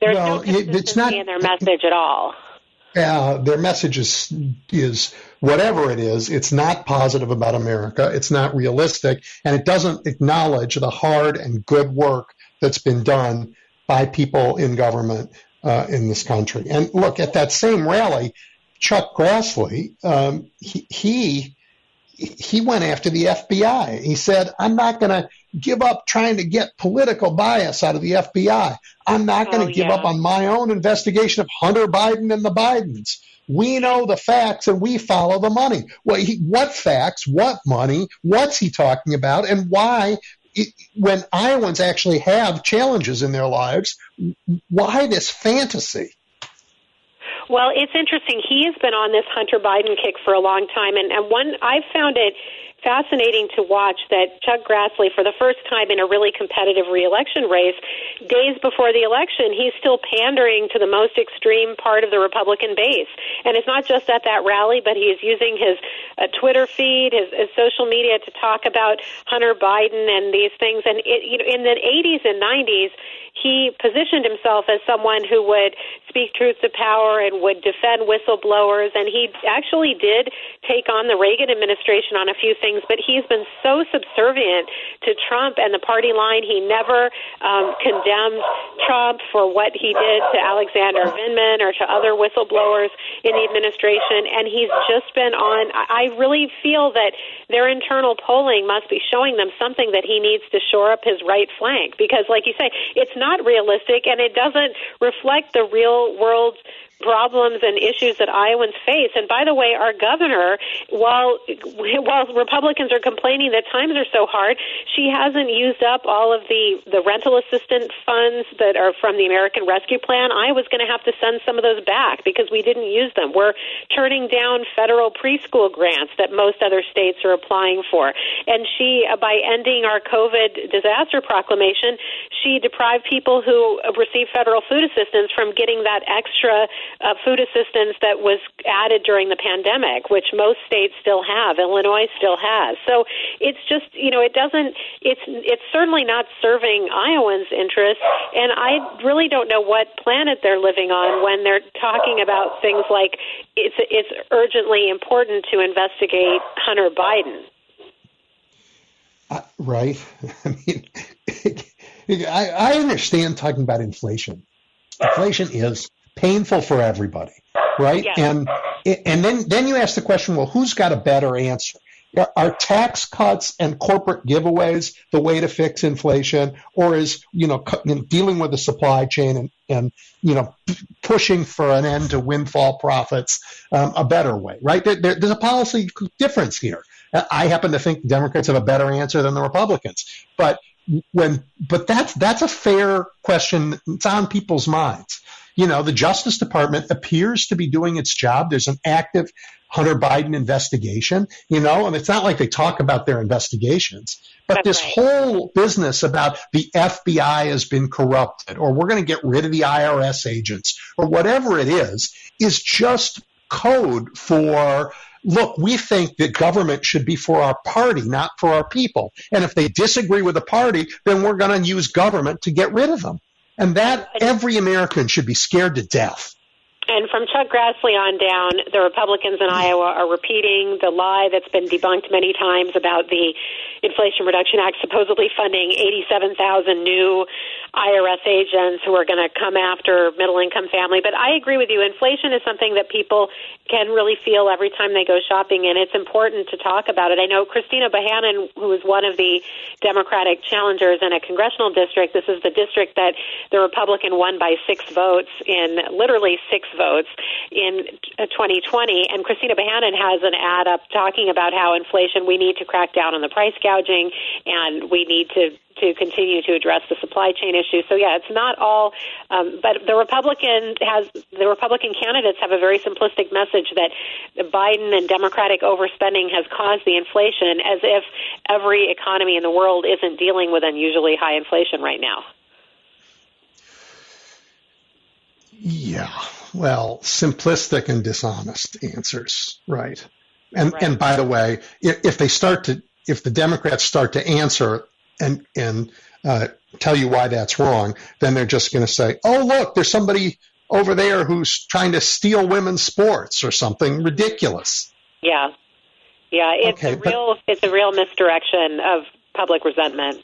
There's well, no consistency it's not, in their message at all. Uh, their message is, is whatever it is, it's not positive about America. It's not realistic, and it doesn't acknowledge the hard and good work that's been done by people in government uh, in this country. And look, at that same rally, Chuck Grassley, um, he, he he went after the FBI. He said, I'm not going to give up trying to get political bias out of the FBI. I'm not going to oh, give yeah. up on my own investigation of Hunter Biden and the Bidens. We know the facts and we follow the money. Well, he, what facts? What money? What's he talking about? And why, it, when Iowans actually have challenges in their lives, why this fantasy? Well, it's interesting. He has been on this Hunter Biden kick for a long time, and, and one I've found it fascinating to watch that Chuck Grassley, for the first time in a really competitive reelection race, days before the election, he's still pandering to the most extreme part of the Republican base. And it's not just at that rally, but he's using his uh, Twitter feed, his, his social media to talk about Hunter Biden and these things. And it, you know, in the 80s and 90s, he positioned himself as someone who would speak truth to power and would defend whistleblowers. And he actually did take on the Reagan administration on a few things, but he's been so subservient to Trump and the party line. He never um, condemned Trump for what he did to Alexander Vindman or to other whistleblowers in the administration. And he's just been on. I really feel that their internal polling must be showing them something that he needs to shore up his right flank because, like you say, it's not not realistic and it doesn't reflect the real world problems and issues that Iowans face. And by the way, our governor, while while Republicans are complaining that times are so hard, she hasn't used up all of the the rental assistance funds that are from the American Rescue Plan. I was going to have to send some of those back because we didn't use them. We're turning down federal preschool grants that most other states are applying for. And she, uh, by ending our COVID disaster proclamation, she deprived people who receive federal food assistance from getting that extra uh, food assistance that was added during the pandemic, which most states still have. Illinois still has. So it's just you know it doesn't it's it's certainly not serving Iowans' interests, and I really don't know what planet they're living on when they're talking about things like it's it's urgently important to investigate Hunter Biden. Uh, right. I mean, I, I understand talking about inflation. Inflation is painful for everybody, right? Yes. And and then then you ask the question, well, who's got a better answer? Are tax cuts and corporate giveaways the way to fix inflation, or is you know dealing with the supply chain and, and you know pushing for an end to windfall profits um, a better way? Right? There, there, there's a policy difference here. I happen to think Democrats have a better answer than the Republicans, but when but that's that's a fair question. It's on people's minds. You know, the Justice Department appears to be doing its job. There's an active Hunter Biden investigation, you know, and it's not like they talk about their investigations, but That's this right. whole business about the FBI has been corrupted or we're going to get rid of the IRS agents or whatever it is, is just code for look, we think that government should be for our party, not for our people. And if they disagree with the party, then we're going to use government to get rid of them. And that every American should be scared to death. And from Chuck Grassley on down, the Republicans in Iowa are repeating the lie that's been debunked many times about the Inflation Reduction Act supposedly funding 87,000 new IRS agents who are going to come after middle income family. But I agree with you. Inflation is something that people can really feel every time they go shopping, and it's important to talk about it. I know Christina Bohannan, who is one of the Democratic challengers in a congressional district, this is the district that the Republican won by six votes in literally six votes in 2020. Uh, and Christina Bohannan has an ad up talking about how inflation, we need to crack down on the price gouging, and we need to to continue to address the supply chain issue. So yeah, it's not all, um, but the Republican has the Republican candidates have a very simplistic message that Biden and Democratic overspending has caused the inflation, as if every economy in the world isn't dealing with unusually high inflation right now. Yeah, well, simplistic and dishonest answers, right? And Right. and by the way, if, if they start to, if the Democrats start to answer and and uh, tell you why that's wrong, then they're just going to say, "Oh, look, there's somebody over there who's trying to steal women's sports or something ridiculous." Yeah, yeah, it's Okay, a but- real it's a real misdirection of public resentment.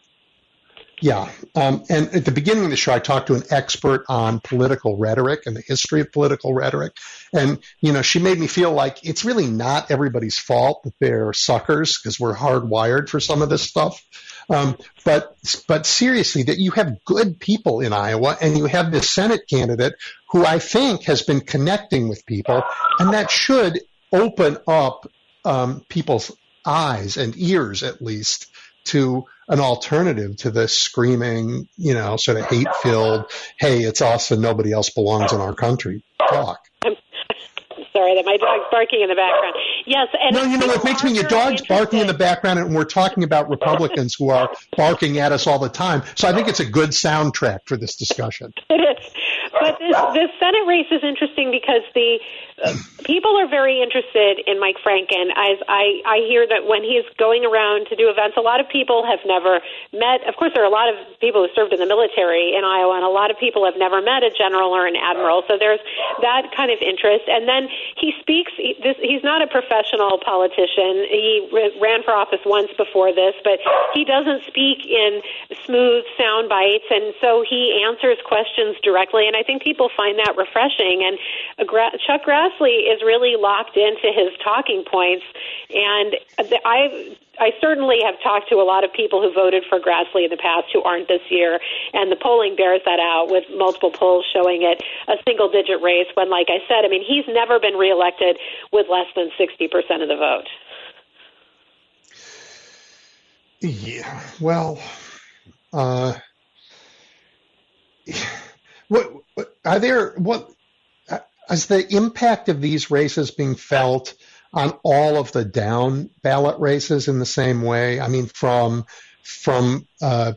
Yeah. Um, and at the beginning of the show, I talked to an expert on political rhetoric and the history of political rhetoric. And, you know, she made me feel like it's really not everybody's fault that they're suckers because we're hardwired for some of this stuff. Um, but, but seriously, that you have good people in Iowa and you have this Senate candidate who I think has been connecting with people and that should open up, um, people's eyes and ears at least to an alternative to this screaming, you know, sort of hate filled, hey, it's us and nobody else belongs in our country talk. I'm sorry that my dog's barking in the background. Yes, and No, you know, it makes me, your dog's barking in the background and we're talking about Republicans who are barking at us all the time. So I think it's a good soundtrack for this discussion. It is. But this, this Senate race is interesting because the uh, people are very interested in Mike Franken. As I, I hear that when he's going around to do events, a lot of people have never met. Of course, there are a lot of people who served in the military in Iowa, and a lot of people have never met a general or an admiral. So there's that kind of interest. And then he speaks. He, this, he's not a professional politician. He ran for office once before this, but he doesn't speak in smooth sound bites, and so he answers questions directly. And I think people find that refreshing. And uh, Chuck Grassley is really locked into his talking points, and I. I certainly have talked to a lot of people who voted for Grassley in the past who aren't this year, and the polling bears that out with multiple polls showing it a single digit race when, like I said, I mean, he's never been reelected with less than 60% of the vote. Yeah. Well, uh, what, what are there? What uh, the impact of these races being felt on all of the down ballot races in the same way? I mean, from from uh,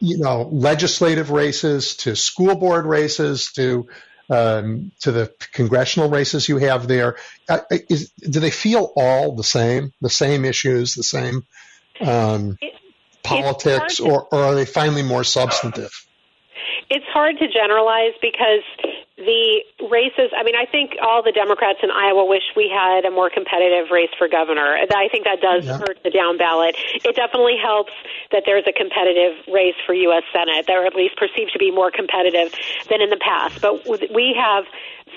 you know legislative races to school board races to um, to the congressional races you have there. Uh, is, do they feel all the same, the same issues, the same um, it, politics, or, or are they finally more substantive? It's hard to generalize because the races, I mean, I think all the Democrats in Iowa wish we had a more competitive race for governor. I think that does yeah. hurt the down ballot. It definitely helps that there's a competitive race for U.S. Senate, or at least perceived to be more competitive than in the past. But we have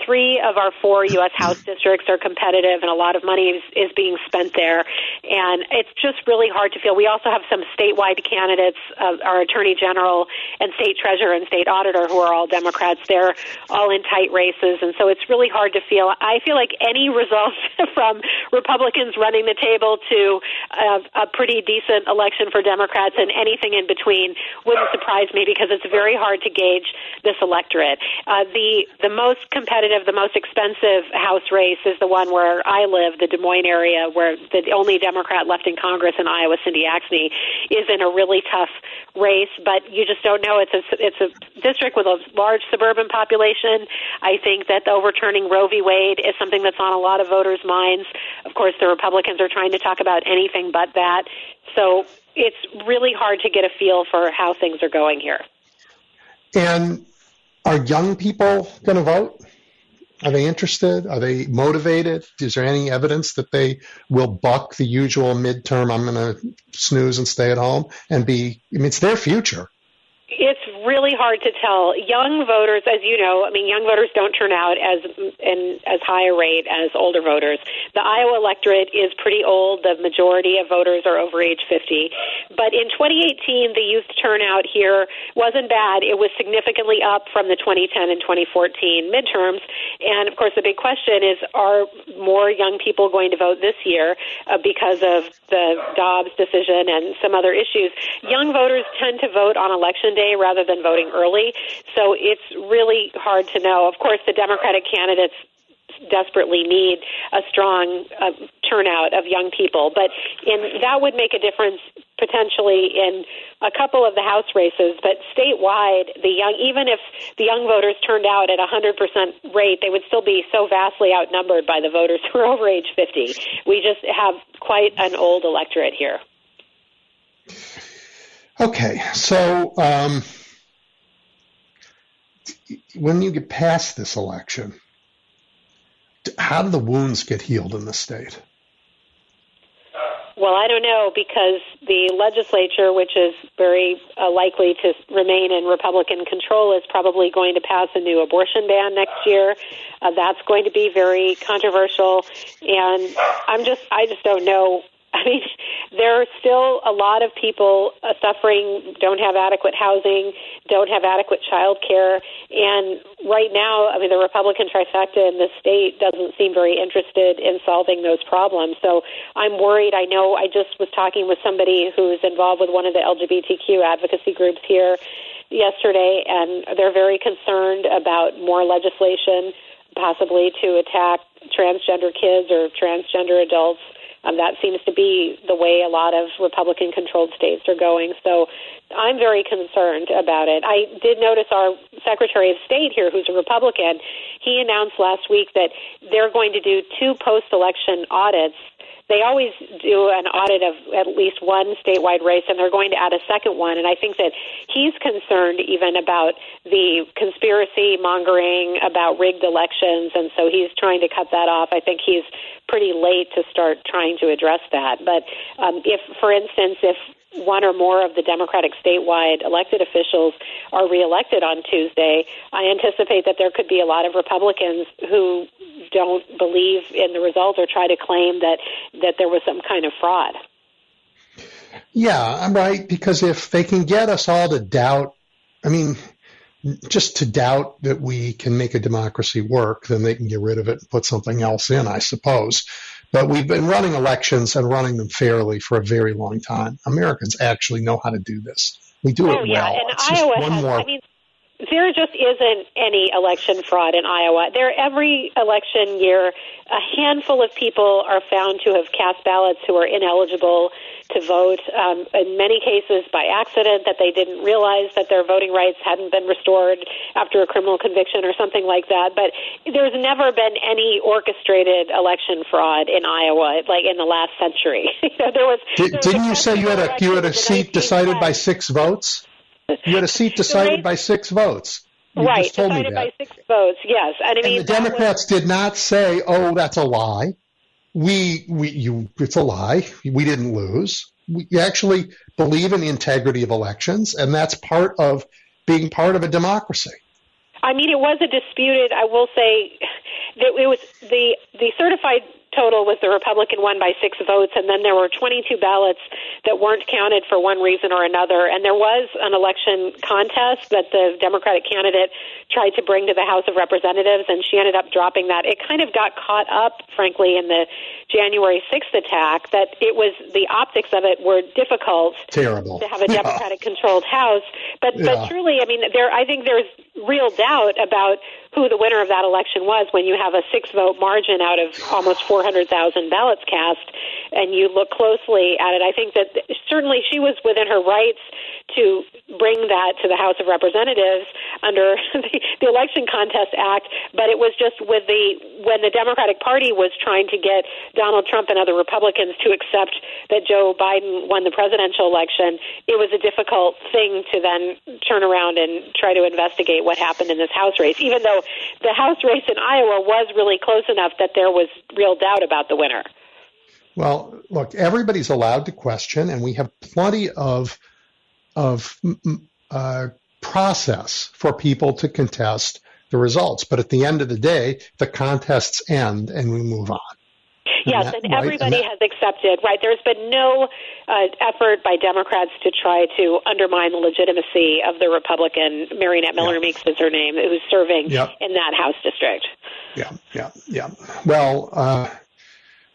three of our four U.S. House districts are competitive, and a lot of money is, is being spent there. And it's just really hard to feel. We also have some statewide candidates, uh, our Attorney General and State Treasurer and State Auditor, who are all Democrats. They're all in tight races, and so it's really hard to feel. I feel like any results from Republicans running the table to uh, a pretty decent election for Democrats and anything in between wouldn't surprise me because it's very hard to gauge this electorate. Uh, the the most competitive competitive, the most expensive House race is the one where I live, the Des Moines area, where the only Democrat left in Congress in Iowa, Cindy Axne, is in a really tough race. But you just don't know. It's a it's a district with a large suburban population. I think that the overturning Roe v. Wade is something that's on a lot of voters' minds. Of course, the Republicans are trying to talk about anything but that. So it's really hard to get a feel for how things are going here. And are young people going to vote? Are they interested? Are they motivated? Is there any evidence that they will buck the usual midterm, I'm going to snooze and stay at home and be, I mean, it's their future. It's really hard to tell. Young voters, as you know, I mean, young voters don't turn out as in as high a rate as older voters. The Iowa electorate is pretty old. The majority of voters are over age 50. But in 2018, the youth turnout here wasn't bad. It was significantly up from the 2010 and 2014 midterms. And of course, the big question is: Are more young people going to vote this year uh, because of the Dobbs decision and some other issues? Young voters tend to vote on election day rather than voting early. So it's really hard to know. Of course, the Democratic candidates desperately need a strong uh, turnout of young people, but in, that would make a difference potentially in a couple of the House races. But statewide, the young, even if the young voters turned out at a hundred percent rate, they would still be so vastly outnumbered by the voters who are over age fifty. We just have quite an old electorate here. Okay, so um, when you get past this election, how do the wounds get healed in the state? Well, I don't know because the legislature, which is very uh, likely to remain in Republican control, is probably going to pass a new abortion ban next year. Uh, that's going to be very controversial, and I'm just I just don't know I mean, there are still a lot of people uh, suffering, don't have adequate housing, don't have adequate child care. And right now, I mean, the Republican trifecta in the state doesn't seem very interested in solving those problems. So I'm worried. I know I just was talking with somebody who's involved with one of the LGBTQ advocacy groups here yesterday, and they're very concerned about more legislation possibly to attack transgender kids or transgender adults um, that seems to be the way a lot of Republican controlled states are going. So I'm very concerned about it. I did notice our Secretary of State here, who's a Republican, he announced last week that they're going to do two post election audits they always do an audit of at least one statewide race, and they're going to add a second one. And I think that he's concerned even about the conspiracy mongering about rigged elections, and so he's trying to cut that off. I think he's pretty late to start trying to address that. But um, if, for instance, if one or more of the Democratic statewide elected officials are reelected on Tuesday, I anticipate that there could be a lot of Republicans who don't believe in the result or try to claim that that there was some kind of fraud. Yeah, I'm right because if they can get us all to doubt, I mean, just to doubt that we can make a democracy work, then they can get rid of it and put something else in, I suppose. But we've been running elections and running them fairly for a very long time. Americans actually know how to do this. We do oh, it yeah. well. And it's Iowa one has, more. I mean, there just isn't any election fraud in Iowa. There, every election year, a handful of people are found to have cast ballots who are ineligible to vote. Um, in many cases, by accident, that they didn't realize that their voting rights hadn't been restored after a criminal conviction or something like that. But there's never been any orchestrated election fraud in Iowa, like in the last century. you know, there was. Did, didn't you say you had a you had a seat decided by six votes? You had a seat decided by six votes. You right, decided by six votes. Yes, and I mean and the Democrats was... did not say, "Oh, that's a lie." We, we, you, it's a lie. We didn't lose. We actually believe in the integrity of elections, and that's part of being part of a democracy. I mean, it was a disputed. I will say that it was the the certified total was the Republican won by six votes, and then there were 22 ballots that weren't counted for one reason or another. And there was an election contest that the Democratic candidate tried to bring to the House of Representatives, and she ended up dropping that. It kind of got caught up, frankly, in the January 6th attack that it was the optics of it were difficult Terrible. to have a Democratic controlled House. But yeah. but truly, I mean, there I think there's real doubt about who the winner of that election was when you have a six vote margin out of almost 400,000 ballots cast and you look closely at it. I think that certainly she was within her rights to bring that to the House of Representatives under the, the Election Contest Act, but it was just with the when the Democratic Party was trying to get Donald Trump and other Republicans to accept that Joe Biden won the presidential election, it was a difficult thing to then turn around and try to investigate what happened in this House race, even though the House race in Iowa was really close enough that there was real doubt about the winner. Well, look, everybody's allowed to question, and we have plenty of of uh, process for people to contest the results. But at the end of the day, the contests end, and we move on. Yes, and, that, and everybody right? and that, has accepted. Right, there's been no uh, effort by Democrats to try to undermine the legitimacy of the Republican Mariannette Miller Meeks is her name, who's serving yep. in that House district. Yeah, yeah, yeah. Well. Uh,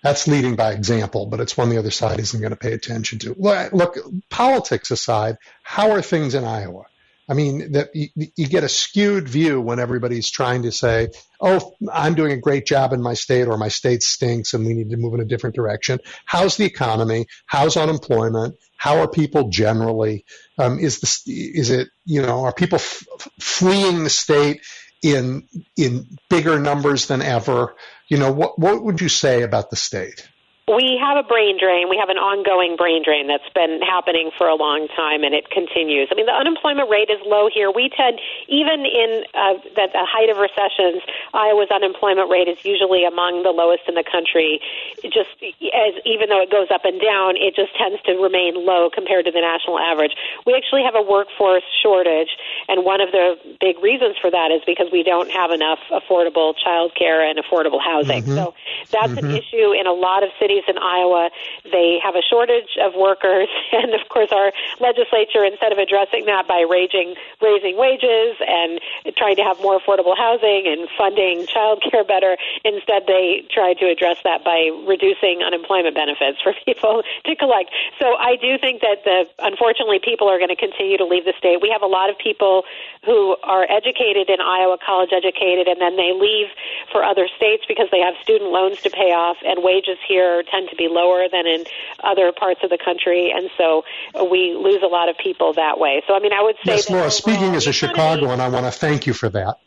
that's leading by example, but it's one the other side isn't going to pay attention to. Look, politics aside, how are things in Iowa? I mean, that you, you, get a skewed view when everybody's trying to say, "Oh, I'm doing a great job in my state," or "My state stinks, and we need to move in a different direction." How's the economy? How's unemployment? How are people generally? Um, is the is it you know are people f- fleeing the state in in bigger numbers than ever? You know, what what would you say about the state? We have a brain drain. We have an ongoing brain drain that's been happening for a long time, and it continues. I mean, the unemployment rate is low here. We tend, even in uh, the, the height of recessions, Iowa's unemployment rate is usually among the lowest in the country. It just as even though it goes up and down, it just tends to remain low compared to the national average. We actually have a workforce shortage, and one of the big reasons for that is because we don't have enough affordable child care and affordable housing. Mm-hmm. So that's mm-hmm. an issue in a lot of cities in Iowa. They have a shortage of workers, and of course, our legislature, instead of addressing that by raising raising wages and trying to have more affordable housing and funding child care better, instead they try to address that by reducing unemployment benefits for people to collect. So I do think that the unfortunately people are going to continue to leave the state. We have a lot of people who are educated in Iowa, college educated, and then they leave for other states because they have student loans to pay off, and wages here tend to be lower than in other parts of the country, and so we lose a lot of people that way. So, I mean, I would say. Yes, Laura. Speaking as a Chicagoan, I want to thank you for that.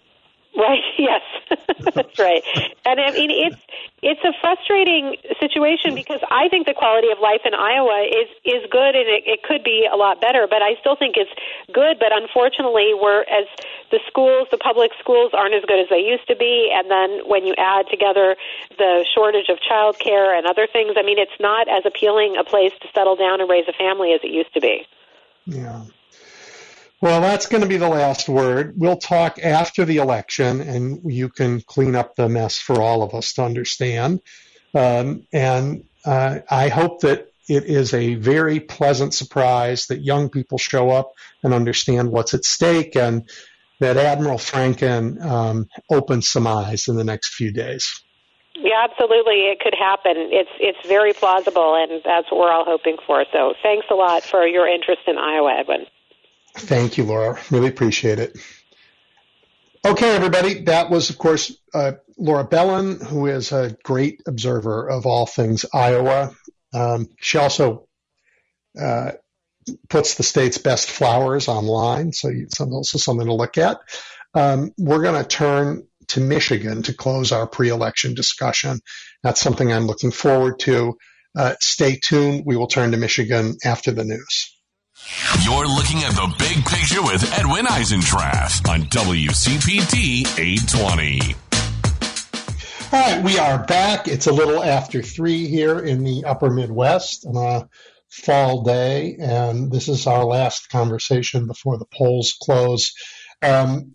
Right. Yes, that's right. And I mean, it's it's a frustrating situation because I think the quality of life in Iowa is is good, and it, it could be a lot better. But I still think it's good. But unfortunately, we're as the schools, the public schools, aren't as good as they used to be. And then when you add together the shortage of child care and other things, I mean, it's not as appealing a place to settle down and raise a family as it used to be. Yeah. Well, that's going to be the last word. We'll talk after the election, and you can clean up the mess for all of us to understand. Um, and uh, I hope that it is a very pleasant surprise that young people show up and understand what's at stake, and that Admiral Franken um, opens some eyes in the next few days. Yeah, absolutely. It could happen. It's it's very plausible, and that's what we're all hoping for. So, thanks a lot for your interest in Iowa, Edwin. Thank you, Laura. Really appreciate it. Okay, everybody. That was, of course, uh, Laura Belin, who is a great observer of all things Iowa. Um, she also uh, puts the state's best flowers online, so it's also something to look at. Um, we're going to turn to Michigan to close our pre-election discussion. That's something I'm looking forward to. Uh, stay tuned. We will turn to Michigan after the news. You're looking at the big picture with Edwin Eisendrath on WCPT 820. All right, we are back. It's a little after three here in the upper Midwest on a fall day, and this is our last conversation before the polls close. Um,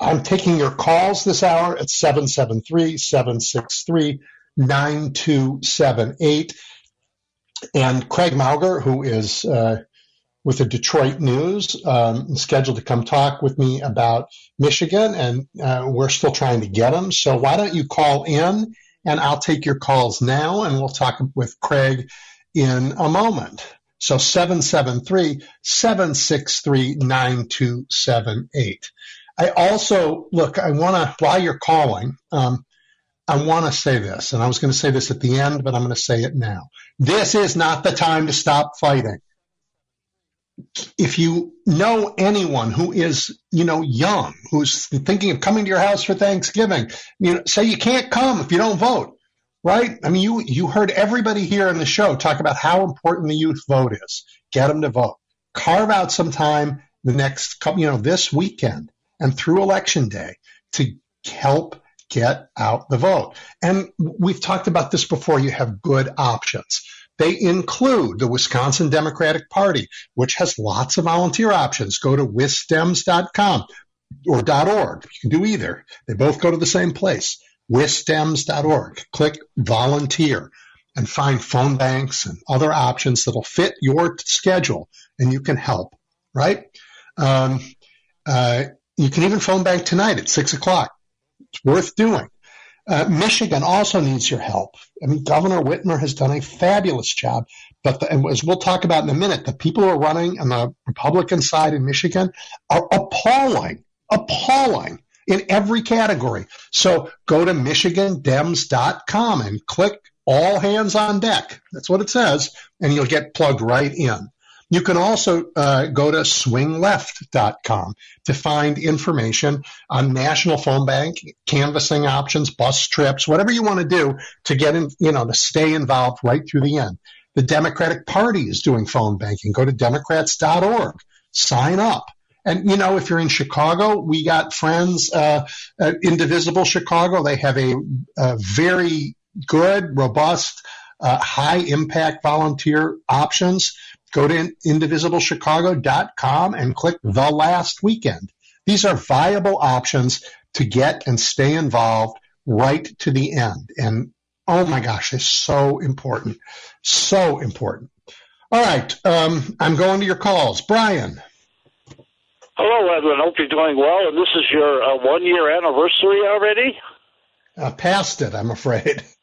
I'm taking your calls this hour at 773 763 9278. And Craig Mauger, who is uh, with the Detroit News, um, scheduled to come talk with me about Michigan, and uh, we're still trying to get him. So why don't you call in, and I'll take your calls now, and we'll talk with Craig in a moment. So 773 763 9278. I also, look, I want to, while you're calling, um, I want to say this, and I was going to say this at the end, but I'm going to say it now. This is not the time to stop fighting if you know anyone who is, you know, young, who's thinking of coming to your house for Thanksgiving, you know, say you can't come if you don't vote, right? I mean, you, you heard everybody here in the show talk about how important the youth vote is. Get them to vote. Carve out some time the next couple, you know, this weekend and through election day to help get out the vote. And we've talked about this before. You have good options. They include the Wisconsin Democratic Party, which has lots of volunteer options. Go to wisdems.com or .org. You can do either. They both go to the same place, wisdems.org. Click volunteer and find phone banks and other options that'll fit your schedule and you can help, right? Um, uh, you can even phone bank tonight at six o'clock. It's worth doing. Uh, Michigan also needs your help. I mean, Governor Whitmer has done a fabulous job, but the, as we'll talk about in a minute, the people who are running on the Republican side in Michigan are appalling, appalling in every category. So go to michigandems.com and click all hands on deck. That's what it says, and you'll get plugged right in. You can also uh, go to swingleft.com to find information on national phone bank, canvassing options, bus trips, whatever you want to do to get in, you know, to stay involved right through the end. The Democratic Party is doing phone banking. Go to democrats.org, sign up. And you know, if you're in Chicago, we got friends, uh, uh, Indivisible Chicago. They have a, a very good, robust, uh, high impact volunteer options go to indivisiblechicago.com and click the last weekend. These are viable options to get and stay involved right to the end. And oh my gosh, it's so important. So important. All right. Um, I'm going to your calls. Brian. Hello, Edwin. Hope you're doing well. And this is your uh, one year anniversary already? Uh, past it, I'm afraid.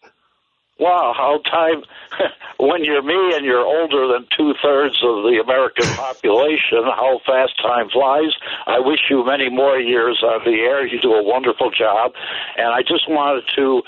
Wow, how time when you're me and you're older than two thirds of the American population, how fast time flies. I wish you many more years on the air. You do a wonderful job. And I just wanted to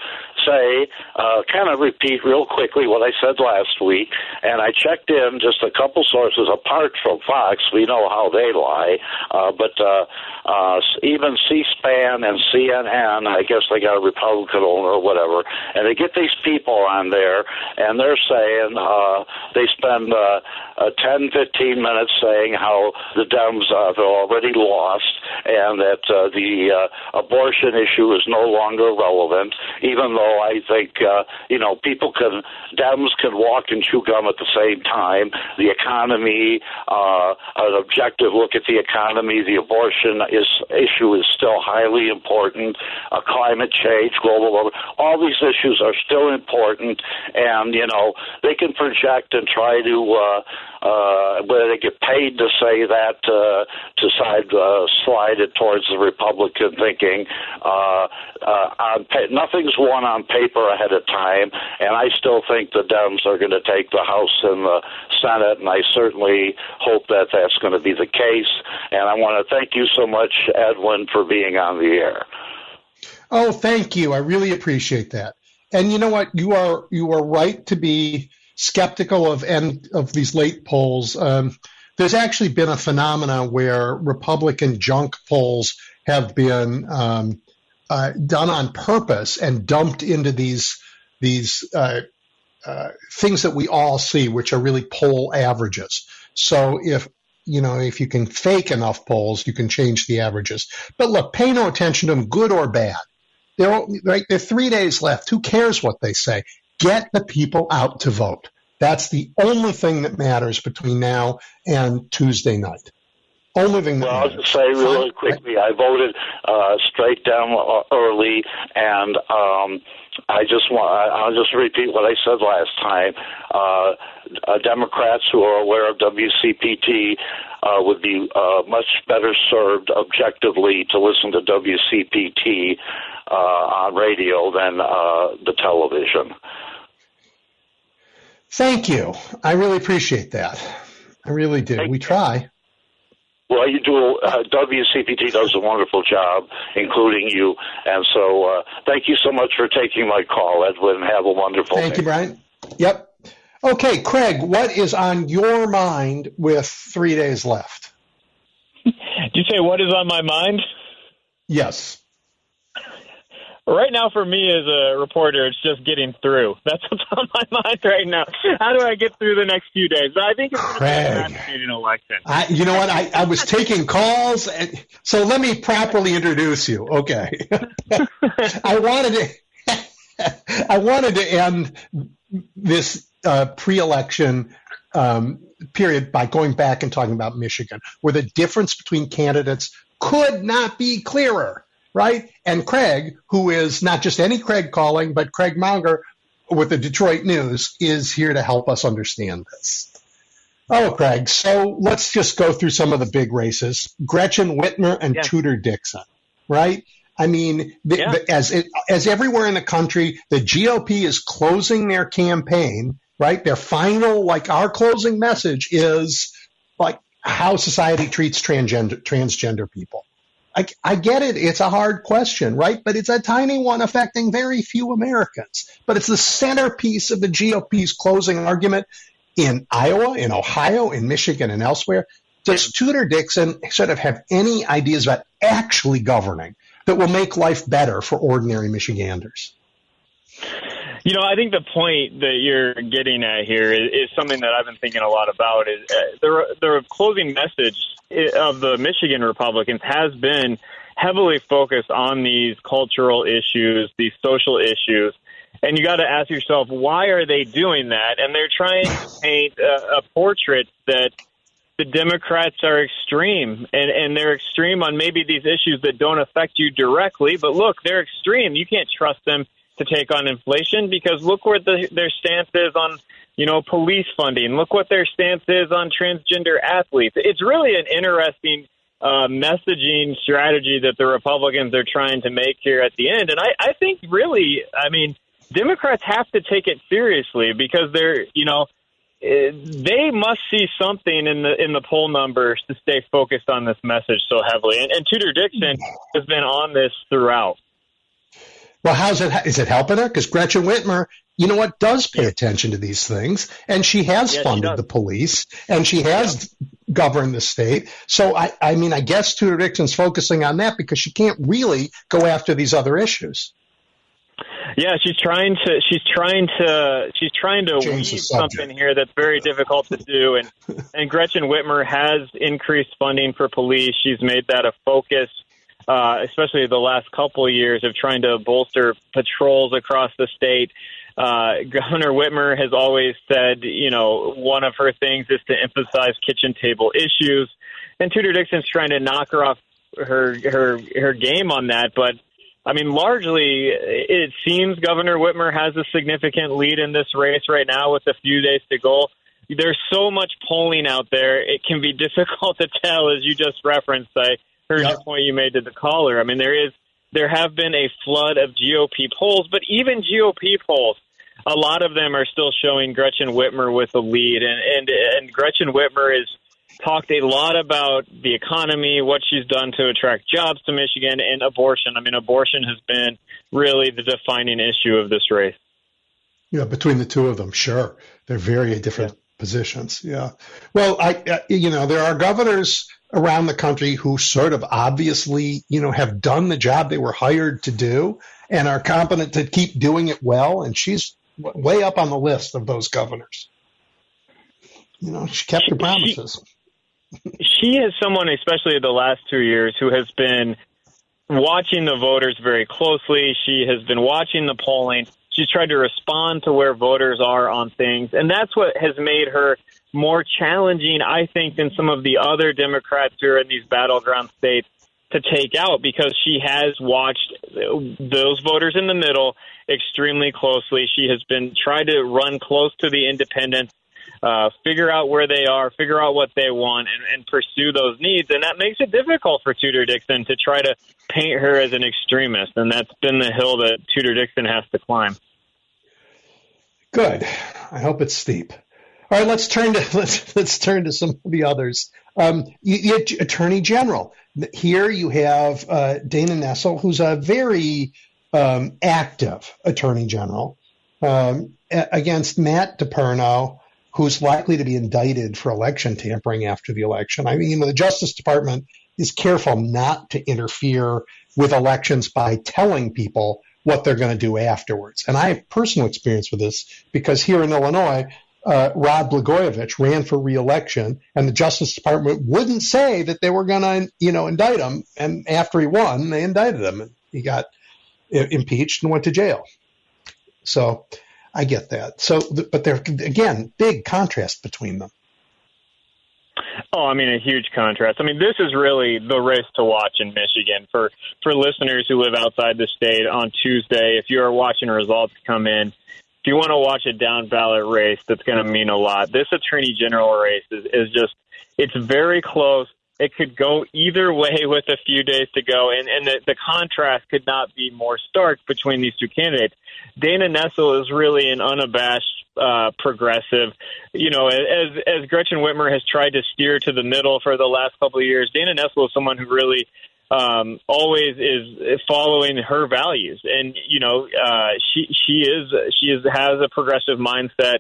say, uh, kind of repeat real quickly what I said last week. And I checked in just a couple sources apart from Fox. We know how they lie. Uh, but uh, uh, even C-SPAN and CNN, I guess they got a Republican owner or whatever, and they get these people on there, and they're saying uh, they spend uh, uh, 10, 15 minutes saying how the Dems uh, have already lost and that uh, the uh, abortion issue is no longer relevant, even though I think, uh, you know, people can, Dems can walk and chew gum at the same time. The economy, uh, an objective look at the economy, the abortion is, issue is still highly important, uh, climate change, global warming, all these issues are still important, and, you know, they can project and try to, uh, uh, whether they get paid to say that uh, to side uh, slide it towards the Republican thinking. Uh, uh, on nothing's won on paper ahead of time, and I still think the Dems are going to take the House and the Senate, and I certainly hope that that's going to be the case. And I want to thank you so much, Edwin, for being on the air. Oh, thank you. I really appreciate that. And you know what? You are you are right to be skeptical of end of these late polls. Um, there's actually been a phenomena where Republican junk polls have been um, uh, done on purpose and dumped into these these uh, uh, things that we all see, which are really poll averages. So if you know if you can fake enough polls, you can change the averages. But look, pay no attention to them, good or bad. There, right, there are three days left. Who cares what they say? Get the people out to vote. That's the only thing that matters between now and Tuesday night. Only thing well. I'll just say really quickly, I voted uh, straight down uh, early, and um, I just want, I'll just repeat what I said last time. Uh, uh, Democrats who are aware of WCPT uh, would be uh, much better served objectively to listen to WCPT uh, on radio than uh, the television. Thank you. I really appreciate that. I really do. Thank we try. Well, you do. Uh, WCPT does a wonderful job, including you. And so, uh, thank you so much for taking my call, Edwin. Have a wonderful Thank day. you, Brian. Yep. Okay, Craig, what is on your mind with three days left? Did you say what is on my mind? Yes. Right now, for me as a reporter, it's just getting through. That's what's on my mind right now. How do I get through the next few days? I think it's going to be a Craig. fascinating election. I, you know what? I, I was taking calls, and, so let me properly introduce you. Okay. I wanted to, I wanted to end this uh, pre-election um, period by going back and talking about Michigan, where the difference between candidates could not be clearer, right? And Craig, who is not just any Craig calling, but Craig Mauger with the Detroit News, is here to help us understand this. Oh, Craig. So let's just go through some of the big races. Gretchen Whitmer and Yeah. Tudor Dixon, right? I mean, the, Yeah. the, as it, as everywhere in the country, the GOP is closing their campaign, right? Their final, like our closing message is like how society treats transgender transgender people. I, I get it. It's a hard question, right? But it's a tiny one affecting very few Americans. But it's the centerpiece of the GOP's closing argument in Iowa, in Ohio, in Michigan, and elsewhere. Does Tudor Dixon sort of have any ideas about actually governing that will make life better for ordinary Michiganders? You know, I think the point that you're getting at here is, is something that I've been thinking a lot about. Is uh, the the closing message of the Michigan Republicans has been heavily focused on these cultural issues, these social issues, and you got to ask yourself why are they doing that? And they're trying to paint a, a portrait that the Democrats are extreme, and and they're extreme on maybe these issues that don't affect you directly. But look, they're extreme. You can't trust them to take on inflation because look where the, their stance is on you know police funding. Look what their stance is on transgender athletes. It's really an interesting uh, messaging strategy that the Republicans are trying to make here at the end. And I, I think really, I mean, Democrats have to take it seriously because they're you know eh, they must see something in the in the poll numbers to stay focused on this message so heavily. And, and Tudor Dixon has been on this throughout. Well, how's it? Is it helping her? Because Gretchen Whitmer, you know what, does pay attention to these things, and she has Yeah, funded does. the police, and she has governed the state. So, I, I mean, I guess Tudor Dixon's focusing on that because she can't really go after these other issues. Yeah, she's trying to she's trying to she's trying to Change weave something here that's very difficult to do and and Gretchen Whitmer has increased funding for police. She's made that a focus uh, especially the last couple of years of trying to bolster patrols across the state. Uh, Governor Whitmer has always said, you know, one of her things is to emphasize kitchen table issues, and Tudor Dixon's trying to knock her off her her her game on that. But I mean, largely, it seems Governor Whitmer has a significant lead in this race right now with a few days to go. There's so much polling out there; it can be difficult to tell, as you just referenced. I heard yep. the point you made to the caller. I mean, there is there have been a flood of GOP polls, but even GOP polls, a lot of them are still showing Gretchen Whitmer with the lead, and and and Gretchen Whitmer has talked a lot about the economy, what she's done to attract jobs to Michigan, and abortion. I mean, abortion has been really the defining issue of this race. Yeah, between the two of them, sure, they're very different yeah. positions. Yeah. Well, I, uh, you know, there are governors around the country who sort of obviously, you know, have done the job they were hired to do and are competent to keep doing it well. And she's way up on the list of those governors. You know, she kept her promises. She, she is someone, especially the last two years, who has been watching the voters very closely. She has been watching the polling. She's tried to respond to where voters are on things. And that's what has made her more challenging, I think, than some of the other Democrats who are in these battleground states to take out because she has watched those voters in the middle extremely closely. She has been trying to run close to the independents, uh, figure out where they are, figure out what they want, and, and pursue those needs. And that makes it difficult for Tudor Dixon to try to paint her as an extremist. And that's been the hill that Tudor Dixon has to climb. Good. I hope it's steep. All right, let's turn to let's let's turn to some of the others. Um, you, you, Attorney General. Here you have uh, Dana Nessel, who's a very um, active Attorney General, um, against Matt DePerno, who's likely to be indicted for election tampering after the election. I mean, the Justice Department is careful not to interfere with elections by telling people what they're going to do afterwards. And I have personal experience with this because here in Illinois, uh, Rod Blagojevich ran for reelection, and the Justice Department wouldn't say that they were going to, you know, indict him. And after he won, they indicted him, and he got impeached and went to jail. So I get that. So, but there again, big contrast between them. Oh, I mean, a huge contrast. I mean, this is really the race to watch in Michigan for for listeners who live outside the state on Tuesday. If you are watching results come in, you want to watch a down ballot race, that's going to mean a lot. This attorney general race is, is just, it's very close. It could go either way with a few days to go, and, and the, the contrast could not be more stark between these two candidates. Dana Nessel is really an unabashed uh, progressive. You know, as as Gretchen Whitmer has tried to steer to the middle for the last couple of years, Dana Nessel is someone who really um, always is following her values, and you know, uh, she she is she is has a progressive mindset.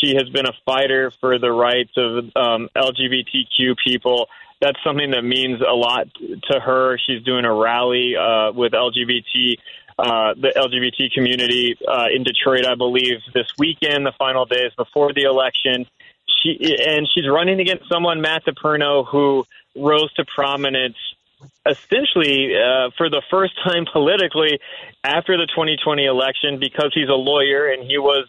She has been a fighter for the rights of um, LGBTQ people. That's something that means a lot to her. She's doing a rally uh, with LGBT uh, the LGBT community uh, in Detroit, I believe, this weekend, the final days before the election. She and she's running against someone, Matt DePerno, who rose to prominence essentially uh, for the first time politically after the 2020 election because he's a lawyer and he was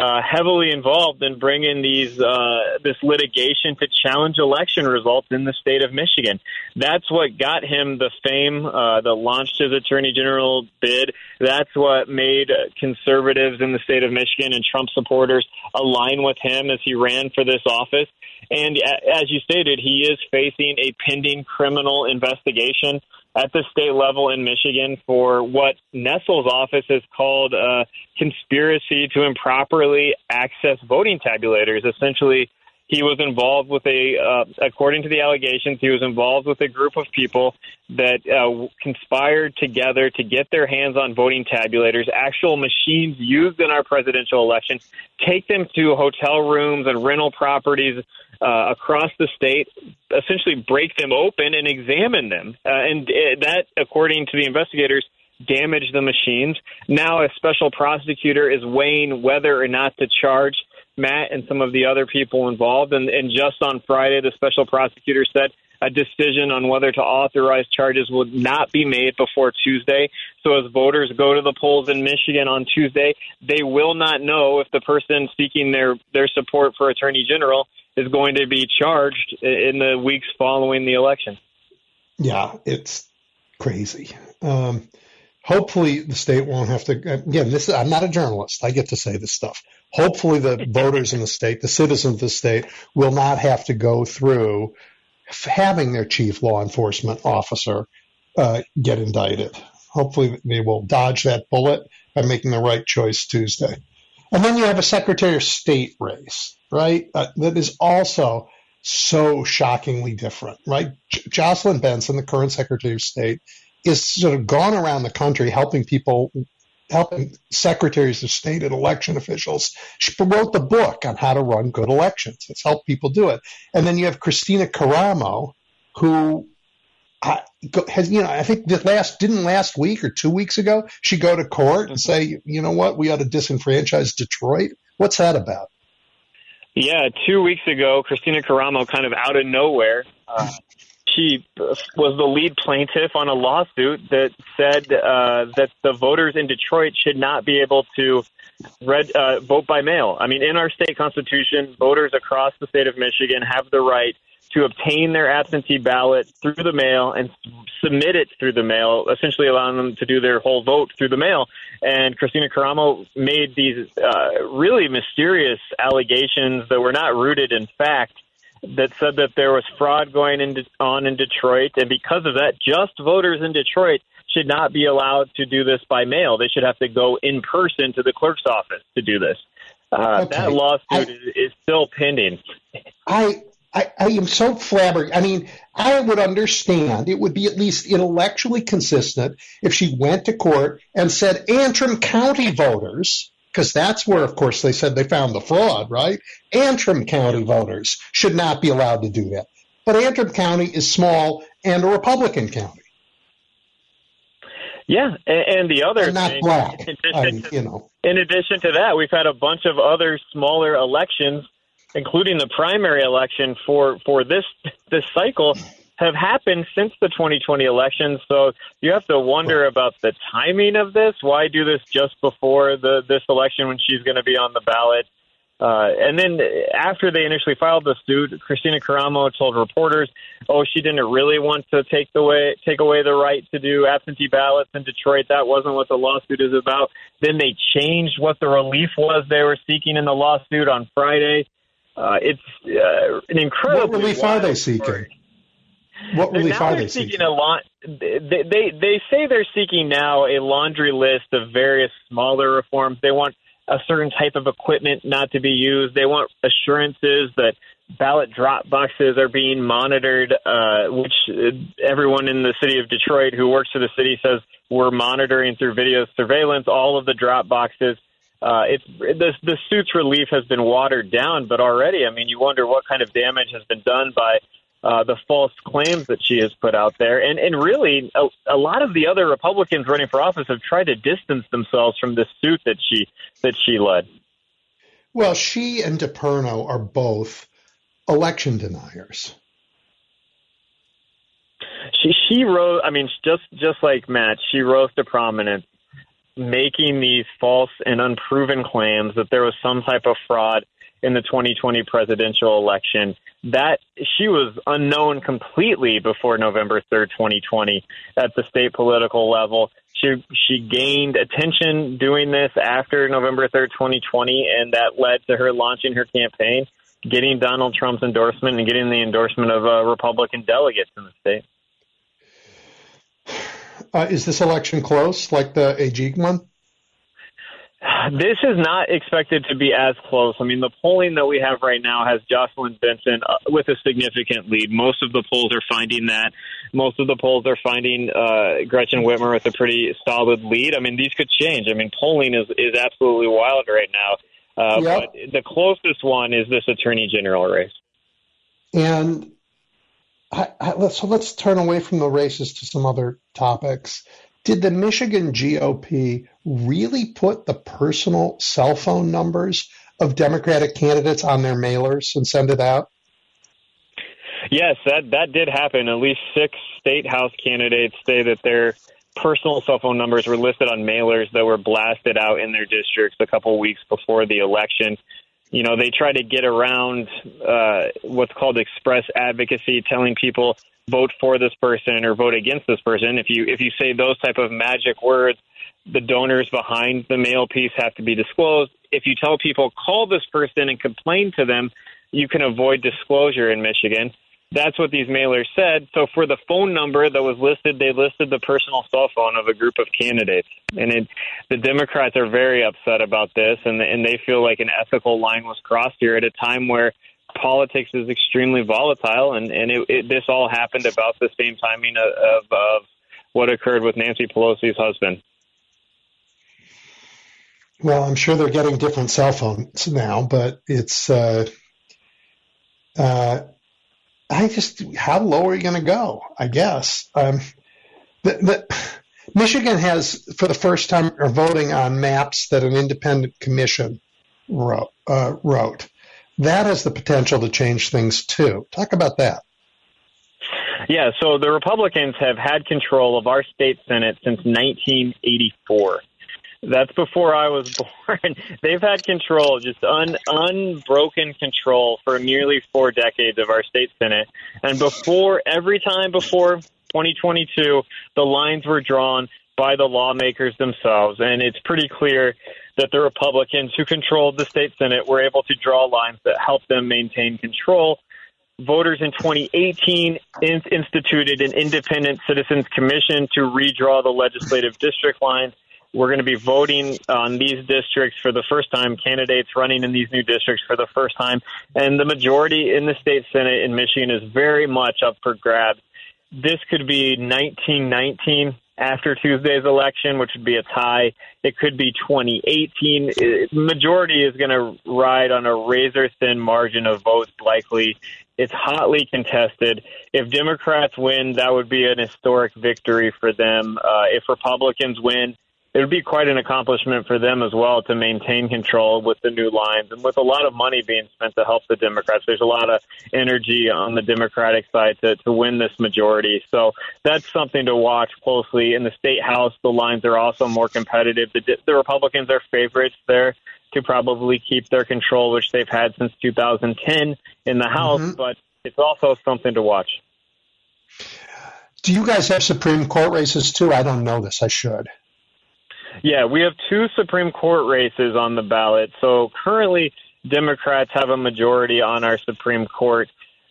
uh, heavily involved in bringing these uh, this litigation to challenge election results in the state of Michigan. That's what got him the fame uh, that launched his attorney general bid. That's what made conservatives in the state of Michigan and Trump supporters align with him as he ran for this office. And as you stated, he is facing a pending criminal investigation at the state level in Michigan for what Nessel's office has called a conspiracy to improperly access voting tabulators. Essentially, he was involved with a, uh, according to the allegations, he was involved with a group of people that uh, conspired together to get their hands on voting tabulators, actual machines used in our presidential election, take them to hotel rooms and rental properties uh, across the state, essentially break them open and examine them. Uh, and uh, that, according to the investigators, damaged the machines. Now, a special prosecutor is weighing whether or not to charge Matt and some of the other people involved. And, and just on Friday, the special prosecutor said a decision on whether to authorize charges would not be made before Tuesday. So as voters go to the polls in Michigan on Tuesday, they will not know if the person seeking their, their support for attorney general is going to be charged in the weeks following the election. Yeah, it's crazy. Um, hopefully, the state won't have to. Again, this is, i'm not a journalist. I get to say this stuff. Hopefully, the voters in the state, the citizens of the state, will not have to go through having their chief law enforcement officer uh, get indicted. Hopefully, they will dodge that bullet by making the right choice Tuesday. And then you have a Secretary of State race, right? Uh, that is also so shockingly different, right? J- Jocelyn Benson, the current Secretary of State, is sort of gone around the country helping people, helping secretaries of state and election officials. She wrote the book on how to run good elections. It's helped people do it. And then you have Kristina Karamo, who has you know I think that last didn't last week or two weeks ago she go to court and say you know what we ought to disenfranchise Detroit. What's that about? Yeah, two weeks ago, Kristina Karamo, kind of out of nowhere, uh, she was the lead plaintiff on a lawsuit that said uh, that the voters in Detroit should not be able to read, uh, vote by mail. I mean, in our state constitution, voters across the state of Michigan have the right to obtain their absentee ballot through the mail and submit it through the mail, essentially allowing them to do their whole vote through the mail. And Kristina Karamo made these uh, really mysterious allegations that were not rooted in fact that said that there was fraud going in, on in Detroit, and because of that, just voters in Detroit should not be allowed to do this by mail. They should have to go in person to the clerk's office to do this. Uh, okay. That lawsuit I, is, is still pending. I I, I am so flabbergasted. I mean, I would understand. It would be at least intellectually consistent if she went to court and said Antrim County voters, because that's where, of course, they said they found the fraud, right? Antrim County voters should not be allowed to do that. But Antrim County is small and a Republican county. Yeah, and, and the other and not thing, black. In addition, I, to, you know. in addition to that, we've had a bunch of other smaller elections including the primary election for for this this cycle have happened since the 2020 election. So you have to wonder about the timing of this. Why do this just before the this election when she's going to be on the ballot? Uh, and then after they initially filed the suit, Kristina Karamo told reporters, "Oh, she didn't really want to take the way take away the right to do absentee ballots in Detroit. That wasn't what the lawsuit is about." Then they changed what the relief was they were seeking in the lawsuit on Friday. Uh, it's uh, an incredible. What relief are they seeking? Story. What relief now are they're they seeking? seeking? A lot. They, they they say they're seeking now a laundry list of various smaller reforms. They want a certain type of equipment not to be used. They want assurances that ballot drop boxes are being monitored, uh, which uh, everyone in the city of Detroit who works for the city says we're monitoring through video surveillance all of the drop boxes uh, it's the the suit's relief has been watered down, but already, I mean, you wonder what kind of damage has been done by uh, the false claims that she has put out there, and and really, a, a lot of the other Republicans running for office have tried to distance themselves from this suit that she that she led. Well, she and DePerno are both election deniers. She she rose. I mean, just just like Matt, she rose to prominence making these false and unproven claims that there was some type of fraud in the 2020 presidential election. That she was unknown completely before November 3rd, 2020 at the state political level. She she gained attention doing this after November 3rd, 2020 and that led to her launching her campaign, getting Donald Trump's endorsement and getting the endorsement of uh, Republican delegates in the state. Uh, is this election close, like the AG one? This is not expected to be as close. I mean, the polling that we have right now has Jocelyn Benson uh, with a significant lead. Most of the polls are finding that. Most of the polls are finding uh, Gretchen Whitmer with a pretty solid lead. I mean, these could change. I mean, polling is, is absolutely wild right now. Uh, yep. But the closest one is this attorney general race. And I, I, so let's turn away from the races to some other topics. Did the Michigan GOP really put the personal cell phone numbers of Democratic candidates on their mailers and send it out? Yes, that that did happen. At least six state house candidates say that their personal cell phone numbers were listed on mailers that were blasted out in their districts a couple weeks before the election you know, they try to get around uh, what's called express advocacy, telling people vote for this person or vote against this person. If you if you say those type of magic words, the donors behind the mail piece have to be disclosed. If you tell people call this person and complain to them, you can avoid disclosure in Michigan. That's what these mailers said. So for the phone number that was listed, they listed the personal cell phone of a group of candidates. And it, the Democrats are very upset about this, and, and they feel like an ethical line was crossed here at a time where politics is extremely volatile, and, and it, it, this all happened about the same timing of, of, of what occurred with Nancy Pelosi's husband. Well, I'm sure they're getting different cell phones now, but it's. Uh, uh, I just, how low are you going to go? I guess. Um, the, the, Michigan has, for the first time, are voting on maps that an independent commission wrote. Uh, wrote. That has the potential to change things too. Talk about that. Yeah, so the Republicans have had control of our state Senate since 1984. That's before I was born. They've had control, just un, unbroken control for nearly four decades of our state Senate. And before, every time before 2022, the lines were drawn by the lawmakers themselves. And it's pretty clear that the Republicans who controlled the state Senate were able to draw lines that helped them maintain control. Voters in 2018 instituted an independent citizens commission to redraw the legislative district lines we're going to be voting on these districts for the first time, candidates running in these new districts for the first time. And the majority in the state Senate in Michigan is very much up for grabs. This could be 1919 after Tuesday's election, which would be a tie. It could be 2018. It, majority is going to ride on a razor thin margin of votes, likely. It's hotly contested. If Democrats win, that would be an historic victory for them. Uh, if Republicans win, it would be quite an accomplishment for them as well to maintain control with the new lines and with a lot of money being spent to help the Democrats. There's a lot of energy on the Democratic side to, to win this majority. So that's something to watch closely. In the state house, the lines are also more competitive. The, the Republicans are favorites there to probably keep their control, which they've had since 2010 in the House, mm-hmm. but it's also something to watch. Do you guys have Supreme Court races too? I don't know this. I should. Yeah, we have two Supreme Court races on the ballot. So currently, Democrats have a majority on our Supreme Court.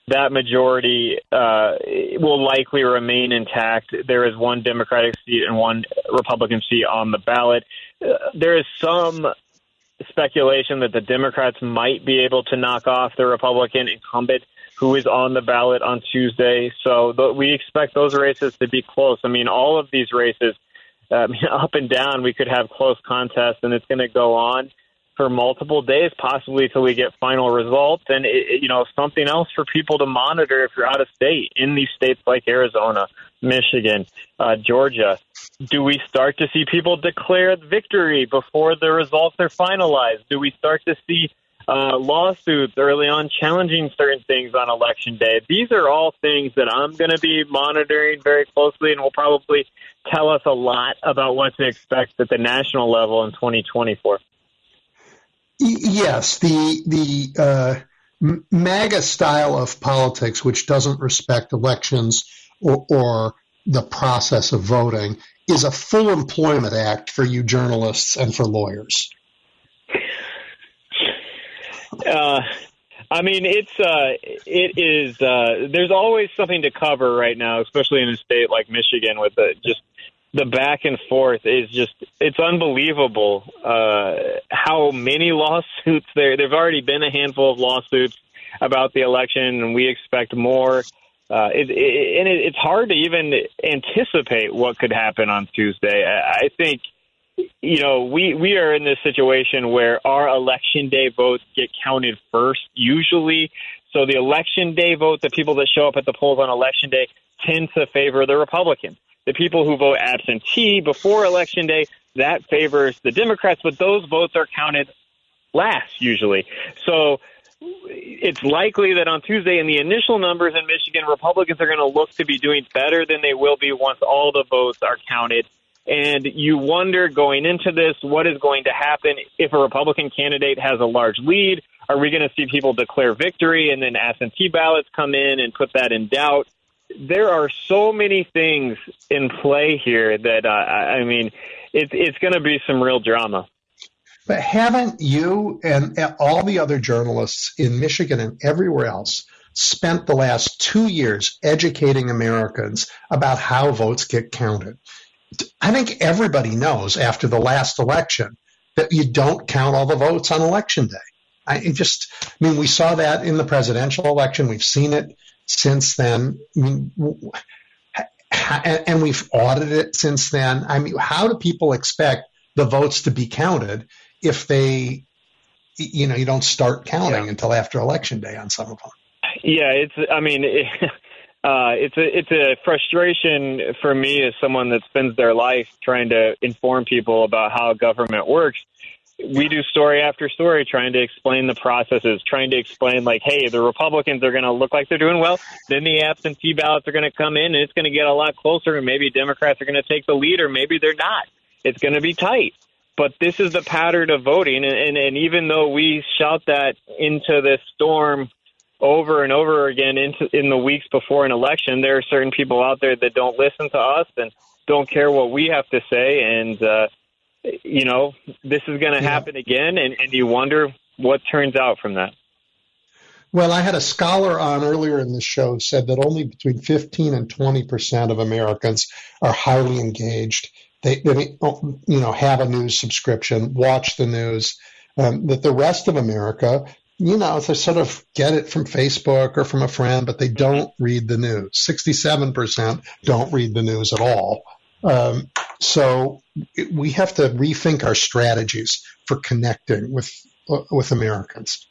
That majority uh, will likely remain intact. There is one Democratic seat and one Republican seat on the ballot. Uh, there is some speculation that the Democrats might be able to knock off the Republican incumbent who is on the ballot on Tuesday. So th- we expect those races to be close. I mean, all of these races um, up and down, we could have close contests, and it's going to go on for multiple days, possibly till we get final results. And it, you know, something else for people to monitor if you're out of state in these states like Arizona, Michigan, uh, Georgia. Do we start to see people declare victory before the results are finalized? Do we start to see uh, lawsuits early on challenging certain things on election day. These are all things that I'm going to be monitoring very closely and will probably tell us a lot about what to expect at the national level in 2024. Yes, the the uh, MAGA style of politics, which doesn't respect elections or, or the process of voting, is a full employment act for you journalists and for lawyers. Uh, I mean, it's uh, it is. Uh, there's always something to cover right now, especially in a state like Michigan, with the just the back and forth is just it's unbelievable uh, how many lawsuits there. There've already been a handful of lawsuits about the election, and we expect more. Uh, it, it, and it, it's hard to even anticipate what could happen on Tuesday. I, I think you know, we, we are in this situation where our election day votes get counted first, usually. So the election day vote, the people that show up at the polls on election day, tend to favor the Republicans. The people who vote absentee before election day, that favors the Democrats, but those votes are counted last, usually. So it's likely that on Tuesday, in the initial numbers in Michigan, Republicans are going to look to be doing better than they will be once all the votes are counted and you wonder going into this what is going to happen if a Republican candidate has a large lead. Are we going to see people declare victory and then absentee ballots come in and put that in doubt? There are so many things in play here that uh, I mean, it's it's going to be some real drama. But haven't you and all the other journalists in Michigan and everywhere else spent the last two years educating Americans about how votes get counted. I think everybody knows after the last election that you don't count all the votes on election day. I just, I mean, we saw that in the presidential election. We've seen it since then. I mean, and we've audited it since then. I mean, how do people expect the votes to be counted if they, you know, you don't start counting yeah. until after election day on some of them? Yeah, it's. I mean, it, uh, it's a it's a frustration for me as someone that spends their life trying to inform people about how government works we do story after story trying to explain the processes, trying to explain like, hey, the Republicans are going to look like they're doing well. Then the absentee ballots are going to come in, and it's going to get a lot closer. And maybe Democrats are going to take the lead, or maybe they're not. It's going to be tight. But this is the pattern of voting, and, and, and even though we shout that into this storm over and over again into in the weeks before an election, there are certain people out there that don't listen to us and don't care what we have to say, and uh, you know, this is going to yeah. happen again, and, and you wonder what turns out from that. Well, I had a scholar on earlier in the show said that only between 15 and 20 percent of Americans are highly engaged. They, they, you know, have a news subscription, watch the news. Um, that the rest of America, you know, they sort of get it from Facebook or from a friend, but they don't read the news. 67 percent don't read the news at all. Um, so we have to rethink our strategies for connecting with uh, with Americans.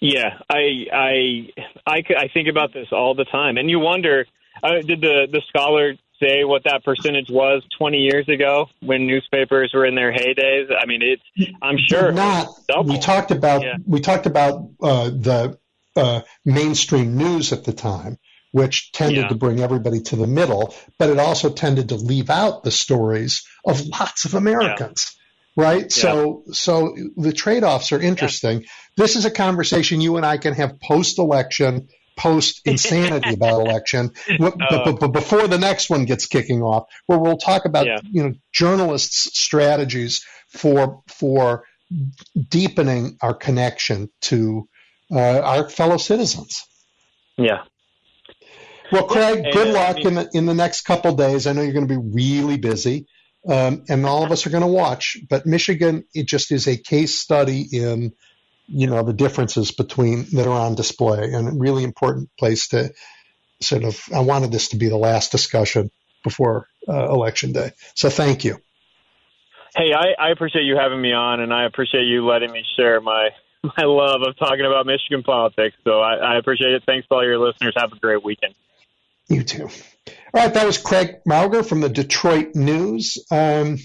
Yeah, I I I, I think about this all the time, and you wonder, uh, did the the scholar say what that percentage was 20 years ago when newspapers were in their heydays? I mean, it's I'm sure not. We talked about yeah. we talked about uh, the uh, mainstream news at the time, which tended yeah. to bring everybody to the middle, but it also tended to leave out the stories of lots of Americans. Yeah. Right. So, so the trade offs are interesting. This is a conversation you and I can have post election, post insanity about election, but, but, but, before the next one gets kicking off, where we'll talk about, you know, journalists' strategies for, for deepening our connection to uh, our fellow citizens. Yeah. Well, Craig, good luck in the in the next couple days. I know you're going to be really busy, um, and all of us are going to watch. But Michigan, it just is a case study in you know the differences between that are on display, and a really important place to sort of. I wanted this to be the last discussion before uh, election day. So thank you. Hey, I, I appreciate you having me on, and I appreciate you letting me share my my love of talking about Michigan politics. So I, I appreciate it. Thanks to all your listeners. Have a great weekend. You too. All right, that was Craig Mauger from the Detroit News. Um,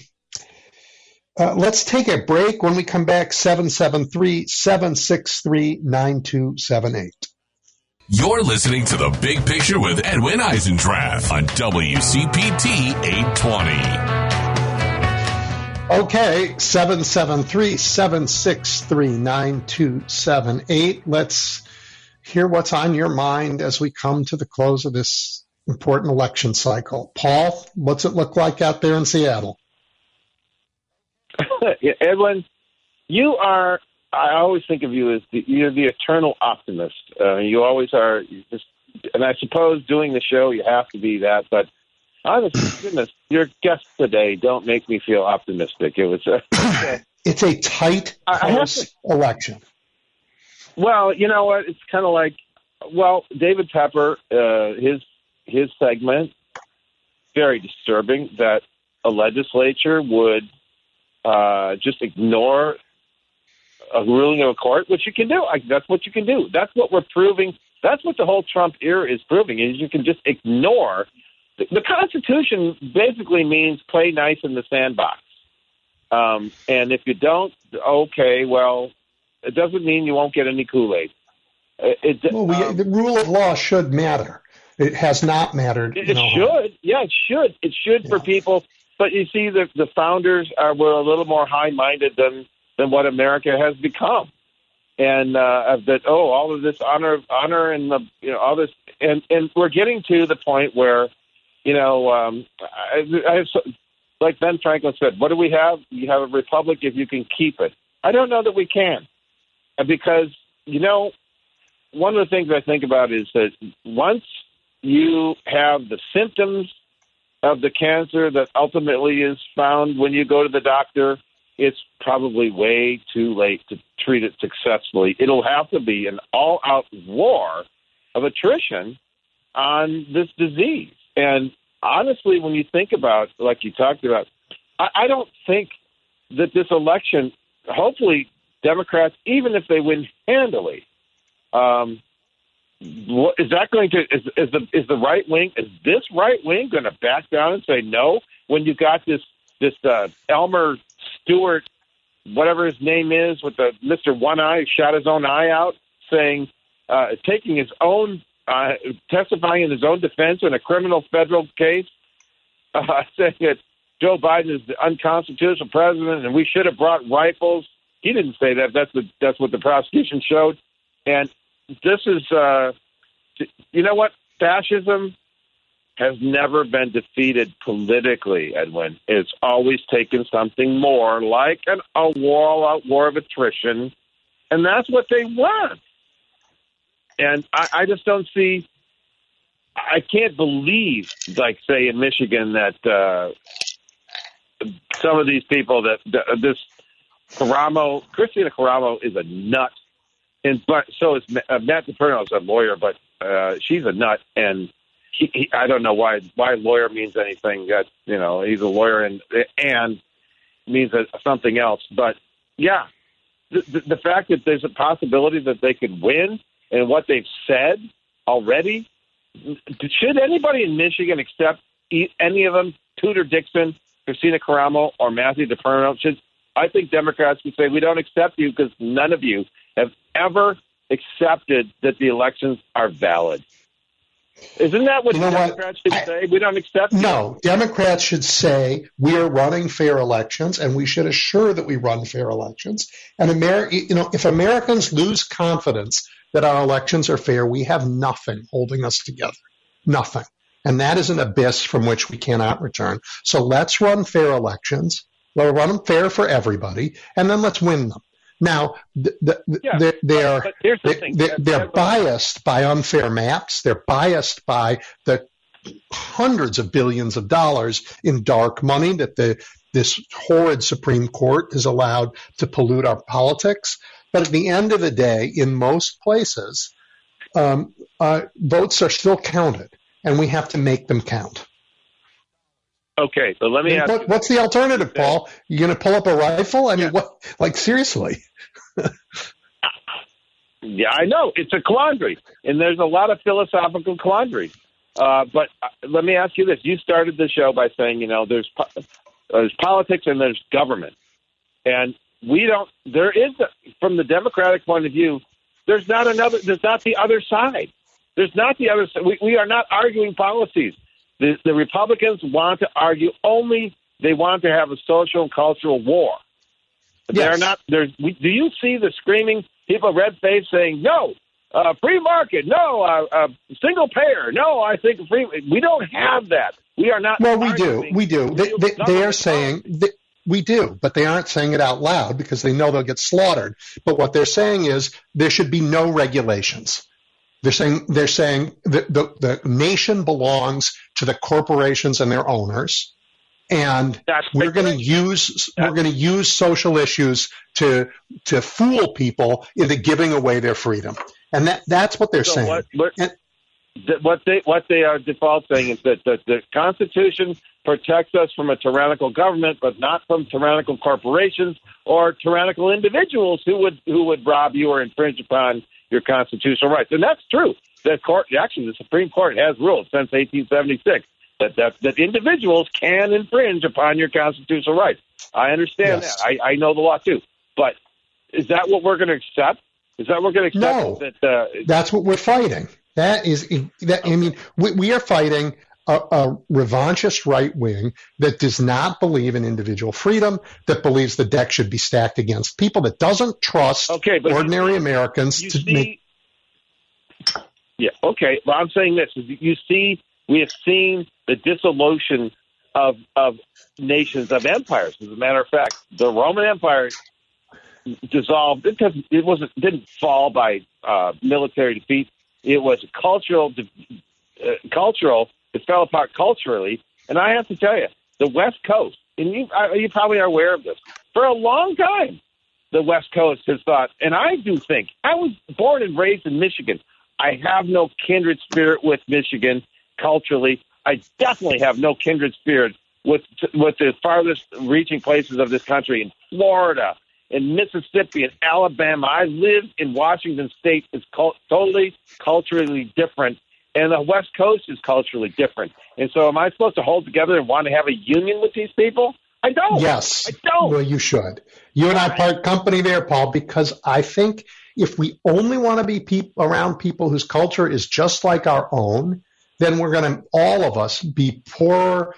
uh, let's take a break. When we come back, 773 763 9278. You're listening to The Big Picture with Edwin Eisendrath on WCPT 820. Okay, 773 763 9278. Let's hear what's on your mind as we come to the close of this important election cycle. Paul, what's it look like out there in Seattle? yeah, Edwin, you are. I always think of you as the, you're the eternal optimist. Uh, you always are. You just, and I suppose doing the show, you have to be that. But honest goodness, your guests today don't make me feel optimistic. It was. A, it's a tight close election. Well, you know what? It's kind of like, well, David Pepper, uh, his his segment, very disturbing that a legislature would uh, just ignore a ruling of a court, which you can do. Like, that's what you can do. That's what we're proving. That's what the whole Trump era is proving is you can just ignore. The, the Constitution basically means play nice in the sandbox. Um, and if you don't, okay, well, it doesn't mean you won't get any Kool Aid. It, well, we, um, the rule of law should matter. It has not mattered. It, it should. Yeah, it should. It should yeah. for people. But you see, the the founders are were a little more high minded than than what America has become, and uh, that oh, all of this honor, honor, and the you know all this, and and we're getting to the point where, you know, um, I, I have, like Ben Franklin said, what do we have? You have a republic if you can keep it. I don't know that we can because you know one of the things I think about is that once you have the symptoms of the cancer that ultimately is found when you go to the doctor, it's probably way too late to treat it successfully. It'll have to be an all out war of attrition on this disease. And honestly, when you think about, like you talked about, I, I don't think that this election, hopefully, Democrats, even if they win handily, um, is that going to is, is the is the right wing is this right wing going to back down and say no when you got this this uh, Elmer Stewart whatever his name is with the Mister One Eye shot his own eye out saying uh, taking his own uh, testifying in his own defense in a criminal federal case uh, saying that Joe Biden is the unconstitutional president and we should have brought rifles. He didn't say that. That's the that's what the prosecution showed. And this is, uh, you know what? Fascism has never been defeated politically, Edwin. It's always taken something more, like an, a all-out war of attrition, and that's what they want. And I, I just don't see. I can't believe, like, say in Michigan, that uh, some of these people that, that this Karamo, Kristina Karamo is a nut and but so is uh, Matt DePerno is a lawyer, but uh, she's a nut, and he, he, I don't know why why lawyer means anything. That you know, he's a lawyer and and means something else. But yeah, the, the, the fact that there's a possibility that they could win and what they've said already. Should anybody in Michigan accept any of them? Tudor Dixon, Kristina Karamo, or Matthew DePerno? Should I think Democrats would say we don't accept you because none of you have ever accepted that the elections are valid. Isn't that what you know Democrats what? should I, say? We don't accept. No, it. Democrats should say we are running fair elections, and we should assure that we run fair elections. And America, you know, if Americans lose confidence that our elections are fair, we have nothing holding us together. Nothing. And that is an abyss from which we cannot return. So let's run fair elections. Let's run them fair for everybody, and then let's win them. Now, the, the, yeah, they're, they're, they're, they're biased by unfair maps. They're biased by the hundreds of billions of dollars in dark money that the this horrid Supreme Court is allowed to pollute our politics. But at the end of the day, in most places, um, uh, votes are still counted, and we have to make them count. Okay, so let me ask. What, what's the alternative, Paul? You going to pull up a rifle? I mean, yeah. what? Like seriously? yeah, I know it's a quandary, and there's a lot of philosophical quandaries. Uh, but uh, let me ask you this: You started the show by saying, you know, there's po- there's politics and there's government, and we don't. There is, a, from the Democratic point of view, there's not another. There's not the other side. There's not the other side. We, we are not arguing policies. The, the Republicans want to argue only. They want to have a social and cultural war. Yes. They're not. There's. do you see the screaming people, red face, saying no, uh, free market, no, uh, uh, single payer, no. I think free. We don't have that. We are not. Well, we do. We do. They, they, they are saying. They, we do, but they aren't saying it out loud because they know they'll get slaughtered. But what they're saying is there should be no regulations. They're saying they're saying the, the, the nation belongs to the corporations and their owners. And That's we're going to use we're going to use social issues to to fool people into giving away their freedom, and that that's what they're so saying. What, what, and, what they what they are default saying is that the, the Constitution protects us from a tyrannical government, but not from tyrannical corporations or tyrannical individuals who would who would rob you or infringe upon your constitutional rights. And that's true. The court, actually, the Supreme Court has ruled since 1876 that, that, that individuals can infringe upon your constitutional rights. I understand yes. that. I, I know the law too. But is that what we're going to accept? Is that what we're going to accept? No, that, uh, that's what we're fighting. That is that. I mean, we, we are fighting a, a revanchist right wing that does not believe in individual freedom, that believes the deck should be stacked against people, that doesn't trust okay, but ordinary you, Americans you to see, make. Yeah. Okay. Well, I'm saying this: you see, we have seen the dissolution of of nations of empires. As a matter of fact, the Roman Empire dissolved because it wasn't didn't fall by uh, military defeat. It was cultural, uh, cultural. It fell apart culturally, and I have to tell you, the West Coast, and you you probably are aware of this. For a long time, the West Coast has thought, and I do think I was born and raised in Michigan. I have no kindred spirit with Michigan culturally. I definitely have no kindred spirit with with the farthest reaching places of this country in Florida, in Mississippi, in Alabama. I live in Washington State. It's cult- totally culturally different, and the West Coast is culturally different. And so, am I supposed to hold together and want to have a union with these people? I don't. Yes. I don't. Well, you should. You and I part company there, Paul, because I think if we only want to be pe- around people whose culture is just like our own, then we're going to, all of us, be poorer,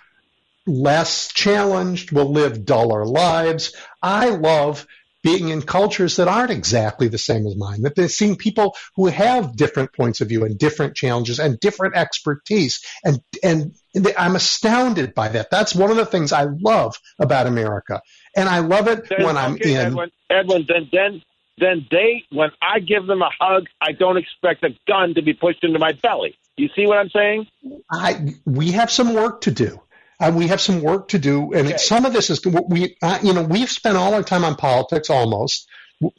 less challenged, We'll live duller lives. I love being in cultures that aren't exactly the same as mine, that they're seeing people who have different points of view and different challenges and different expertise. And, and I'm astounded by that. That's one of the things I love about America. And I love it Then, when I'm okay, in. Edwin, Edwin, then then then they when I give them a hug, I don't expect a gun to be pushed into my belly. You see what I'm saying? I we have some work to do. Uh, we have some work to do, and Okay. some of this is we. Uh, you know, we've spent all our time on politics almost.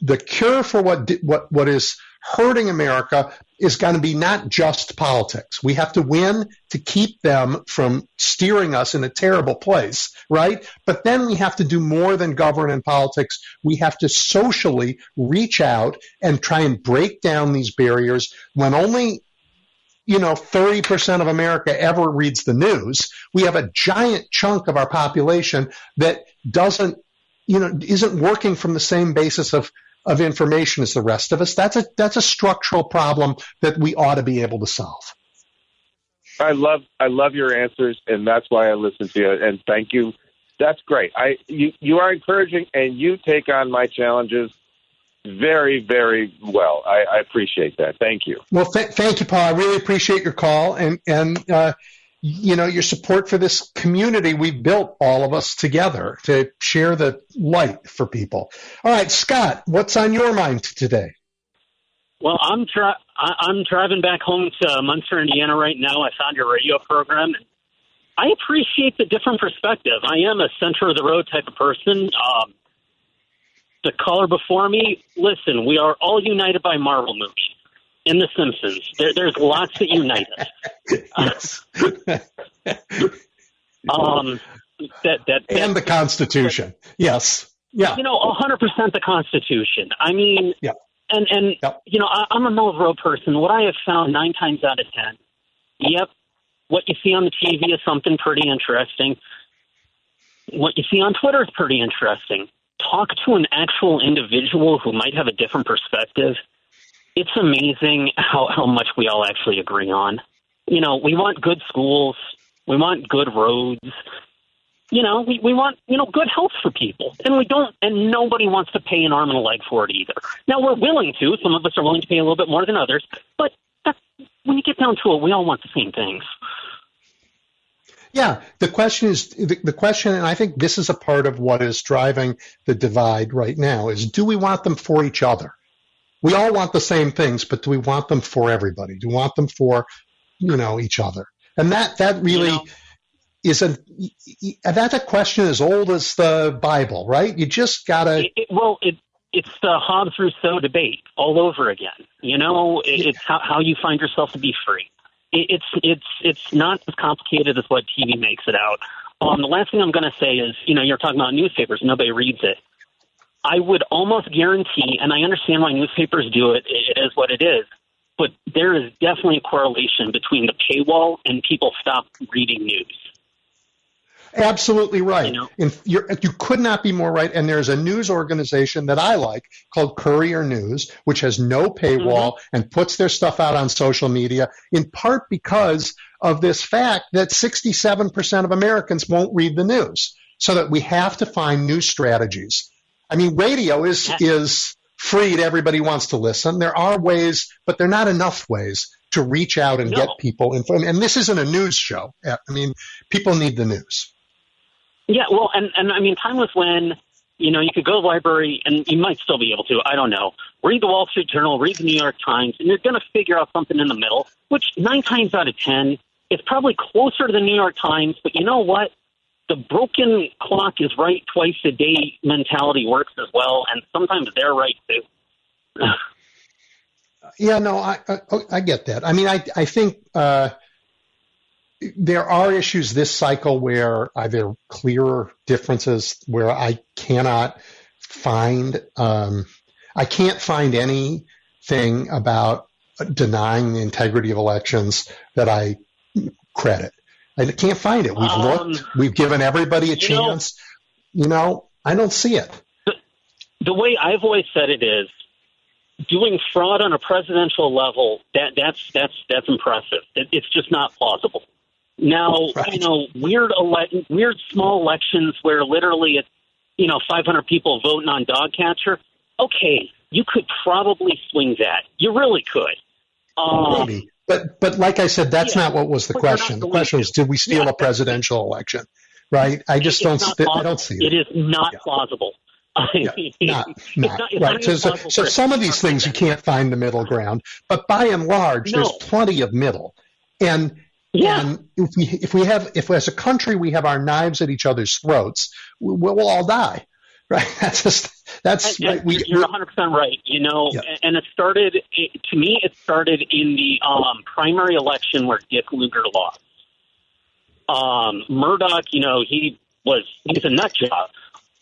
The cure for what what what is hurting America is going to be not just politics. We have to win to keep them from steering us in a terrible place, right? But then we have to do more than govern in politics. We have to socially reach out and try and break down these barriers when only you know, 30% of America ever reads the news. We have a giant chunk of our population that doesn't, you know, isn't working from the same basis of, of information as the rest of us. That's a, that's a structural problem that we ought to be able to solve. I love I love your answers, and that's why I listen to you. And thank you. That's great. I you you are encouraging, and you take on my challenges very very well. I, I appreciate that. Thank you. Well, th- thank you, Paul. I really appreciate your call and, and, uh, you know, your support for this community we've built all of us together to share the light for people. All right, Scott, what's on your mind today? Well, I'm dri- I- I'm driving back home to Munster, Indiana right now. I found your radio program. and I appreciate the different perspective. I am a center of the road type of person. Um, the caller before me, listen, we are all united by Marvel movies and The Simpsons. There, there's lots that unite us. Yes. Um, that that, that and the Constitution. Yes. Yeah. you know, a hundred percent the Constitution. I mean, Yeah. and and Yep. you know, I, I'm a the road person. What I have found nine times out of ten, yep, what you see on the TV is something pretty interesting. What you see on Twitter is pretty interesting. Talk to an actual individual who might have a different perspective. It's amazing how how much we all actually agree on. You know, we want good schools, we want good roads, you know, we, we want, you know, good health for people. And we don't, and nobody wants to pay an arm and a leg for it either. Now, we're willing to. Some of us are willing to pay a little bit more than others. But that's, when you get down to it, we all want the same things. Yeah, the question is the, the question, and I think this is a part of what is driving the divide right now: is do we want them for each other? We all want the same things, but do we want them for everybody? Do we want them for, you know, each other? And that that really You know? is a that's a question as old as the Bible, right? You just gotta. It, it, well, it, it's the Hobbes Rousseau debate all over again. You know, it's how, how you find yourself to be free. It, it's it's it's not as complicated as what TV makes it out. Um, the last thing I'm going to say is, you know, you're talking about newspapers. Nobody reads it. I would almost guarantee, and I understand why newspapers do it. It is what it is. But there is definitely a correlation between the paywall and people stop reading news. Absolutely right. You know? And you're, you could not be more right. And there's a news organization that I like called Courier News, which has no paywall mm-hmm. and puts their stuff out on social media, in part because of this fact that 67% of Americans won't read the news. So that we have to find new strategies. I mean, radio is Yeah. is free to everybody wants to listen. There are ways, but they're not enough ways to reach out and No. get people. informed. and this isn't a news show. I mean, people need the news. Yeah, well, and and I mean, time was when You know, you could go to the library, and you might still be able to. I don't know. Read the Wall Street Journal, read the New York Times, and you're going to figure out something in the middle, which nine times out of ten is probably closer to the New York Times. But you know what? The broken clock is right twice a day mentality works as well, and sometimes they're right too. yeah, no, I, I, I get that. I mean, I I think. Uh, there are issues this cycle where there are clearer differences where I cannot find, um, I can't find anything about denying the integrity of elections that I credit. I can't find it. We've um, looked, we've given everybody a chance. Know, you know, I don't see it. The, the way I've always said it is doing fraud on a presidential level that that's that's that's impressive. It, it's just not plausible. Now, right. you know, weird ele- weird small elections where literally it's you know 500 people voting on dog catcher. Okay, you could probably swing that. You really could. Um, Maybe, but but like I said, that's yeah, not what was the question. The question was, did we steal yeah, a presidential election? Right? I just don't. St- I don't see it. It is not yeah. plausible. Yeah, not, not, not, right. So, so, so some of these things you can't find the middle ground, but by and large, no. there's plenty of middle. And yeah. And if we if we have if as a country we have our knives at each other's throats, we'll, we'll all die. Right? That's just that's and, right. We, you're 100 percent right. You know, yeah. and it started to me. It started in the um, primary election where Dick Lugar lost. Um, Mourdock, you know, he was he's a nut job,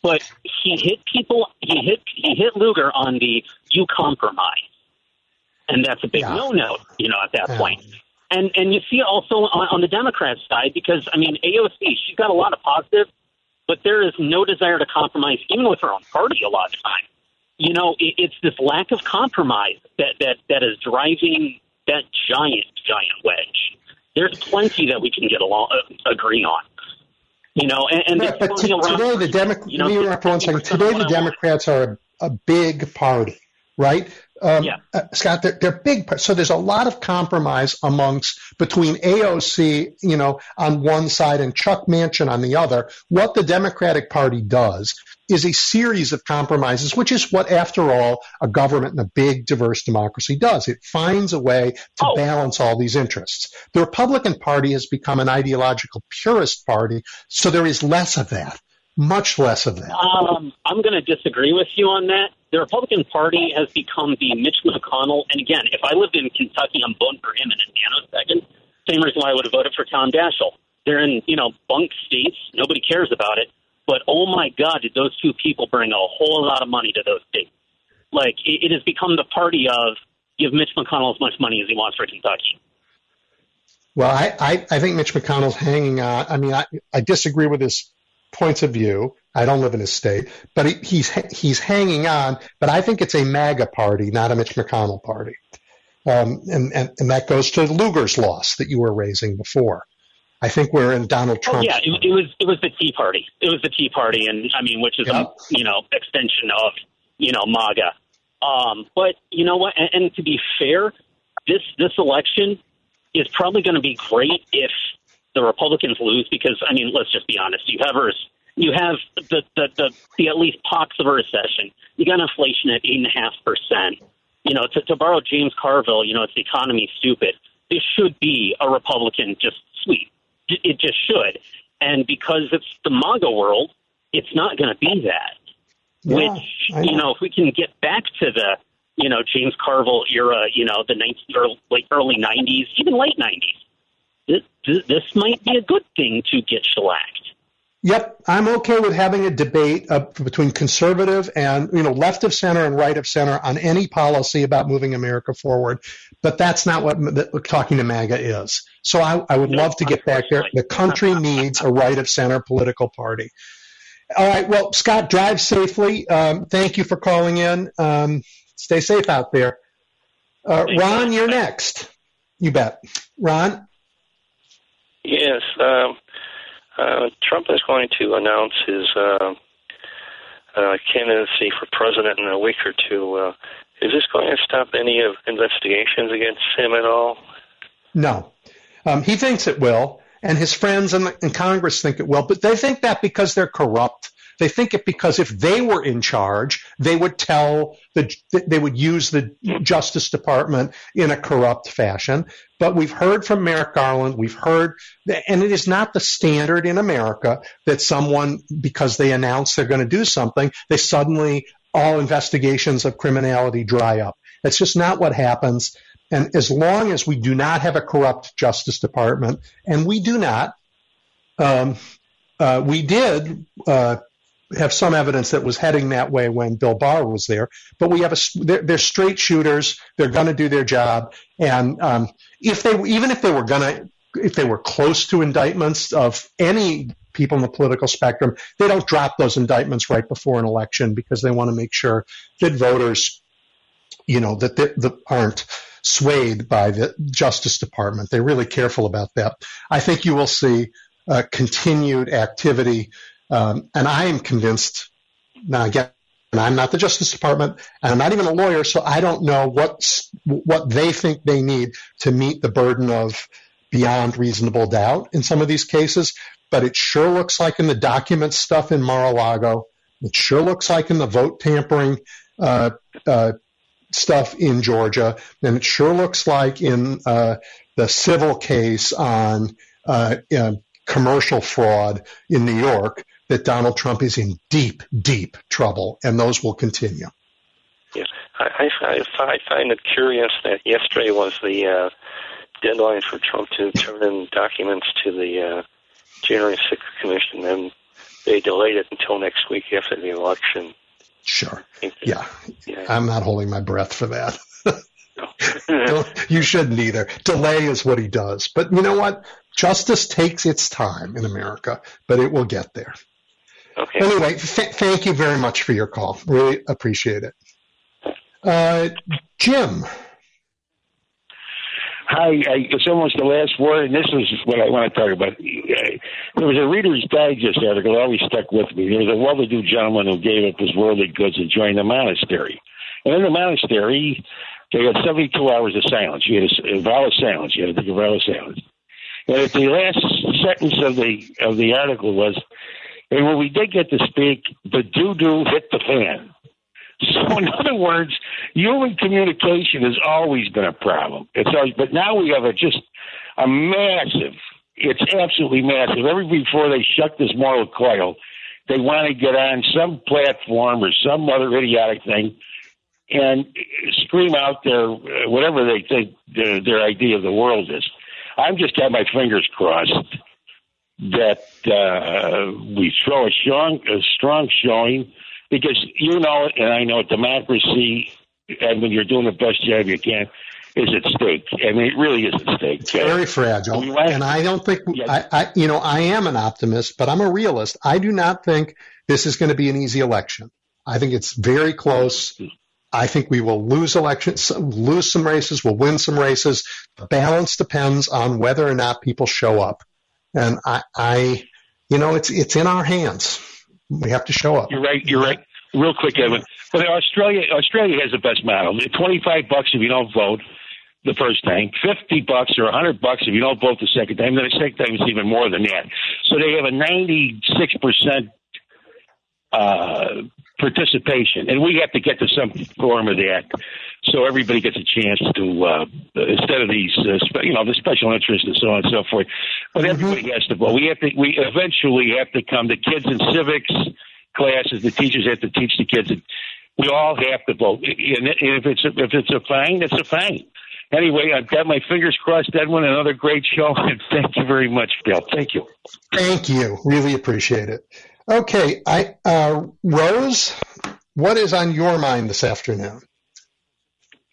but he hit people. He hit he hit Lugar on the you compromise, and that's a big yeah. no no. You know, at that yeah. point. And and you see also on, on the Democrat side because I mean AOC she's got a lot of positive, but there is no desire to compromise even with her own party a lot of time. You know, it, it's this lack of compromise that that that is driving that giant giant wedge. There's plenty that we can get along uh, agree on. You know, and, and but, but t- today the Democrats. You know, today the Democrats are a, a big party, right? Um, yeah. uh, Scott, they're, they're big. So there's a lot of compromise amongst between AOC, you know, on one side and Chuck Manchin on the other. What the Democratic Party does is a series of compromises, which is what, after all, a government in a big, diverse democracy does. It finds a way to oh. balance all these interests. The Republican Party has become an ideological purist party, so there is less of that much less of that. Um, I'm going to disagree with you on that. The Republican Party has become the Mitch McConnell. And again, if I lived in Kentucky, I'm voting for him in a nanosecond. Same reason why I would have voted for Tom Daschle. They're in, you know, bunk states. Nobody cares about it. But oh my God, did those two people bring a whole lot of money to those states? Like it, it has become the party of give Mitch McConnell as much money as he wants for Kentucky. Well, I, I, I think Mitch McConnell's hanging on. I mean, I, I disagree with his points of view. I don't live in his state, but he, he's he's hanging on. But I think it's a MAGA party, not a Mitch McConnell party, um, and, and and that goes to Lugar's loss that you were raising before. I think we're in Donald Trump. Oh, yeah, it, it, was it was the Tea Party. It was the Tea Party, and I mean, which is yeah. a you know extension of you know MAGA. Um, but you know what? And, and to be fair, this this election is probably going to be great if the Republicans lose because I mean, let's just be honest. You have a, you have the the, the, the at least pox of a recession. You got inflation at eight and a half percent. You know, to, to borrow James Carville, you know, it's the economy stupid. This should be a Republican just sweep. It just should. And because it's the MAGA world, it's not going to be that. Yeah, Which you know, if we can get back to the you know James Carville era, you know, the 19, early, like early '90s, even late '90s, this, this might be a good thing to get shellacked. Yep, I'm okay with having a debate uh, between conservative and you know left of center and right of center on any policy about moving America forward, but that's not what the, talking to MAGA is. So I, I would no, love to get back there. The country needs a right of center political party. All right, well, Scott, drive safely. Um, thank you for calling in. Um, stay safe out there. Uh, Ron, you're next. You bet. Ron. Yes, um, uh, Trump is going to announce his uh, uh, candidacy for president in a week or two. Uh, is this going to stop any of investigations against him at all? No, um, he thinks it will, and his friends in, in Congress think it will, but they think that because they're corrupt They think it because if they were in charge, they would tell the, they would use the Justice Department in a corrupt fashion. But we've heard from Merrick Garland, we've heard, and it is not the standard in America that someone, because they announce they're going to do something, they suddenly, all investigations of criminality dry up. That's just not what happens. And as long as we do not have a corrupt Justice Department, and we do not, um, uh, we did uh, have some evidence that was heading that way when Bill Barr was there. But we have a they're, they're straight shooters. They're going to do their job, and um, if they even if they were going to if they were close to indictments of any people in the political spectrum, they don't drop those indictments right before an election because they want to make sure that voters, you know, that, they, that aren't swayed by the Justice Department. They're really careful about that. I think you will see uh, continued activity, um, and I am convinced. Now again, I'm not the Justice Department, and I'm not even a lawyer, so I don't know what what they think they need to meet the burden of beyond reasonable doubt in some of these cases. But it sure looks like in the document stuff in Mar-a-Lago, it sure looks like in the vote tampering uh, uh, stuff in Georgia, and it sure looks like in uh, the civil case on uh, commercial fraud in New York that Donald Trump is in deep, deep trouble, and those will continue. Yeah, I, I, I find it curious that yesterday was the uh, deadline for Trump to turn in documents to the uh, January 6th Commission, and they delayed it until next week after the election. Sure. Yeah. yeah. I'm not holding my breath for that. you shouldn't either. Delay is what he does. But you know what? Justice takes its time in America, but it will get there. Okay. Anyway, th- thank you very much for your call. Really appreciate it. Uh, Jim. Hi, I, it's almost the last word, and this is what I want to talk about. There was a Reader's Digest article that always stuck with me. There was a well-to-do gentleman who gave up his worldly goods and joined a monastery. And in the monastery, they had 72 hours of silence. You had a, a vow of silence. You had to take a vow of silence. And at the last sentence of the of the article was, and when we did get to speak, the doo doo hit the fan. So, in other words, human communication has always been a problem. It's always, but now we have a just a massive. It's absolutely massive. Every before they shut this mortal coil, they want to get on some platform or some other idiotic thing and scream out their whatever they think their, their idea of the world is. I'm just got my fingers crossed that uh, we throw a strong, a strong showing because you know it, and I know it, democracy, and when you're doing the best job you can, is at stake. I mean, it really is at stake. It's very fragile, and I don't think I, I, you know, I am an optimist, but I'm a realist. I do not think this is going to be an easy election. I think it's very close. I think we will lose elections, lose some races, we'll win some races. The balance depends on whether or not people show up. And I, I, you know, it's it's in our hands. We have to show up. You're right. You're right. Real quick, Edwin. But Australia, Australia has the best model. Twenty-five bucks if you don't vote the first time, fifty bucks or hundred bucks if you don't vote the second time. Then the second time is even more than that. So they have a ninety-six percent uh, participation, and we have to get to some form of that, so everybody gets a chance to uh, instead of these, uh, spe- you know, the special interests and so on and so forth. But everybody has to vote. We have to. We eventually have to come. The kids in civics classes, the teachers have to teach the kids. We all have to vote, and if it's a, if it's a fine, it's a fine. Anyway, I've got my fingers crossed, Edwin. Another great show, and thank you very much, Bill. Thank you. Thank you. Really appreciate it. Okay, I uh, Rose, what is on your mind this afternoon?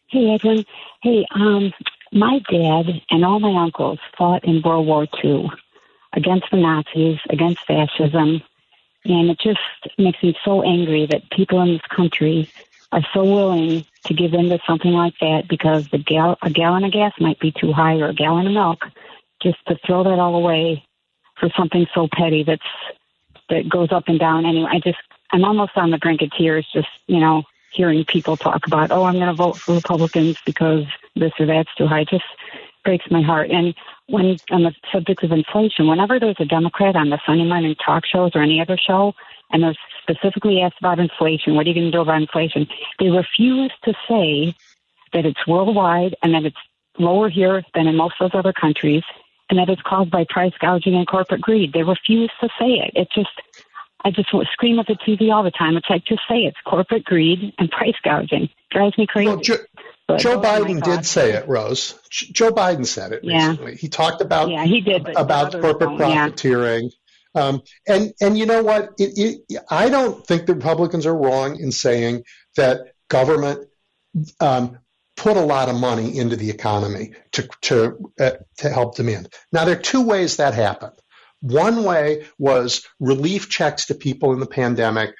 Hey, Edwin. Hey, um, my dad and all my uncles fought in World War II against the Nazis, against fascism, and it just makes me so angry that people in this country are so willing to give in to something like that because the gal- a gallon of gas might be too high or a gallon of milk, just to throw that all away for something so petty that's that goes up and down. Anyway, I just I'm almost on the brink of tears just you know hearing people talk about oh I'm going to vote for Republicans because this or that's too high. It just breaks my heart. And when on the subject of inflation, whenever there's a Democrat on the Sunday morning talk shows or any other show, and they're specifically asked about inflation. What are you going to do about inflation? They refuse to say that it's worldwide and that it's lower here than in most of those other countries, and that is caused by price gouging and corporate greed. They refuse to say it. It just, I just scream at the TV all the time. It's like, just say it's corporate greed and price gouging. Drives me crazy. Well, Joe, Joe Biden did say it, Rose. Joe Biden said it yeah. recently. He talked about yeah, he did, about corporate profiteering. Yeah. Um, and and you know what? It, it, I don't think the Republicans are wrong in saying that government um, put a lot of money into the economy to to uh, to help demand. Now there are two ways that happened. One way was relief checks to people in the pandemic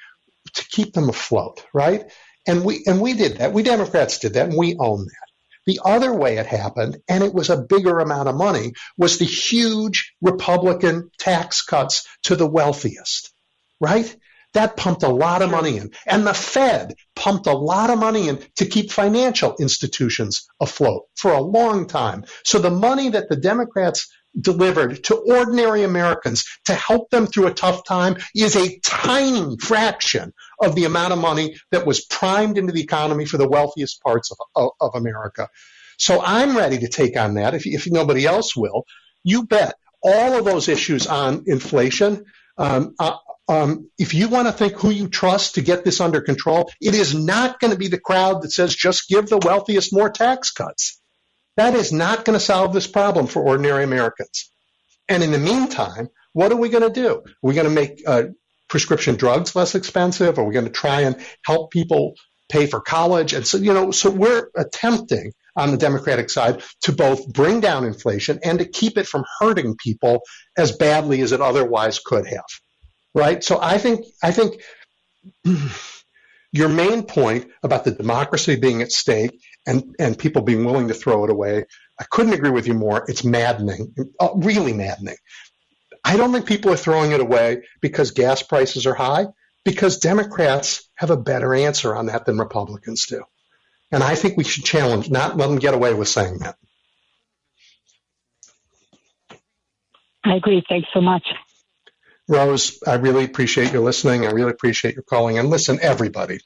to keep them afloat, right? And we and we did that. We Democrats did that, and we own that. The other way it happened, and it was a bigger amount of money, was the huge Republican tax cuts to the wealthiest, right? That pumped a lot of money in. And the Fed pumped a lot of money in to keep financial institutions afloat for a long time. So the money that the Democrats delivered to ordinary Americans to help them through a tough time is a tiny fraction of the amount of money that was primed into the economy for the wealthiest parts of, of, of America. So I'm ready to take on that if, if nobody else will. You bet. All of those issues on inflation, um, uh, um, if you want to think who you trust to get this under control, it is not going to be the crowd that says just give the wealthiest more tax cuts. That is not going to solve this problem for ordinary Americans. And in the meantime, what are we going to do? Are we going to make uh, prescription drugs less expensive? Are we going to try and help people pay for college? And so, you know, so we're attempting on the Democratic side to both bring down inflation and to keep it from hurting people as badly as it otherwise could have. Right? So I think, I think your main point about the democracy being at stake and, and people being willing to throw it away. I couldn't agree with you more. It's maddening, uh, really maddening. I don't think people are throwing it away because gas prices are high, because Democrats have a better answer on that than Republicans do. And I think we should challenge, not let them get away with saying that. I agree. Thanks so much. Rose, I really appreciate your listening. I really appreciate your calling. And listen, everybody,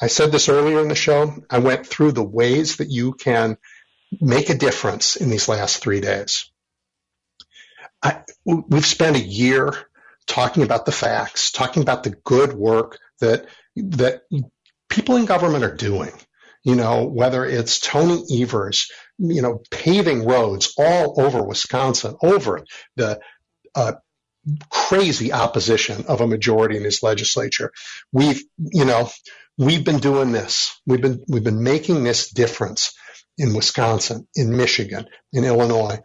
I said this earlier in the show. I went through the ways that you can make a difference in these last three days. I, we've spent a year talking about the facts, talking about the good work that that people in government are doing. You know, whether it's Tony Evers, you know, paving roads all over Wisconsin, over the uh, crazy opposition of a majority in his legislature. We've, you know, we've been doing this. We've been we've been making this difference in Wisconsin, in Michigan, in Illinois.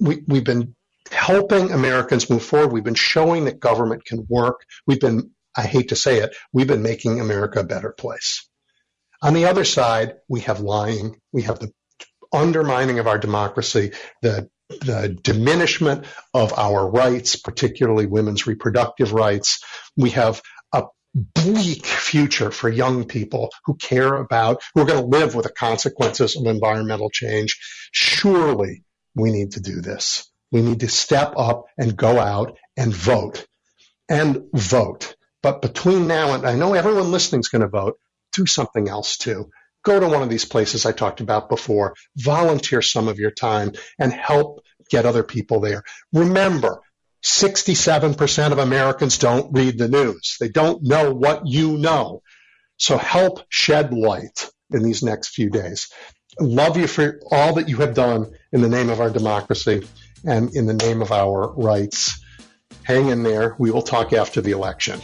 We, we've been helping Americans move forward. We've been showing that government can work. We've been, I hate to say it, we've been making America a better place. On the other side, we have lying. We have the undermining of our democracy, the the diminishment of our rights, particularly women's reproductive rights. We have a bleak future for young people who care about, who are going to live with the consequences of environmental change. Surely we need to do this. We need to step up and go out and vote and vote. But between now and I know everyone listening is going to vote, do something else too. Go to one of these places I talked about before, volunteer some of your time and help get other people there. Remember, 67% of Americans don't read the news. They don't know what you know. So help shed light in these next few days. Love you for all that you have done in the name of our democracy and in the name of our rights. Hang in there. We will talk after the election.